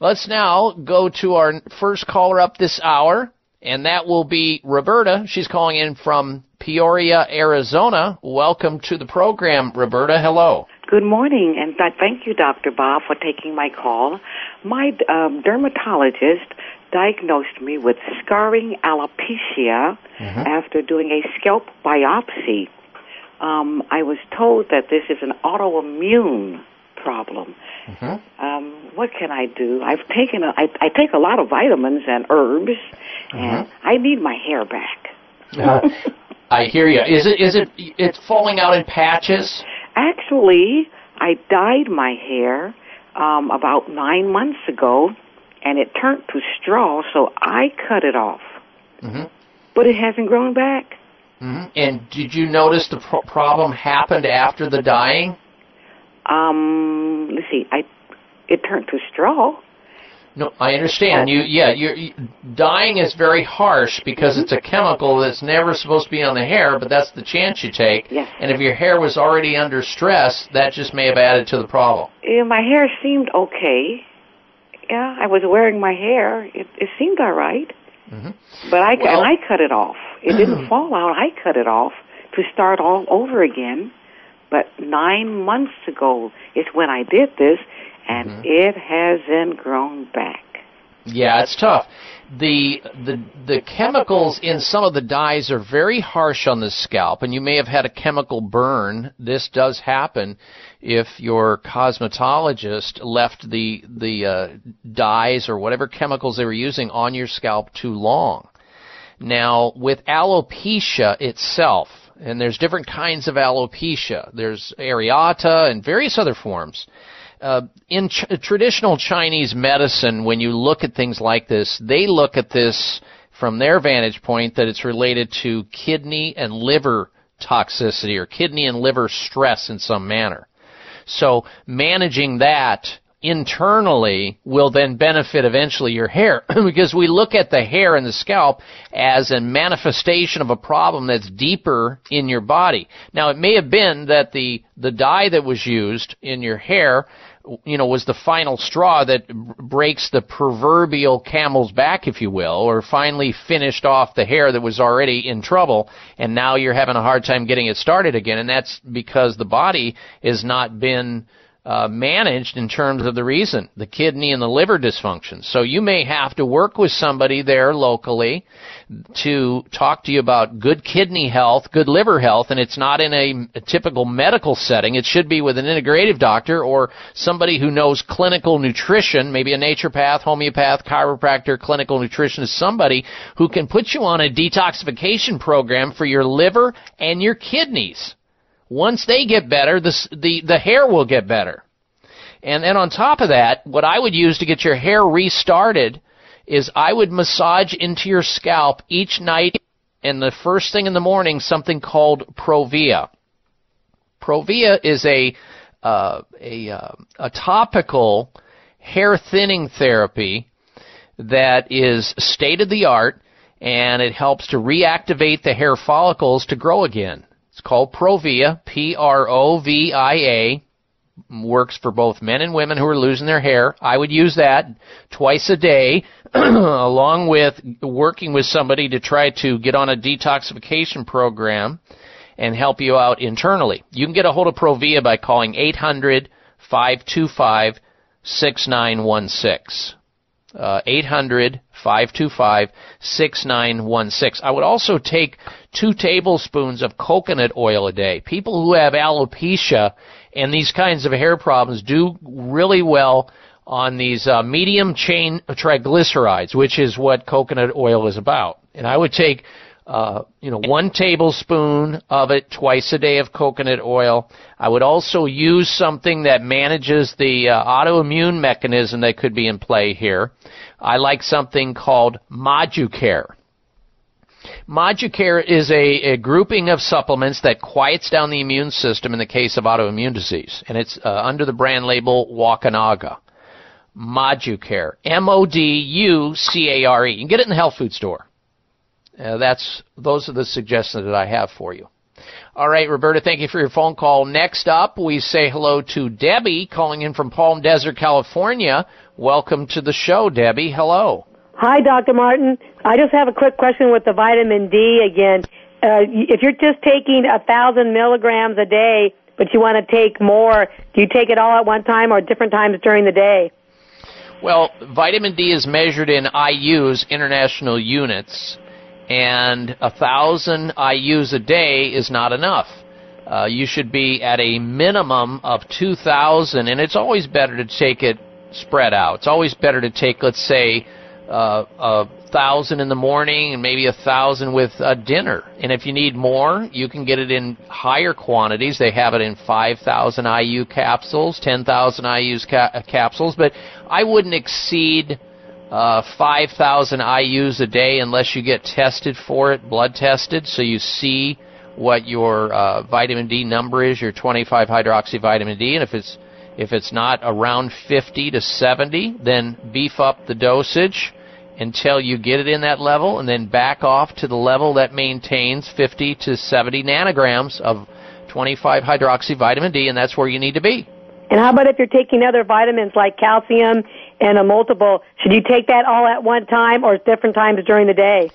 Let's now go to our first caller up this hour, and that will be Roberta. She's calling in from Peoria, Arizona. Welcome to the program, Roberta. Hello. Good morning, and th- thank you, Dr. Bob, for taking my call. My um, dermatologist diagnosed me with scarring alopecia after doing a scalp biopsy. Um, I was told that this is an autoimmune problem. Um, what can I do? I've taken a, I, I take a lot of vitamins and herbs, and I need my hair back. Uh, I hear you. Is it is it it's falling out in patches? Actually, I dyed my hair um, about nine months ago, and it turned to straw, so I cut it off. Mm-hmm. But it hasn't grown back. Mm-hmm. And did you notice the pro- problem happened after the dyeing? Um, let's see, I it turned to straw. No, I understand. You, yeah, you're, you, dyeing is very harsh because it's a mm-hmm. chemical that's never supposed to be on the hair, but that's the chance you take. Yes. And if your hair was already under stress, that just may have added to the problem. Yeah, my hair seemed okay. Yeah, I was wearing my hair. It, it seemed all right. Mm-hmm. But I Well- and I cut it off. It didn't fall out. I cut it off to start all over again. But nine months ago is when I did this, and it hasn't grown back. Yeah, it's tough. The the the chemicals in some of the dyes are very harsh on the scalp, and you may have had a chemical burn. This does happen if your cosmetologist left the the uh, dyes or whatever chemicals they were using on your scalp too long. Now, with alopecia itself, and there's different kinds of alopecia. There's areata and various other forms. Uh, in ch- traditional Chinese medicine, when you look at things like this, they look at this from their vantage point that it's related to kidney and liver toxicity or kidney and liver stress in some manner. So managing that internally will then benefit eventually your hair because we look at the hair and the scalp as a manifestation of a problem that's deeper in your body. Now it may have been that the the dye that was used in your hair you know, was the final straw that breaks the proverbial camel's back, if you will, or finally finished off the hair that was already in trouble, and now you're having a hard time getting it started again, and that's because the body has not been uh, managed in terms of the reason, the kidney and the liver dysfunction. So you may have to work with somebody there locally to talk to you about good kidney health, good liver health, and it's not in a, a typical medical setting. It should be with an integrative doctor or somebody who knows clinical nutrition, maybe a naturopath, homeopath, chiropractor, clinical nutritionist, somebody who can put you on a detoxification program for your liver and your kidneys. Once they get better, the, the, the hair will get better. And then on top of that, what I would use to get your hair restarted is I would massage into your scalp each night and the first thing in the morning something called Provia. Provia is a uh, a, uh, a topical hair thinning therapy that is state of the art and it helps to reactivate the hair follicles to grow again. It's called Provia, P-R-O-V-I-A. Works for both men and women who are losing their hair. I would use that twice a day, along with working with somebody to try to get on a detoxification program and help you out internally. You can get a hold of Provia by calling 800 525 6916. Uh, 800 525 6916. I would also take two tablespoons of coconut oil a day. People who have alopecia and these kinds of hair problems do really well on these uh, medium chain triglycerides, which is what coconut oil is about. And I would take uh, you know, one tablespoon of it twice a day of coconut oil. I would also use something that manages the uh, autoimmune mechanism that could be in play here. I like something called Moducare. Moducare is a, a, grouping of supplements that quiets down the immune system in the case of autoimmune disease, and it's uh, under the brand label Wakunaga. Moducare, M-O-D-U-C-A-R-E. You can get it in the health food store. Uh, that's those are the suggestions that I have for you. All right, Roberta, thank you for your phone call. Next up, we say hello to Debbie calling in from Palm Desert, California. Welcome to the show, Debbie. Hello. Hi, Dr. Martin. I just have a quick question with the vitamin D again. Uh, if you're just taking a thousand milligrams a day, but you want to take more, do you take it all at one time or different times during the day? Well, vitamin D is measured in IUs, international units, and a thousand IUs a day is not enough. Uh, you should be at a minimum of 2,000, and it's always better to take it spread out. It's always better to take, let's say, uh, a thousand in the morning and maybe a thousand with a dinner. And if you need more, you can get it in higher quantities. They have it in 5,000 IU capsules, 10,000 IU ca- capsules, but I wouldn't exceed uh, 5,000 IUs a day unless you get tested for it, blood tested, so you see what your uh, vitamin D number is, your 25 hydroxy vitamin D, and if it's if it's not around 50 to 70, then beef up the dosage until you get it in that level, and then back off to the level that maintains 50 to 70 nanograms of 25 hydroxy vitamin D, and that's where you need to be. And how about if you're taking other vitamins like calcium and a multiple? Should you take that all at one time or different times during the day?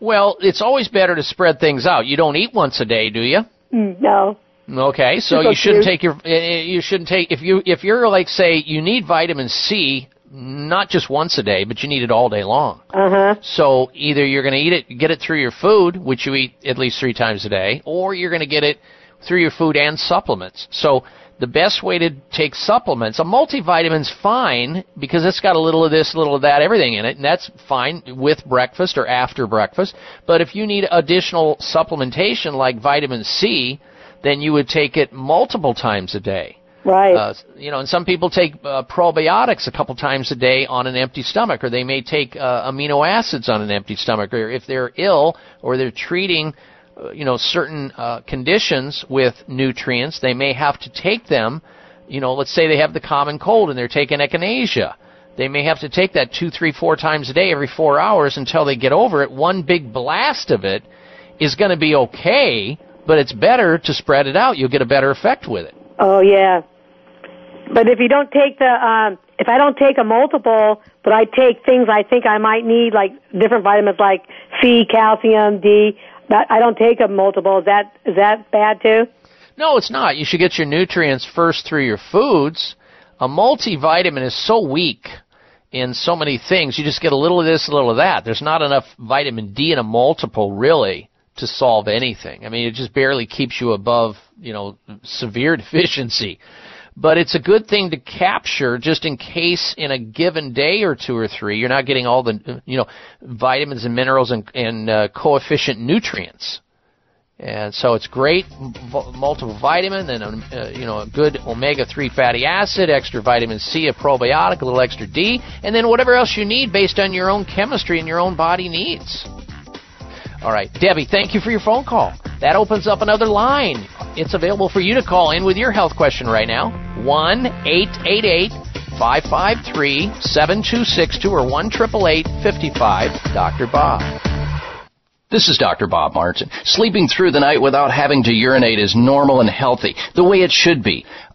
Well, it's always better to spread things out. You don't eat once a day, do you? Mm, no. Okay, so you shouldn't take your eh, eh, you shouldn't take if you if you're like say you need vitamin C not just once a day, but you need it all day long. Uh-huh. So either you're going to eat it get it through your food, which you eat at least 3 times a day, or you're going to get it through your food and supplements. So the best way to take supplements, a multivitamin's fine because it's got a little of this, a little of that, everything in it, and that's fine with breakfast or after breakfast. But if you need additional supplementation like vitamin C, then you would take it multiple times a day. Right. Uh, you know, and some people take uh, probiotics a couple times a day on an empty stomach, or they may take uh, amino acids on an empty stomach, or if they're ill or they're treating, uh, you know, certain uh, conditions with nutrients, they may have to take them. You know, let's say they have the common cold and they're taking echinacea. They may have to take that two, three, four times a day, every four hours until they get over it. One big blast of it is going to be okay, but it's better to spread it out. You'll get a better effect with it. Oh yeah. But if you don't take the, um, if I don't take a multiple, but I take things I think I might need, like different vitamins like C, calcium, D, that I don't take a multiple. Is that is that bad too? No, it's not. You should get your nutrients first through your foods. A multivitamin is so weak in so many things. You just get a little of this, a little of that. There's not enough vitamin D in a multiple really to solve anything. I mean, it just barely keeps you above, you know, severe deficiency. But it's a good thing to capture just in case in a given day or two or three you're not getting all the, you know, vitamins and minerals and, and uh, coefficient nutrients. And so it's great multiple vitamin and um, uh, you know a good omega 3 fatty acid, extra vitamin C, a probiotic, a little extra D, and then whatever else you need based on your own chemistry and your own body needs. All right, Debbie, thank you for your phone call. That opens up another line. It's available for you to call in with your health question right now. 1 888 553 7262 or 1 55 Dr. Bob. This is Dr. Bob Martin. Sleeping through the night without having to urinate is normal and healthy, the way it should be.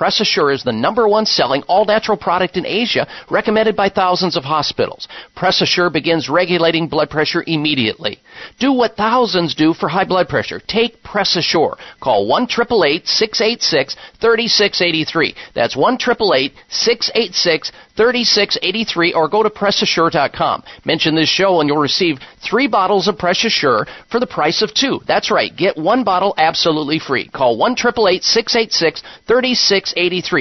Press Assure is the number one selling all natural product in Asia, recommended by thousands of hospitals. Press Assure begins regulating blood pressure immediately. Do what thousands do for high blood pressure. Take Press Assure. Call 1 686 3683. That's 1 686 3683 or go to PressAssure.com. Mention this show and you'll receive three bottles of Press Assure for the price of two. That's right. Get one bottle absolutely free. Call 1 686 3683.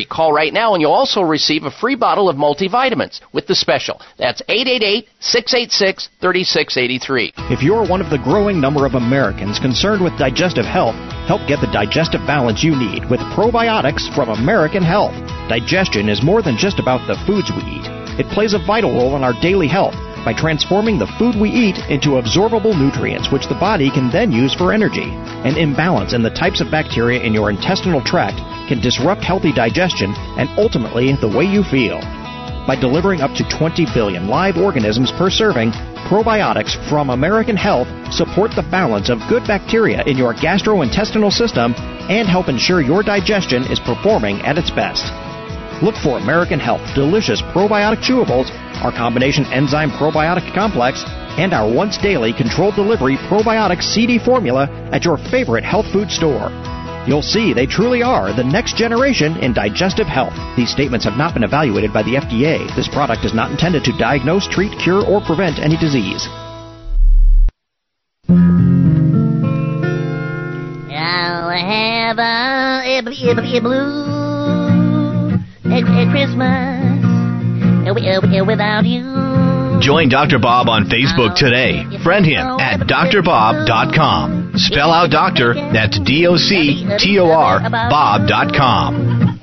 Call right now and you'll also receive a free bottle of multivitamins with the special. That's 888 686 3683. If you're one of the growing number of Americans concerned with digestive health, help get the digestive balance you need with probiotics from American Health. Digestion is more than just about the foods we eat. It plays a vital role in our daily health by transforming the food we eat into absorbable nutrients which the body can then use for energy. An imbalance in the types of bacteria in your intestinal tract can disrupt healthy digestion and ultimately the way you feel. By delivering up to 20 billion live organisms per serving, probiotics from American Health support the balance of good bacteria in your gastrointestinal system and help ensure your digestion is performing at its best. Look for American Health Delicious Probiotic Chewables, our combination enzyme probiotic complex, and our once daily controlled delivery probiotic CD formula at your favorite health food store. You'll see they truly are the next generation in digestive health. These statements have not been evaluated by the FDA. This product is not intended to diagnose, treat, cure, or prevent any disease. I'll have a, a, a, a blue Christmas without you. Join Dr. Bob on Facebook today. Uh, Friend him oh, at drbob.com. Spell out doctor, that's D-O-C-T-O-R, bob.com.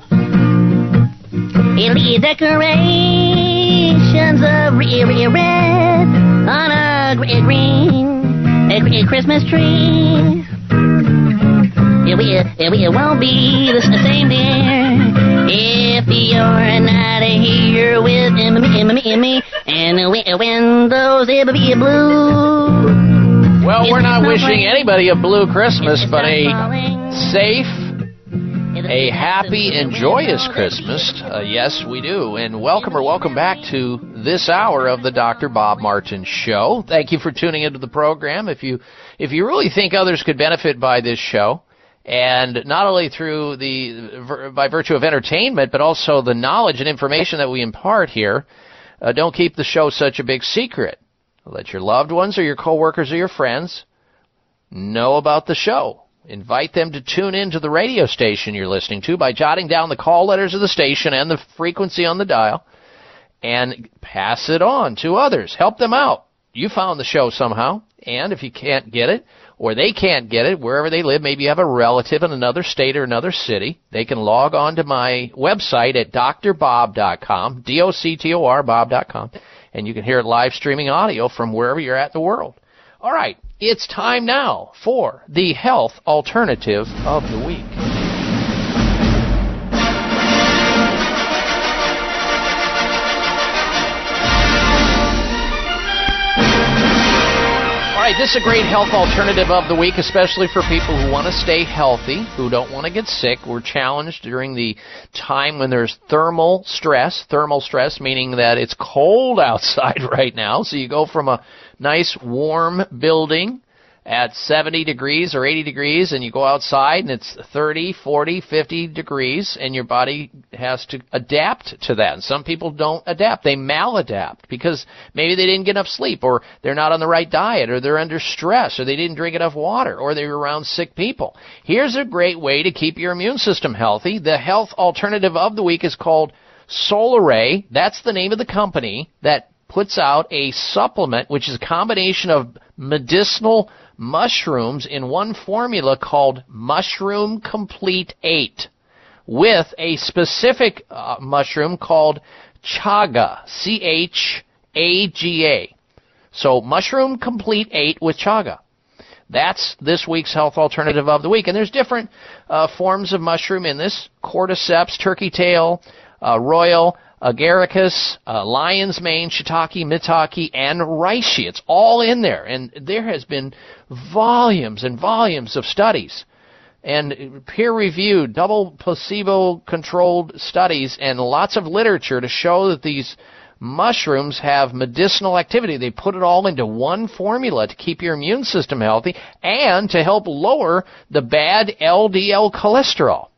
Italy decorations of re- re- red on a green a Christmas tree. It, it, won't be the same, dear, if you're not here with me, me, me, me and the wi- windows it will be blue. Well, we're not wishing anybody a blue Christmas, but a safe, a happy and joyous Christmas. Uh, yes, we do. And welcome or welcome back to this hour of the Dr. Bob Martin Show. Thank you for tuning into the program. If you if you really think others could benefit by this show, and not only through the by virtue of entertainment, but also the knowledge and information that we impart here, uh, don't keep the show such a big secret. Let your loved ones or your coworkers or your friends know about the show. Invite them to tune in to the radio station you're listening to by jotting down the call letters of the station and the frequency on the dial and pass it on to others. Help them out. You found the show somehow, and if you can't get it or they can't get it wherever they live, maybe you have a relative in another state or another city, they can log on to my website at drbob.com, D-O-C-T-O-R, bob.com, and you can hear it live streaming audio from wherever you're at in the world. All right, it's time now for the health alternative of the week. Right, this is a great health alternative of the week, especially for people who want to stay healthy, who don't want to get sick. We're challenged during the time when there's thermal stress. Thermal stress meaning that it's cold outside right now. So you go from a nice warm building at 70 degrees or 80 degrees and you go outside and it's 30, 40, 50 degrees and your body has to adapt to that. And some people don't adapt. They maladapt because maybe they didn't get enough sleep or they're not on the right diet or they're under stress or they didn't drink enough water or they're around sick people. Here's a great way to keep your immune system healthy. The health alternative of the week is called Solaray. That's the name of the company that puts out a supplement which is a combination of medicinal mushrooms in one formula called Mushroom Complete 8 with a specific uh, mushroom called chaga, C H A G A. So Mushroom Complete 8 with chaga. That's this week's health alternative of the week. And there's different uh, forms of mushroom in this cordyceps, turkey tail, uh, royal, agaricus, uh, lion's mane, shiitake, maitake, and reishi. It's all in there. And there has been volumes and volumes of studies and peer-reviewed, double placebo-controlled studies and lots of literature to show that these mushrooms have medicinal activity. They put it all into one formula to keep your immune system healthy and to help lower the bad LDL cholesterol.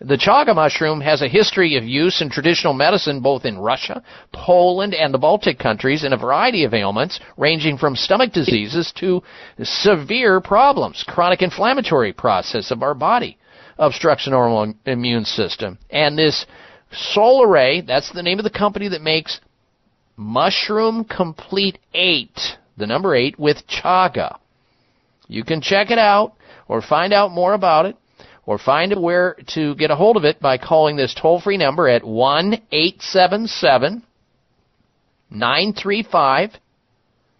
The chaga mushroom has a history of use in traditional medicine both in Russia, Poland, and the Baltic countries in a variety of ailments ranging from stomach diseases to severe problems, chronic inflammatory process of our body, obstructs the normal immune system. And this Solaray, that's the name of the company that makes Mushroom Complete 8, the number 8 with chaga. You can check it out or find out more about it or find where to get a hold of it by calling this toll free number at 1 877 935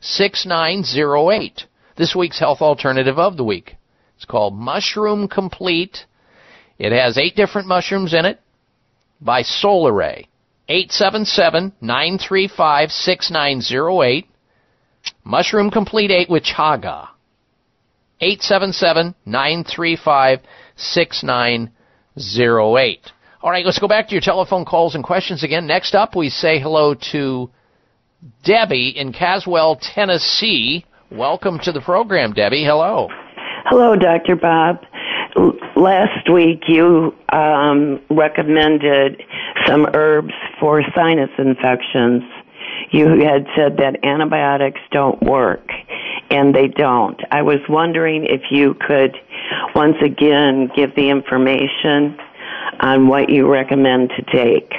6908. This week's health alternative of the week. It's called Mushroom Complete. It has eight different mushrooms in it by Solaray. 877 935 6908. Mushroom Complete 8 with Chaga. 877 935 6908. All right, let's go back to your telephone calls and questions again. Next up, we say hello to Debbie in Caswell, Tennessee. Welcome to the program, Debbie. Hello. Hello, Dr. Bob. Last week you um, recommended some herbs for sinus infections. You had said that antibiotics don't work, and they don't. I was wondering if you could once again give the information on what you recommend to take.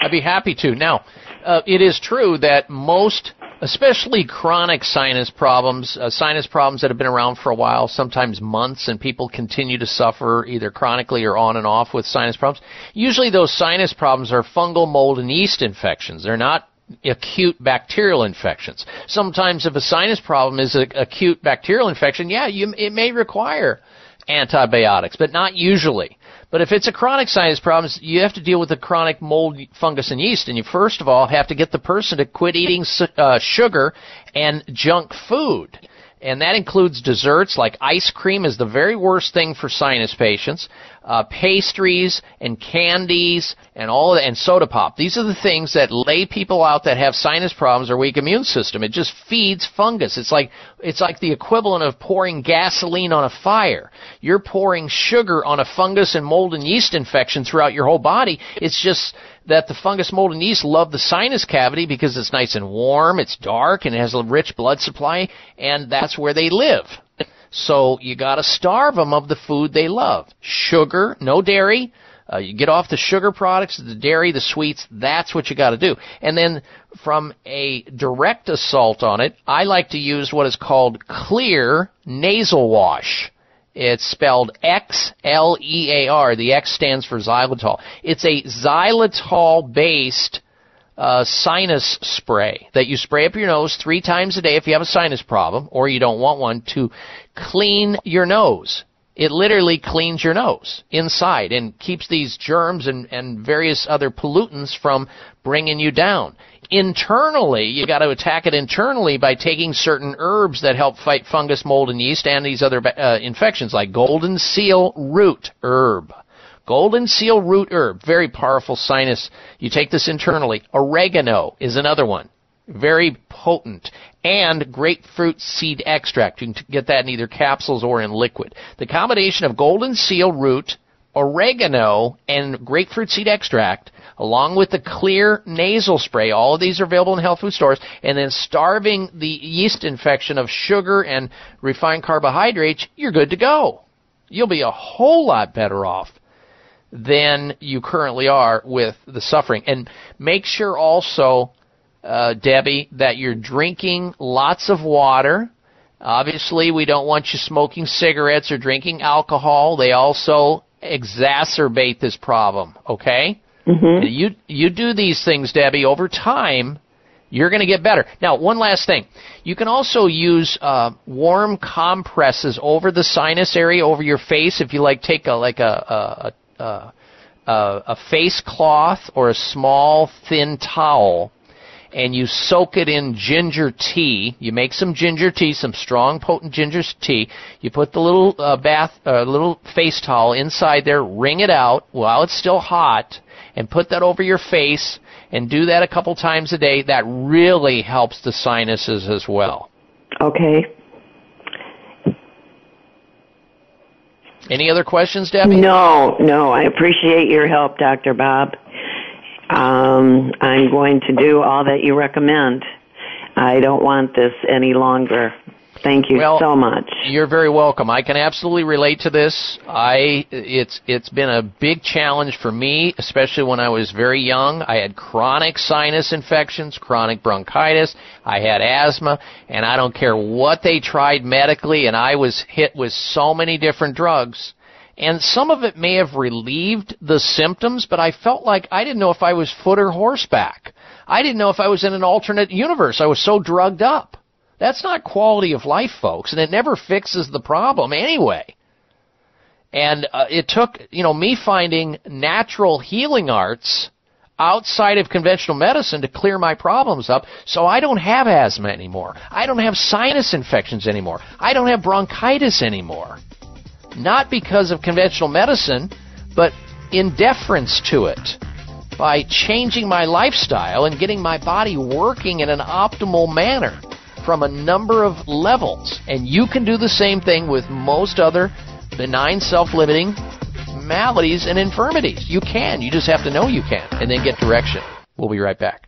I'd be happy to. Now, uh, it is true that most especially chronic sinus problems, uh, sinus problems that have been around for a while, sometimes months, and people continue to suffer either chronically or on and off with sinus problems. Usually those sinus problems are fungal mold and yeast infections. They're not acute bacterial infections. Sometimes if a sinus problem is an acute bacterial infection, yeah, you, it may require antibiotics, but not usually. But if it's a chronic sinus problem, you have to deal with the chronic mold, fungus, and yeast. And you first of all have to get the person to quit eating uh, sugar and junk food. And that includes desserts like ice cream is the very worst thing for sinus patients uh, pastries and candies and all that, and soda pop. These are the things that lay people out that have sinus problems or weak immune system. It just feeds fungus. It's like it's like the equivalent of pouring gasoline on a fire. You're pouring sugar on a fungus and mold and yeast infection throughout your whole body. It's just that the fungus, mold, and yeast love the sinus cavity because it's nice and warm, it's dark, and it has a rich blood supply, and that's where they live. So you got to starve them of the food they love. Sugar, no dairy. Uh, you get off the sugar products, the dairy, the sweets. That's what you got to do. And then from a direct assault on it, I like to use what is called Xlear nasal wash. It's spelled X L E A R. The X stands for xylitol. It's a xylitol based uh, sinus spray that you spray up your nose three times a day if you have a sinus problem or you don't want one to clean your nose. It literally cleans your nose inside and keeps these germs and, and various other pollutants from bringing you down. Internally, you got to attack it internally by taking certain herbs that help fight fungus, mold, and yeast and these other uh, infections like golden seal root herb. Golden seal root herb, very powerful sinus. You take this internally. Oregano is another one. Very potent. And grapefruit seed extract. You can get that in either capsules or in liquid. The combination of golden seal root, oregano, and grapefruit seed extract, along with the Xlear nasal spray, all of these are available in health food stores, and then starving the yeast infection of sugar and refined carbohydrates, you're good to go. You'll be a whole lot better off than you currently are with the suffering. And make sure also, uh, Debbie, that you're drinking lots of water. Obviously, we don't want you smoking cigarettes or drinking alcohol. They also exacerbate this problem. Okay. Mm-hmm. You you do these things, Debbie. Over time, you're going to get better. Now, one last thing. You can also use uh, warm compresses over the sinus area, over your face. If you like, take a like a, a, uh, a face cloth or a small thin towel and you soak it in ginger tea. You make some ginger tea, some strong, potent ginger tea. You put the little uh, bath, uh, little face towel inside there, wring it out while it's still hot, and put that over your face. And do that a couple times a day. That really helps the sinuses as well. Okay. Any other questions, Debbie? No, no. I appreciate your help, Dr. Bob. Um, I'm going to do all that you recommend. I don't want this any longer. Thank you well, so much. You're very welcome. I can absolutely relate to this. I it's it's been a big challenge for me, especially when I was very young. I had chronic sinus infections, chronic bronchitis, I had asthma, and I don't care what they tried medically and I was hit with so many different drugs. And some of it may have relieved the symptoms, but I felt like I didn't know if I was foot or horseback. I didn't know if I was in an alternate universe. I was so drugged up. That's not quality of life, folks, and it never fixes the problem anyway. And uh, it took, you know, me finding natural healing arts outside of conventional medicine to clear my problems up so I don't have asthma anymore. I don't have sinus infections anymore. I don't have bronchitis anymore. Not because of conventional medicine, but in deference to it. By changing my lifestyle and getting my body working in an optimal manner from a number of levels. And you can do the same thing with most other benign self limiting maladies and infirmities. You can. You just have to know you can and then get direction. We'll be right back.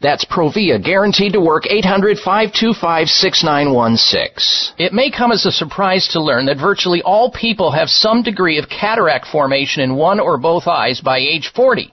That's Provia, guaranteed to work 800-525-6916. It may come as a surprise to learn that virtually all people have some degree of cataract formation in one or both eyes by age 40.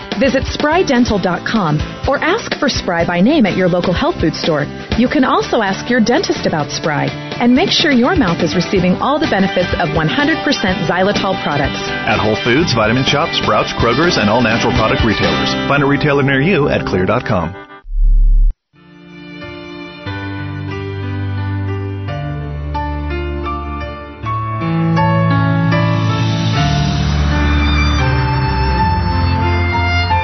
Visit sprydental.com or ask for Spry by name at your local health food store. You can also ask your dentist about Spry and make sure your mouth is receiving all the benefits of 100% xylitol products. At Whole Foods, Vitamin Shoppe, Sprouts, Kroger's, and all natural product retailers. Find a retailer near you at xlear.com.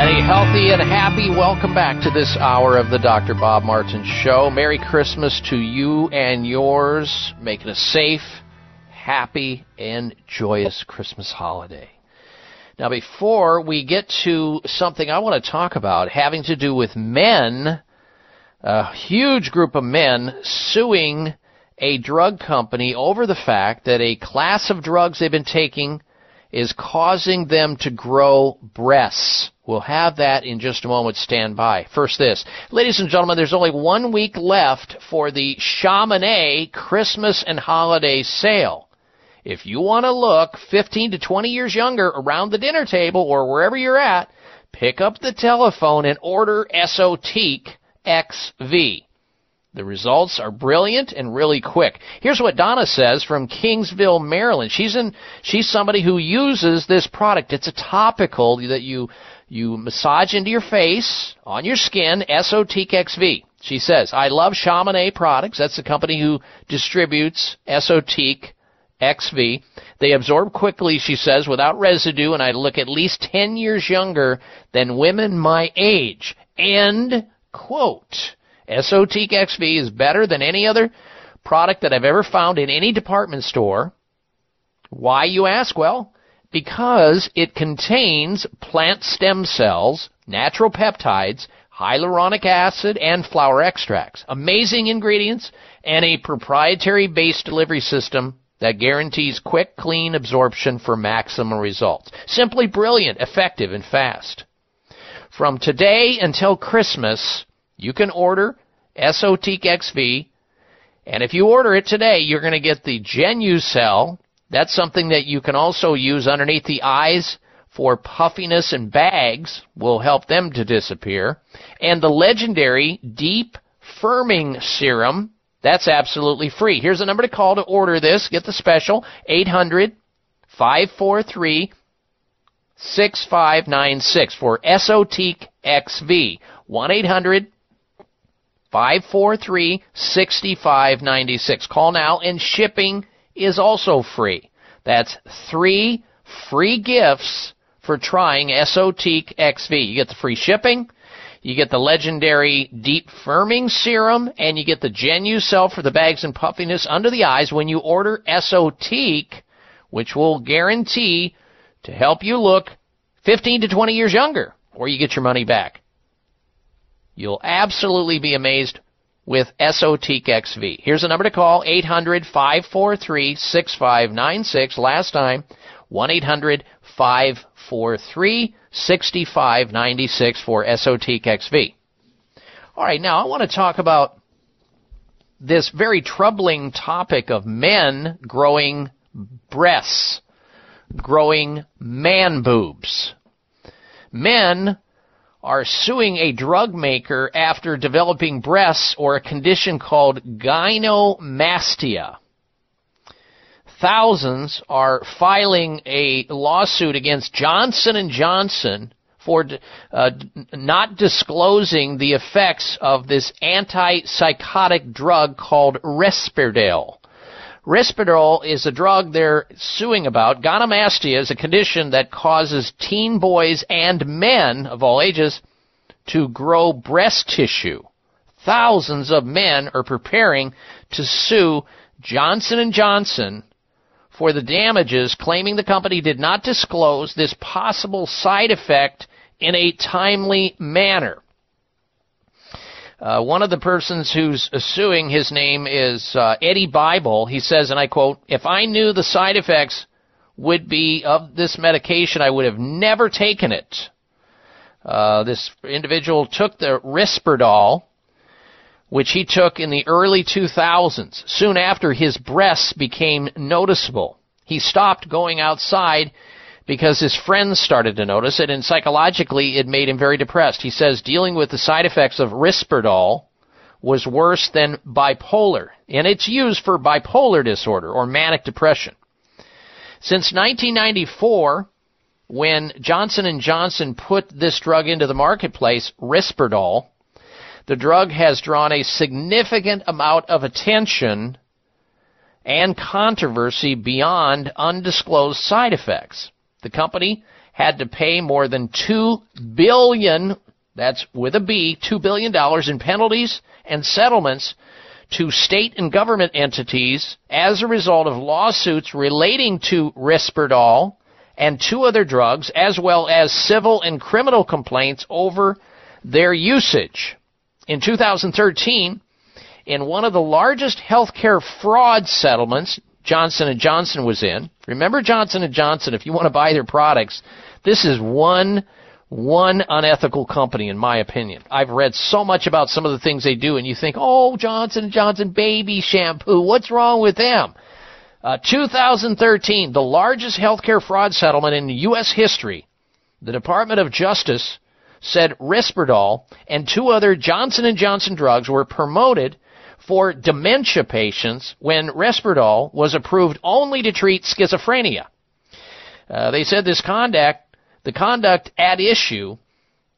A healthy and happy welcome back to this hour of the Dr. Bob Martin Show. Merry Christmas to you and yours. Making a safe, happy, and joyous Christmas holiday. Now, before we get to something I want to talk about having to do with men, a huge group of men suing a drug company over the fact that a class of drugs they've been taking is causing them to grow breasts. We'll have that in just a moment. Stand by. First, this. Ladies and gentlemen, there's only one week left for the Chamonix Christmas and Holiday Sale. If you want to look 15 to 20 years younger around the dinner table or wherever you're at, pick up the telephone and order Esotique XV. The results are brilliant and really quick. Here's what Donna says from Kingsville, Maryland. She's in she's somebody who uses this product. It's a topical that you you massage into your face, on your skin, Esotique XV. She says, I love Chamonix products. That's the company who distributes Esotique XV. They absorb quickly, she says, without residue, and I look at least 10 years younger than women my age. End quote. Esotique XV is better than any other product that I've ever found in any department store. Why, you ask? Well, because it contains plant stem cells, natural peptides, hyaluronic acid, and flower extracts. Amazing ingredients and a proprietary base delivery system that guarantees quick, clean absorption for maximum results. Simply brilliant, effective, and fast. From today until Christmas, you can order Esotique XV, and if you order it today, you're going to get the Genucell. That's something that you can also use underneath the eyes for puffiness and bags will help them to disappear. And the legendary deep firming serum, that's absolutely free. Here's the number to call to order this. Get the special 800 543 6596 for Esotique XV. 1 800 543 6596. Call now and shipping is also free. That's three free gifts for trying Esotique XV. You get the free shipping, you get the legendary deep firming serum, and you get the Genucell for the bags and puffiness under the eyes when you order Esotique, which will guarantee to help you look 15 to 20 years younger, or you get your money back. You'll absolutely be amazed with Esotique XV. Here's the number to call 800 543 6596. Last time 1 800 543 6596 for Esotique XV. All right, now I want to talk about this very troubling topic of men growing breasts, growing man boobs. Men are suing a drug maker after developing breasts or a condition called gynecomastia. Thousands are filing a lawsuit against Johnson and Johnson for uh, not disclosing the effects of this antipsychotic drug called Risperdal. Risperdal is a drug they're suing about. Gynecomastia is a condition that causes teen boys and men of all ages to grow breast tissue. Thousands of men are preparing to sue Johnson & Johnson for the damages, claiming the company did not disclose this possible side effect in a timely manner. Uh, one of the persons who's suing, his name is uh, Eddie Bible. He says, and I quote, If I knew the side effects would be of this medication, I would have never taken it. Uh, this individual took the Risperdal, which he took in the early 2000s. Soon after, his breasts became noticeable. He stopped going outside because his friends started to notice it, and psychologically it made him very depressed. He says dealing with the side effects of Risperdal was worse than bipolar, and it's used for bipolar disorder or manic depression. Since 1994, when Johnson & Johnson put this drug into the marketplace, Risperdal, the drug has drawn a significant amount of attention and controversy beyond undisclosed side effects. The company had to pay more than two billion, that's with a B, two billion dollars in penalties and settlements to state and government entities as a result of lawsuits relating to Risperdal and two other drugs, as well as civil and criminal complaints over their usage. In 2013, in one of the largest healthcare fraud settlements, Johnson & Johnson was in. Remember Johnson & Johnson, if you want to buy their products, this is one one unethical company in my opinion. I've read so much about some of the things they do and you think, "Oh, Johnson & Johnson baby shampoo, what's wrong with them?" Uh, 2013, the largest healthcare fraud settlement in U.S. history. The Department of Justice said Risperdal and two other Johnson & Johnson drugs were promoted for dementia patients when Risperdal was approved only to treat schizophrenia. Uh, they said this conduct, the conduct at issue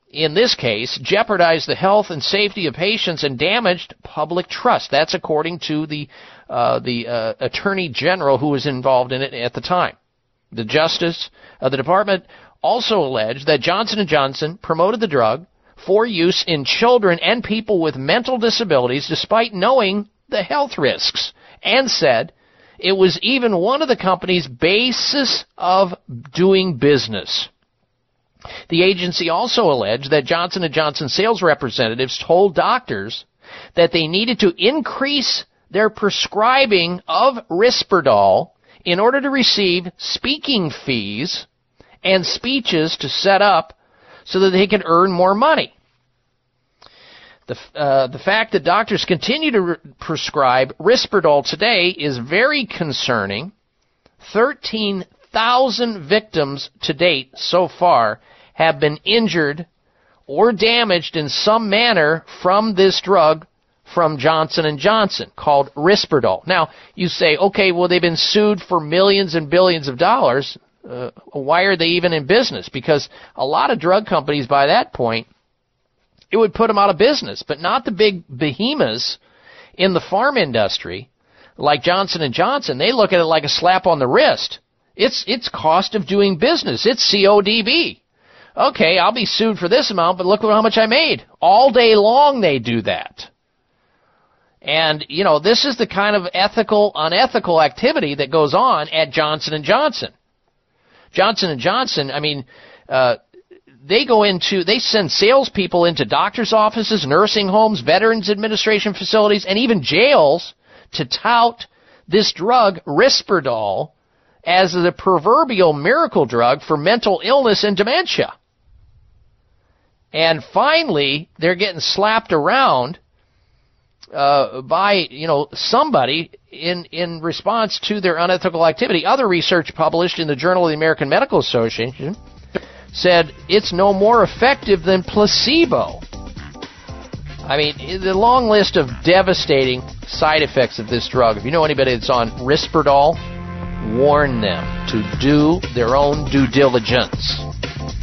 in this case, jeopardized the health and safety of patients and damaged public trust. That's according to the uh, the uh, attorney general who was involved in it at the time. The justice, uh, the department also alleged that Johnson & Johnson promoted the drug for use in children and people with mental disabilities despite knowing the health risks and said it was even one of the company's basis of doing business. The agency also alleged that Johnson & Johnson sales representatives told doctors that they needed to increase their prescribing of Risperdal in order to receive speaking fees and speeches to set up so that they can earn more money. The, uh, the fact that doctors continue to re- prescribe Risperdal today is very concerning. 13,000 victims to date so far have been injured or damaged in some manner from this drug from Johnson & Johnson called Risperdal. Now, you say, okay, well they've been sued for millions and billions of dollars. Uh, why are they even in business? Because a lot of drug companies by that point, it would put them out of business, but not the big behemoths in the farm industry like Johnson & Johnson. They look at it like a slap on the wrist. It's it's cost of doing business. It's CODB. Okay, I'll be sued for this amount, but look how much I made. All day long they do that. And, you know, this is the kind of ethical, unethical activity that goes on at Johnson & Johnson. Johnson & Johnson, I mean, uh, they go into, they send salespeople into doctor's offices, nursing homes, Veterans Administration facilities, and even jails to tout this drug, Risperdal, as the proverbial miracle drug for mental illness and dementia. And finally, they're getting slapped around uh, by you know somebody in in response to their unethical activity. Other research published in the Journal of the American Medical Association said it's no more effective than placebo. I mean, the long list of devastating side effects of this drug. If you know anybody that's on Risperdal, warn them to do their own due diligence.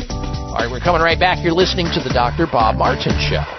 All right, we're coming right back. You're listening to the Dr. Bob Martin Show.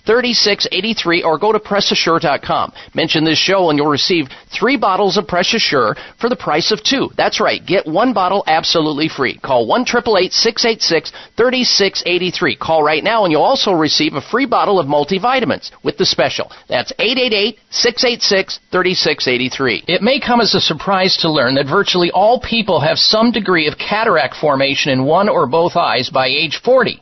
3683 or go to PressAssure.com. Mention this show and you'll receive three bottles of Press Assure for the price of two. That's right. Get one bottle absolutely free. Call 1 686 3683. Call right now and you'll also receive a free bottle of multivitamins with the special. That's 888 686 3683. It may come as a surprise to learn that virtually all people have some degree of cataract formation in one or both eyes by age 40.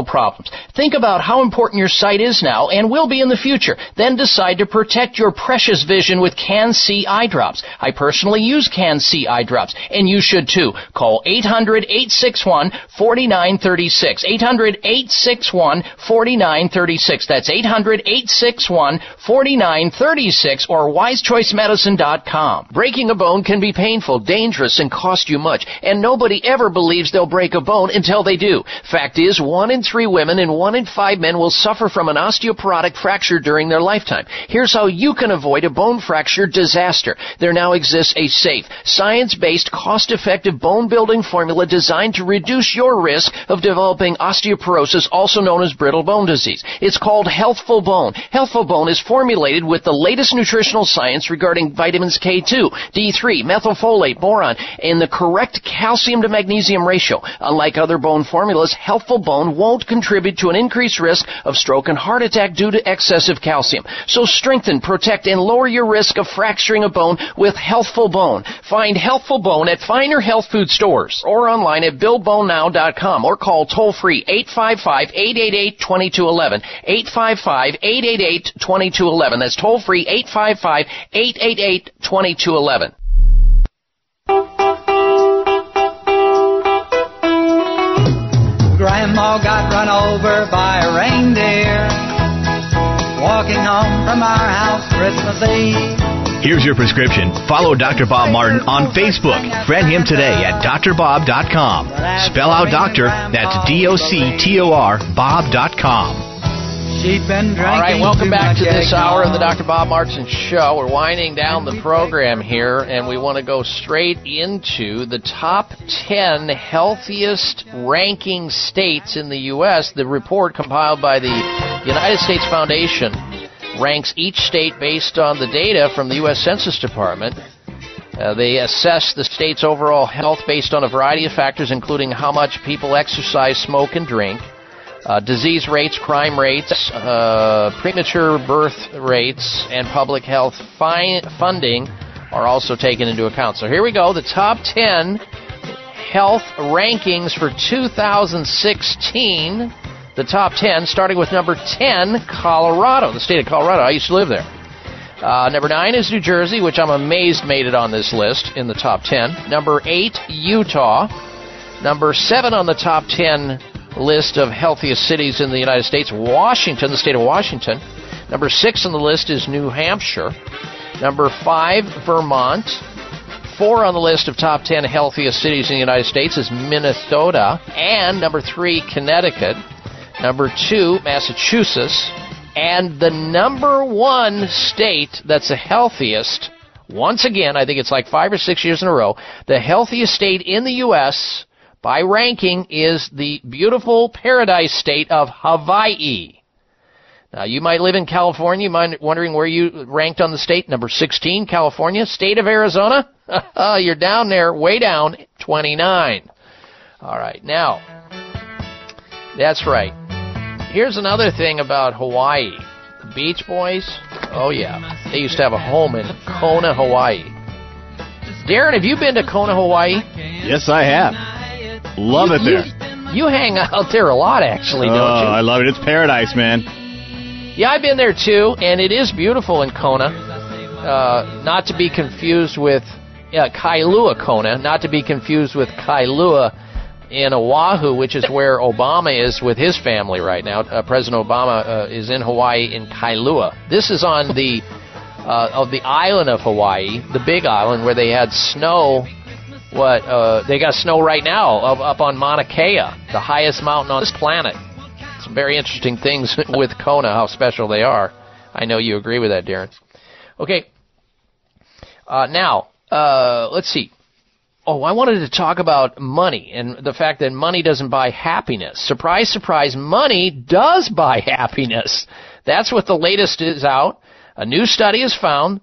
problems. Think about how important your sight is now and will be in the future. Then decide to protect your precious vision with CAN-C eye drops. I personally use CAN-C eye drops, and you should too. Call 800-861-4936. 800-861-4936. That's 800-861-4936 or wisechoicemedicine.com. Breaking a bone can be painful, dangerous, and cost you much, and nobody ever believes they'll break a bone until they do. Fact is, one in three women and one in five men will suffer from an osteoporotic fracture during their lifetime. Here's how you can avoid a bone fracture disaster. There now exists a safe, science-based, cost-effective bone building formula designed to reduce your risk of developing osteoporosis, also known as brittle bone disease. It's called Healthful Bone. Healthful Bone is formulated with the latest nutritional science regarding vitamins K2, D3, methylfolate, boron, and the correct calcium to magnesium ratio. Unlike other bone formulas, Healthful Bone won't won't contribute to an increased risk of stroke and heart attack due to excessive calcium. So strengthen, protect, and lower your risk of fracturing a bone with Healthful Bone. Find Healthful Bone at finer health food stores or online at BuildBoneNow.com or call toll free 855-888-2211. 855-888-2211. That's toll free 855-888-2211. Grandma got run over by a reindeer walking home from our house Christmas Eve. Here's your prescription. Follow Dr. Bob Martin on Facebook. Friend him today at drbob.com. Spell out doctor, that's D O C T O R, Bob.com. She'd been drinking All right, welcome back to this hour of the. Dr. Bob Martin Show. We're winding down the program here, and we want to go straight into the top 10 healthiest ranking states in the U.S. The report compiled by the United States Foundation ranks each state based on the data from the U.S. Census Department. Uh, they assess the state's overall health based on a variety of factors, including how much people exercise, smoke, and drink uh, disease rates, crime rates, uh, premature birth rates, and public health fi- funding are also taken into account. So here we go the top 10 health rankings for 2016. The top 10, starting with number 10, Colorado, the state of Colorado. I used to live there. Uh, number 9 is New Jersey, which I'm amazed made it on this list in the top 10. Number 8, Utah. Number 7 on the top 10 list of healthiest cities in the United States, Washington, the state of Washington. Number 6 on the list is New Hampshire. Number 5, Vermont. 4 on the list of top 10 healthiest cities in the United States is Minnesota. And number 3, Connecticut. Number 2, Massachusetts. And the number one state that's the healthiest, once again, I think it's like five or six years in a row, the healthiest state in the U.S. by ranking is the beautiful paradise state of Hawaii. Now, you might live in California. You might wondering where you ranked on the state. Number 16, California. State of Arizona? You're down there, way down, 29. All right, now, that's right. Here's another thing about Hawaii. The Beach Boys, oh yeah, they used to have a home in Kona, Hawaii. Darren, have you been to Kona, Hawaii? Yes, I have. Love You- it there. You, you hang out there a lot, actually, oh, don't you? I love it. It's paradise, man. Yeah, I've been there too, and it is beautiful in Kona. Uh, not to be confused with uh, Kailua, Kona. Not to be confused with Kailua in Oahu, which is where Obama is with his family right now. Uh, President Obama uh, is in Hawaii in Kailua. This is on the uh, of the island of Hawaii, the Big Island, where they had snow. What uh, they got snow right now up, up on Mauna Kea, the highest mountain on this planet some very interesting things with Kona, how special they are. I know you agree with that, Darren. Okay. Uh, now, uh, let's see. Oh, I wanted to talk about money and the fact that money doesn't buy happiness. Surprise, surprise, money does buy happiness. That's what the latest is out. A new study has found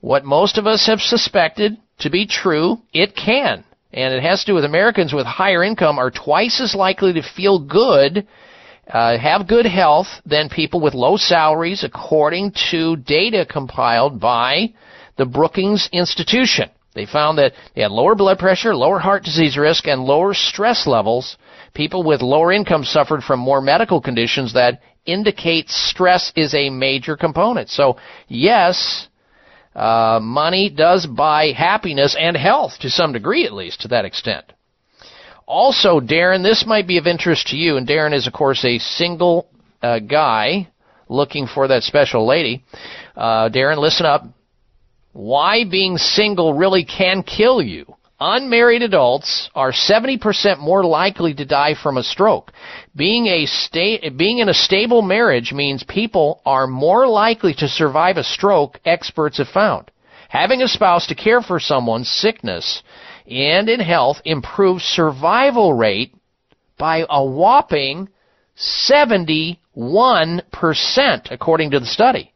what most of us have suspected to be true. It can. And it has to do with Americans with higher income are twice as likely to feel good uh, have good health than people with low salaries, according to data compiled by the Brookings Institution. They found that they had lower blood pressure, lower heart disease risk, and lower stress levels. People with lower income suffered from more medical conditions that indicate stress is a major component. So, yes, uh, money does buy happiness and health to some degree, at least to that extent. Also, Darren, this might be of interest to you, and Darren is, of course, a single uh, guy looking for that special lady. Uh, Darren, listen up. Why being single really can kill you. Unmarried adults are 70% more likely to die from a stroke. Being a sta- being in a stable marriage means people are more likely to survive a stroke, experts have found. Having a spouse to care for someone's sickness and in health improves survival rate by a whopping 71% according to the study.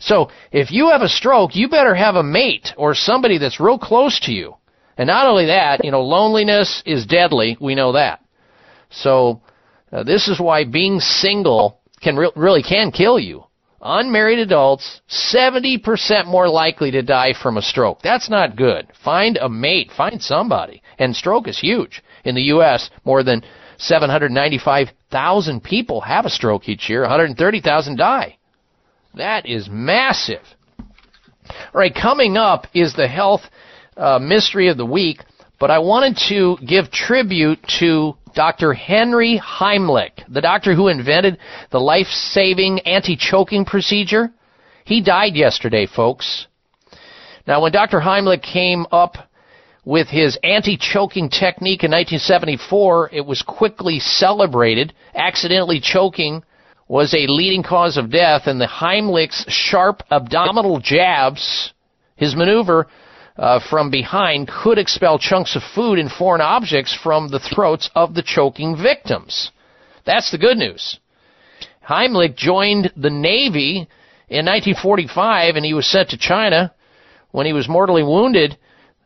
So, if you have a stroke, you better have a mate or somebody that's real close to you. And not only that, you know, loneliness is deadly. We know that. So, Uh, this is why being single can re- really can kill you. Unmarried adults, 70% more likely to die from a stroke. That's not good. Find a mate. Find somebody. And stroke is huge. In the U.S., more than 795,000 people have a stroke each year. 130,000 die. That is massive. All right, coming up is the health uh, mystery of the week, but I wanted to give tribute to Dr. Henry Heimlich, the doctor who invented the life-saving anti-choking procedure. He died yesterday, folks. Now, when Dr. Heimlich came up with his anti-choking technique in 1974, it was quickly celebrated. Accidentally choking was a leading cause of death, and the Heimlich's sharp abdominal jabs, his maneuver uh, from behind, could expel chunks of food and foreign objects from the throats of the choking victims. That's the good news. Heimlich joined the Navy in 1945, and he was sent to China when he was mortally wounded.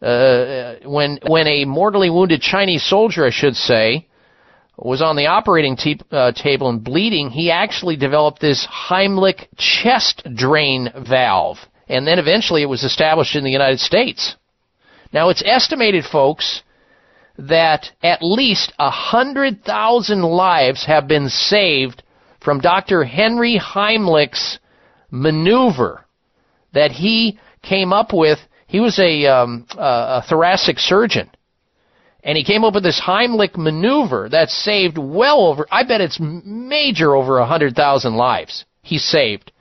Uh, when when a mortally wounded Chinese soldier, I should say, was on the operating te- uh, table and bleeding, he actually developed this Heimlich chest drain valve. And then eventually it was established in the United States. Now it's estimated, folks, that at least a hundred thousand lives have been saved from Dr. Henry Heimlich's maneuver that he came up with. He was a, um, a thoracic surgeon and he came up with this Heimlich maneuver that saved well over, I bet it's major over a 100,000 lives he saved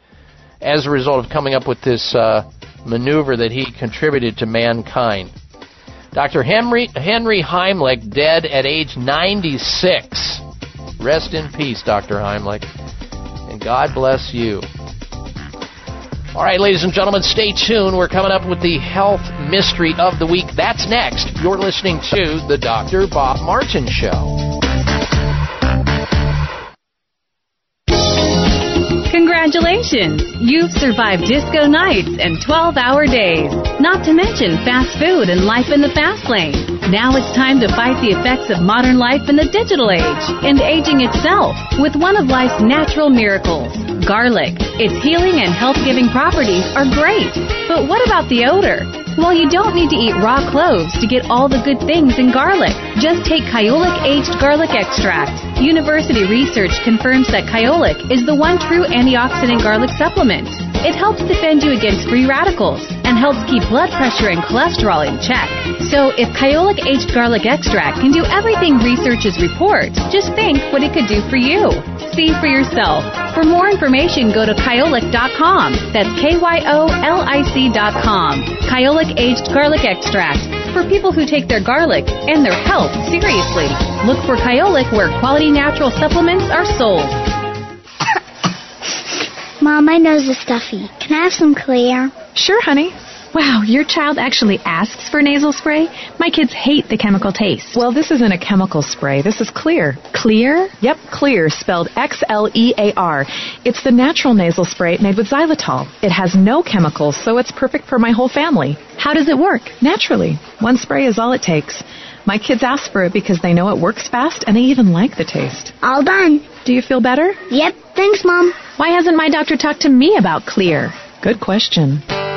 as a result of coming up with this uh, maneuver that he contributed to mankind. Dr. Henry, Henry Heimlich, dead at age 96. Rest in peace, Dr. Heimlich. And God bless you. All right, ladies and gentlemen, stay tuned. We're coming up with the health mystery of the week. That's next. You're listening to the Dr. Bob Martin Show. Congratulations! You've survived disco nights and 12 hour days, not to mention fast food and life in the fast lane. Now it's time to fight the effects of modern life in the digital age and aging itself with one of life's natural miracles garlic. Its healing and health giving properties are great. But what about the odor? Well, you don't need to eat raw cloves to get all the good things in garlic. Just take Kyolic aged garlic extract. University research confirms that Kyolic is the one true antioxidant garlic supplement. It helps defend you against free radicals and helps keep blood pressure and cholesterol in check. So if Kyolic aged garlic extract can do everything researchers report, just think what it could do for you. See for yourself. For more information, go to kyolic.com. That's K-Y-O-L-I-C.com. Kyolic aged garlic extract for people who take their garlic and their health seriously. Look for Kyolic where quality natural supplements are sold. Mom, my nose is stuffy. Can I have some Xlear? Sure, honey. Wow, your child actually asks for nasal spray? My kids hate the chemical taste. Well, this isn't a chemical spray. This is Xlear. Xlear? Yep, Xlear, spelled X L E A R. It's the natural nasal spray made with xylitol. It has no chemicals, so it's perfect for my whole family. How does it work? Naturally. One spray is all it takes. My kids ask for it because they know it works fast and they even like the taste. All done. Do you feel better? Yep. Thanks, Mom. Why hasn't my doctor talked to me about Xlear? Good question.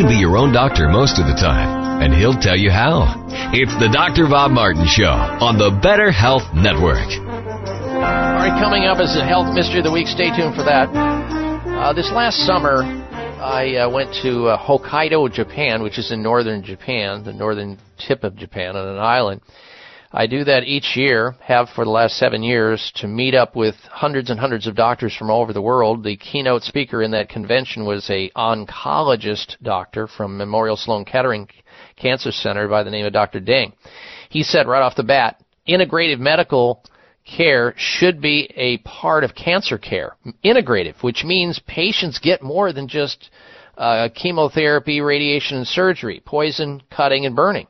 can be your own doctor most of the time, and he'll tell you how. It's the Dr. Bob Martin Show on the Better Health Network. All right, coming up is the Health Mystery of the Week. Stay tuned for that. Uh, this last summer, I uh, went to uh, Hokkaido, Japan, which is in northern Japan, the northern tip of Japan on an island. I do that each year, have for the last seven years, to meet up with hundreds and hundreds of doctors from all over the world. The keynote speaker in that convention was a oncologist doctor from Memorial Sloan Kettering Cancer Center by the name of Dr. Ding. He said right off the bat, integrative medical care should be a part of cancer care. Integrative, which means patients get more than just uh, chemotherapy, radiation, and surgery, poison, cutting, and burning.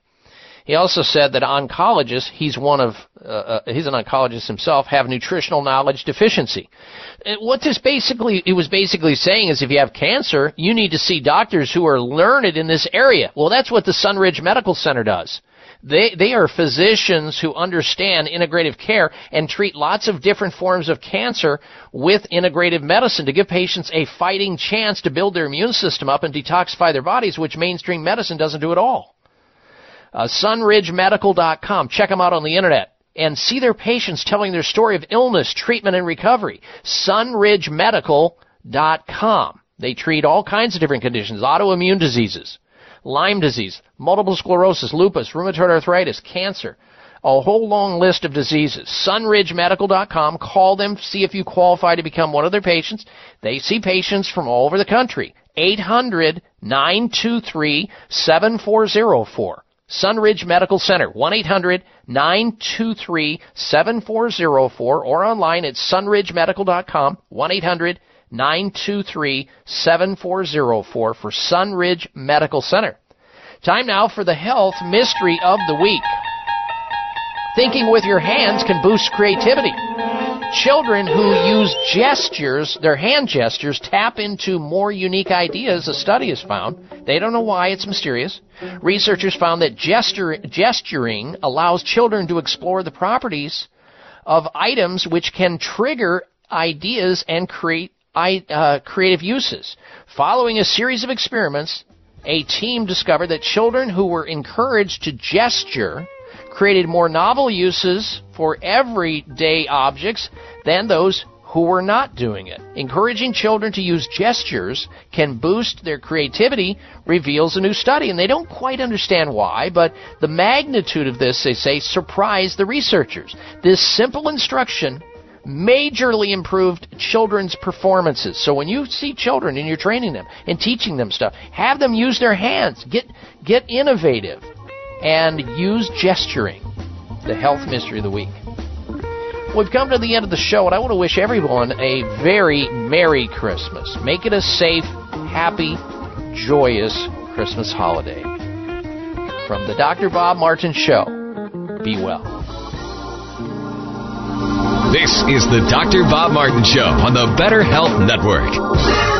He also said that oncologists, he's one of, uh, uh, he's an oncologist himself, have nutritional knowledge deficiency. What this basically, it was basically saying is if you have cancer, you need to see doctors who are learned in this area. Well, that's what the Sunridge Medical Center does. They, they are physicians who understand integrative care and treat lots of different forms of cancer with integrative medicine to give patients a fighting chance to build their immune system up and detoxify their bodies, which mainstream medicine doesn't do at all uh, sunridgemedical.com. Check them out on the internet and see their patients telling their story of illness, treatment, and recovery. sunridgemedical.com. They treat all kinds of different conditions, autoimmune diseases, Lyme disease, multiple sclerosis, lupus, rheumatoid arthritis, cancer, a whole long list of diseases. sunridgemedical.com. Call them, see if you qualify to become one of their patients. They see patients from all over the country. 800 923 7404. Sunridge Medical Center, 1-800-923-7404 or online at sunridgemedical.com, 1-800-923-7404 for Sunridge Medical Center. Time now for the health mystery of the week. Thinking with your hands can boost creativity. Children who use gestures, their hand gestures, tap into more unique ideas, a study has found. They don't know why, it's mysterious. Researchers found that gesture, gesturing allows children to explore the properties of items which can trigger ideas and create uh, creative uses. Following a series of experiments, a team discovered that children who were encouraged to gesture created more novel uses for everyday objects than those who were not doing it. Encouraging children to use gestures can boost their creativity, reveals a new study. And they don't quite understand why, but the magnitude of this, they say, surprised the researchers. This simple instruction majorly improved children's performances. So when you see children and you're training them and teaching them stuff, have them use their hands. Get, get innovative and use gesturing. The health mystery of the week. We've come to the end of the show, and I want to wish everyone a very Merry Christmas. Make it a safe, happy, joyous Christmas holiday. From the Dr. Bob Martin Show, be well. This is the Dr. Bob Martin Show on the Better Health Network.